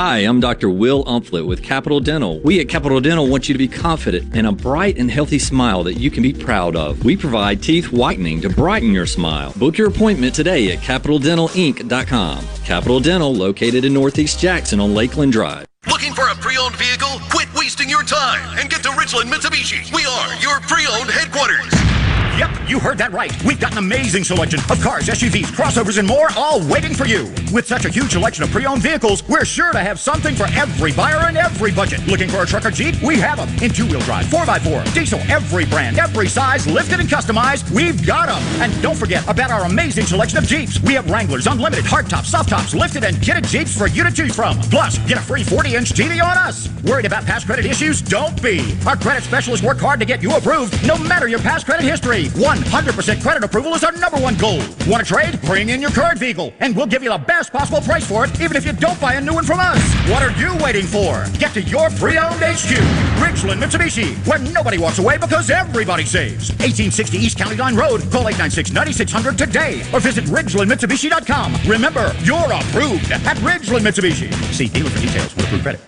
Hi, I'm Dr. Will Umflett with Capital Dental. We at Capital Dental want you to be confident in a bright and healthy smile that you can be proud of. We provide teeth whitening to brighten your smile. Book your appointment today at CapitalDentalInc.com. Capital Dental, located in Northeast Jackson on Lakeland Drive. Looking for a pre-owned vehicle? Quit wasting your time and get to Ridgeland Mitsubishi. We are your pre-owned headquarters. Yep, you heard that right. We've got an amazing selection of cars, SUVs, crossovers, and more, all waiting for you. With such a huge selection of pre-owned vehicles, we're sure to have something for every buyer and every budget. Looking for a truck or Jeep? We have them in two-wheel drive, 4x4, diesel, every brand, every size, lifted and customized. We've got them. And don't forget about our amazing selection of Jeeps. We have Wranglers, unlimited, hardtops, soft tops, lifted and kitted Jeeps for you to choose from. Plus, get a free 40-inch TV on us. Worried about past credit issues? Don't be. Our credit specialists work hard to get you approved, no matter your past credit history. 100% credit approval is our number one goal. Want to trade? Bring in your current vehicle, and we'll give you the best possible price for it, even if you don't buy a new one from us. What are you waiting for? Get to your pre-owned HQ, Ridgeland Mitsubishi, where nobody walks away because everybody saves. 1860 East County Line Road. Call 896-9600 today, or visit RidgelandMitsubishi.com. Remember, you're approved at Ridgeland Mitsubishi. See dealer for details with approved credit.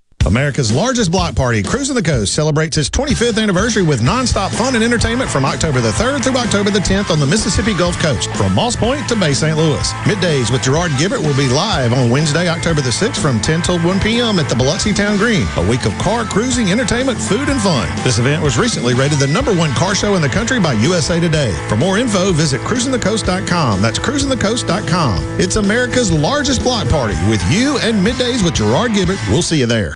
America's largest block party, Cruising the Coast, celebrates its 25th anniversary with nonstop fun and entertainment from October the 3rd through October the 10th on the Mississippi Gulf Coast, from Moss Point to Bay St. Louis. Middays with Gerard Gibert will be live on Wednesday, October the 6th from 10 till 1 p.m. at the Biloxi Town Green. A week of car cruising, entertainment, food, and fun. This event was recently rated the number one car show in the country by USA Today. For more info, visit cruisingthecoast.com. That's cruisingthecoast.com. It's America's largest block party with you and Middays with Gerard Gibert. We'll see you there.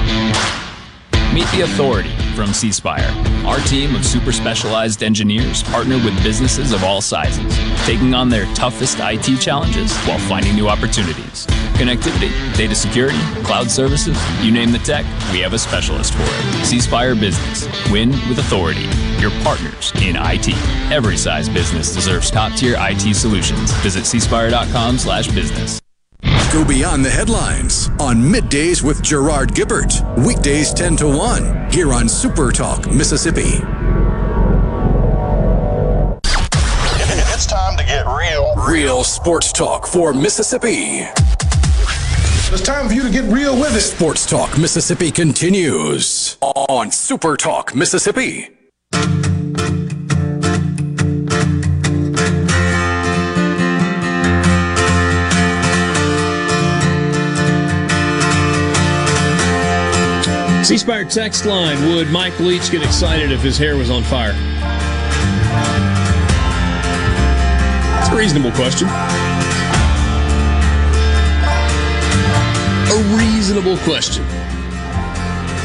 Meet the authority from C. Our team of super specialized engineers partner with businesses of all sizes, taking on their toughest IT challenges while finding new opportunities. Connectivity, data security, cloud services, you name the tech, we have a specialist for it. C Business. Win with authority. Your partners in IT. Every size business deserves top-tier IT solutions. Visit cspire.com slash business. Go beyond the headlines on Middays with Gerard Gibert. Weekdays 10 to 1 here on Super Talk, Mississippi. It's time to get real. Real sports talk for Mississippi. It's time for you to get real with it. Sports Talk Mississippi continues on Super Talk Mississippi. C Spire text line Would Mike Leach get excited if his hair was on fire? It's a reasonable question. A reasonable question.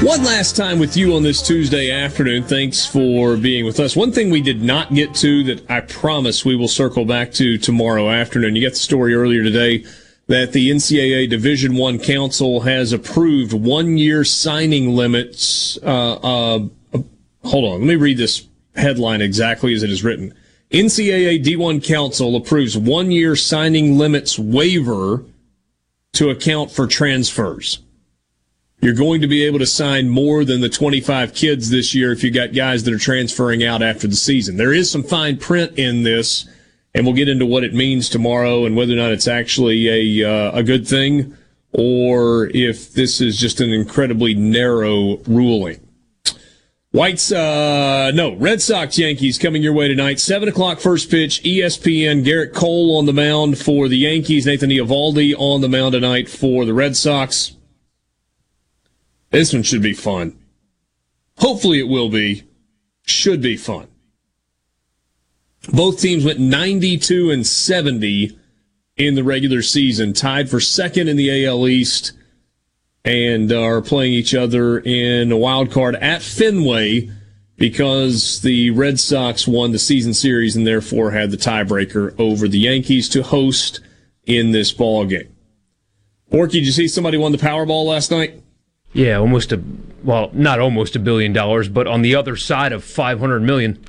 One last time with you on this Tuesday afternoon. Thanks for being with us. One thing we did not get to that I promise we will circle back to tomorrow afternoon. You got the story earlier today that the NCAA Division One Council has approved one-year signing limits. Uh, uh, hold on, let me read this headline exactly as it is written. NCAA D1 Council approves one-year signing limits waiver to account for transfers. You're going to be able to sign more than the 25 kids this year if you got guys that are transferring out after the season. There is some fine print in this and we'll get into what it means tomorrow and whether or not it's actually a uh, a good thing or if this is just an incredibly narrow ruling. Whites, uh, no, Red Sox Yankees coming your way tonight. Seven o'clock first pitch, ESPN. Gerrit Cole on the mound for the Yankees. Nathan Eovaldi on the mound tonight for the Red Sox. This one should be fun. Hopefully it will be. Should be fun. Both teams went 92 and 70 in the regular season, tied for second in the AL East, and are playing each other in a wild card at Fenway because the Red Sox won the season series and therefore had the tiebreaker over the Yankees to host in this ball game. Borky, did you see somebody won the Powerball last night? Yeah, almost a well, not almost a billion dollars, but on the other side of 500 million.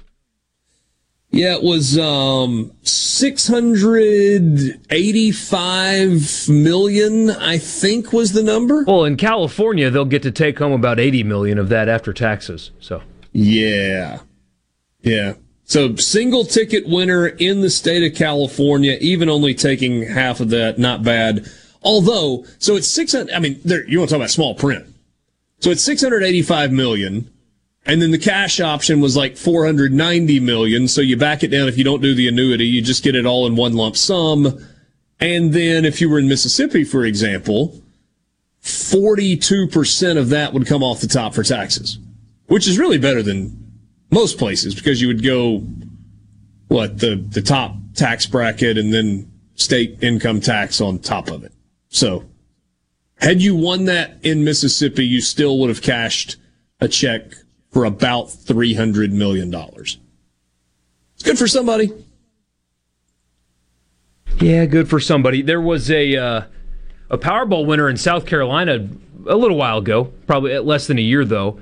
Yeah, it was um, 685 million, I think was the number. Well, in California, they'll get to take home about 80 million of that after taxes. So, yeah. Yeah. So, single ticket winner in the state of California, even only taking half of that, not bad. Although, so it's 600, I mean, there, you want to talk about small print. So it's 685 million. And then the cash option was like 490 million. So you back it down if you don't do the annuity, you just get it all in one lump sum. And then if you were in Mississippi, for example, 42% of that would come off the top for taxes, which is really better than most places because you would go, what, the, the top tax bracket and then state income tax on top of it. So had you won that in Mississippi, you still would have cashed a check for about $300 million. It's good for somebody. Yeah, good for somebody. There was a uh, a Powerball winner in South Carolina a little while ago, probably less than a year though,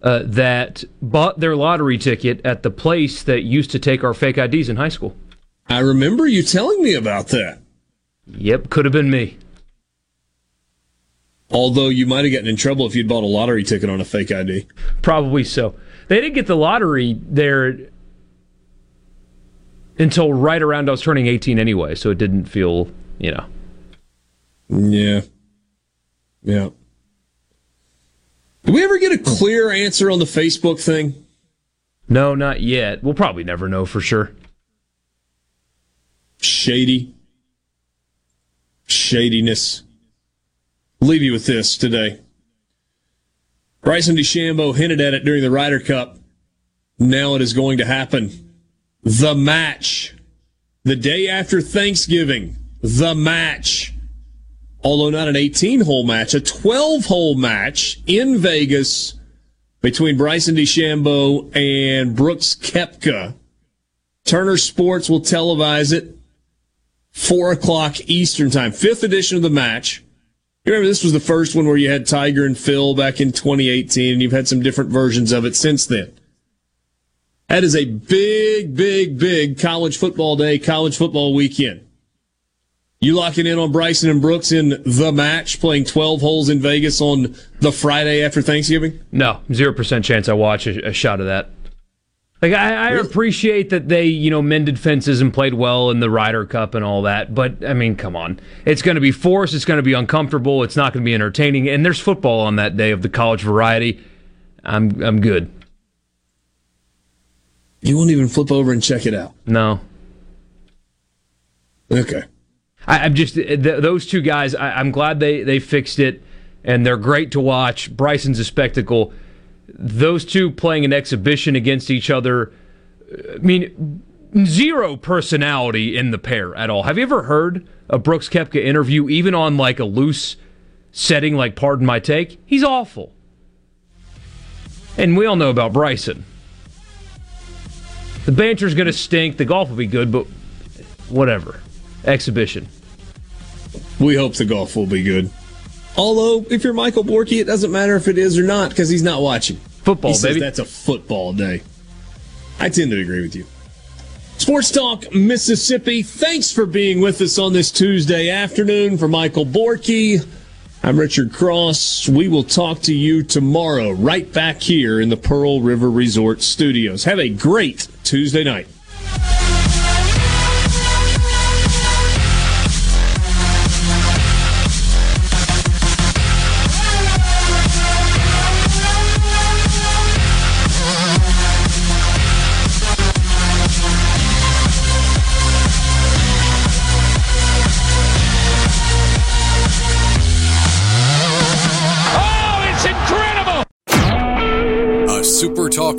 uh, that bought their lottery ticket at the place that used to take our fake IDs in high school. I remember you telling me about that. Yep, could have been me. Although you might have gotten in trouble if you'd bought a lottery ticket on a fake ID. Probably so. They didn't get the lottery there until right around I was turning 18 anyway, so it didn't feel, you know. Yeah. Yeah. Did we ever get a clear answer on the Facebook thing? No, not yet. We'll probably never know for sure. Shady. Shadiness leave you with this today. Bryson DeChambeau hinted at it during the Ryder Cup. Now it is going to happen. The match. The day after Thanksgiving. The match. Although not an 18 hole match, a 12 hole match in Vegas between Bryson DeChambeau and Brooks Koepka. Turner Sports will televise it. Four o'clock Eastern time. Fifth edition of the match. You remember this was the first one where you had Tiger and Phil back in 2018, and you've had some different versions of it since then. That is a big, big, big college football day, college football weekend. You locking in on Bryson and Brooks in the match, playing 12 holes in Vegas on the Friday after Thanksgiving? No, 0% chance I watch a, a shot of that. Like I, I appreciate that they, you know, mended fences and played well in the Ryder Cup and all that, but I mean, come on, it's going to be forced. It's going to be uncomfortable. It's not going to be entertaining. And there's football on that day of the college variety. I'm I'm good. You won't even flip over and check it out. No. Okay. I, I'm just th- those two guys. I, I'm glad they they fixed it, and they're great to watch. Bryson's a spectacle. Those two playing an exhibition against each other. Uh, I mean, zero personality in the pair at all. Have you ever heard a Brooks Koepka interview, even on like a loose setting, like Pardon My Take? He's awful. And we all know about Bryson. The banter's going to stink. The golf will be good, but whatever. Exhibition. We hope the golf will be good. Although, if you're Michael Borky, it doesn't matter if it is or not because he's not watching. Football, he says baby. That's a football day. I tend to agree with you. Sports Talk Mississippi. Thanks for being with us on this Tuesday afternoon. For Michael Borky, I'm Richard Cross. We will talk to you tomorrow, right back here in the Pearl River Resort Studios. Have a great Tuesday night.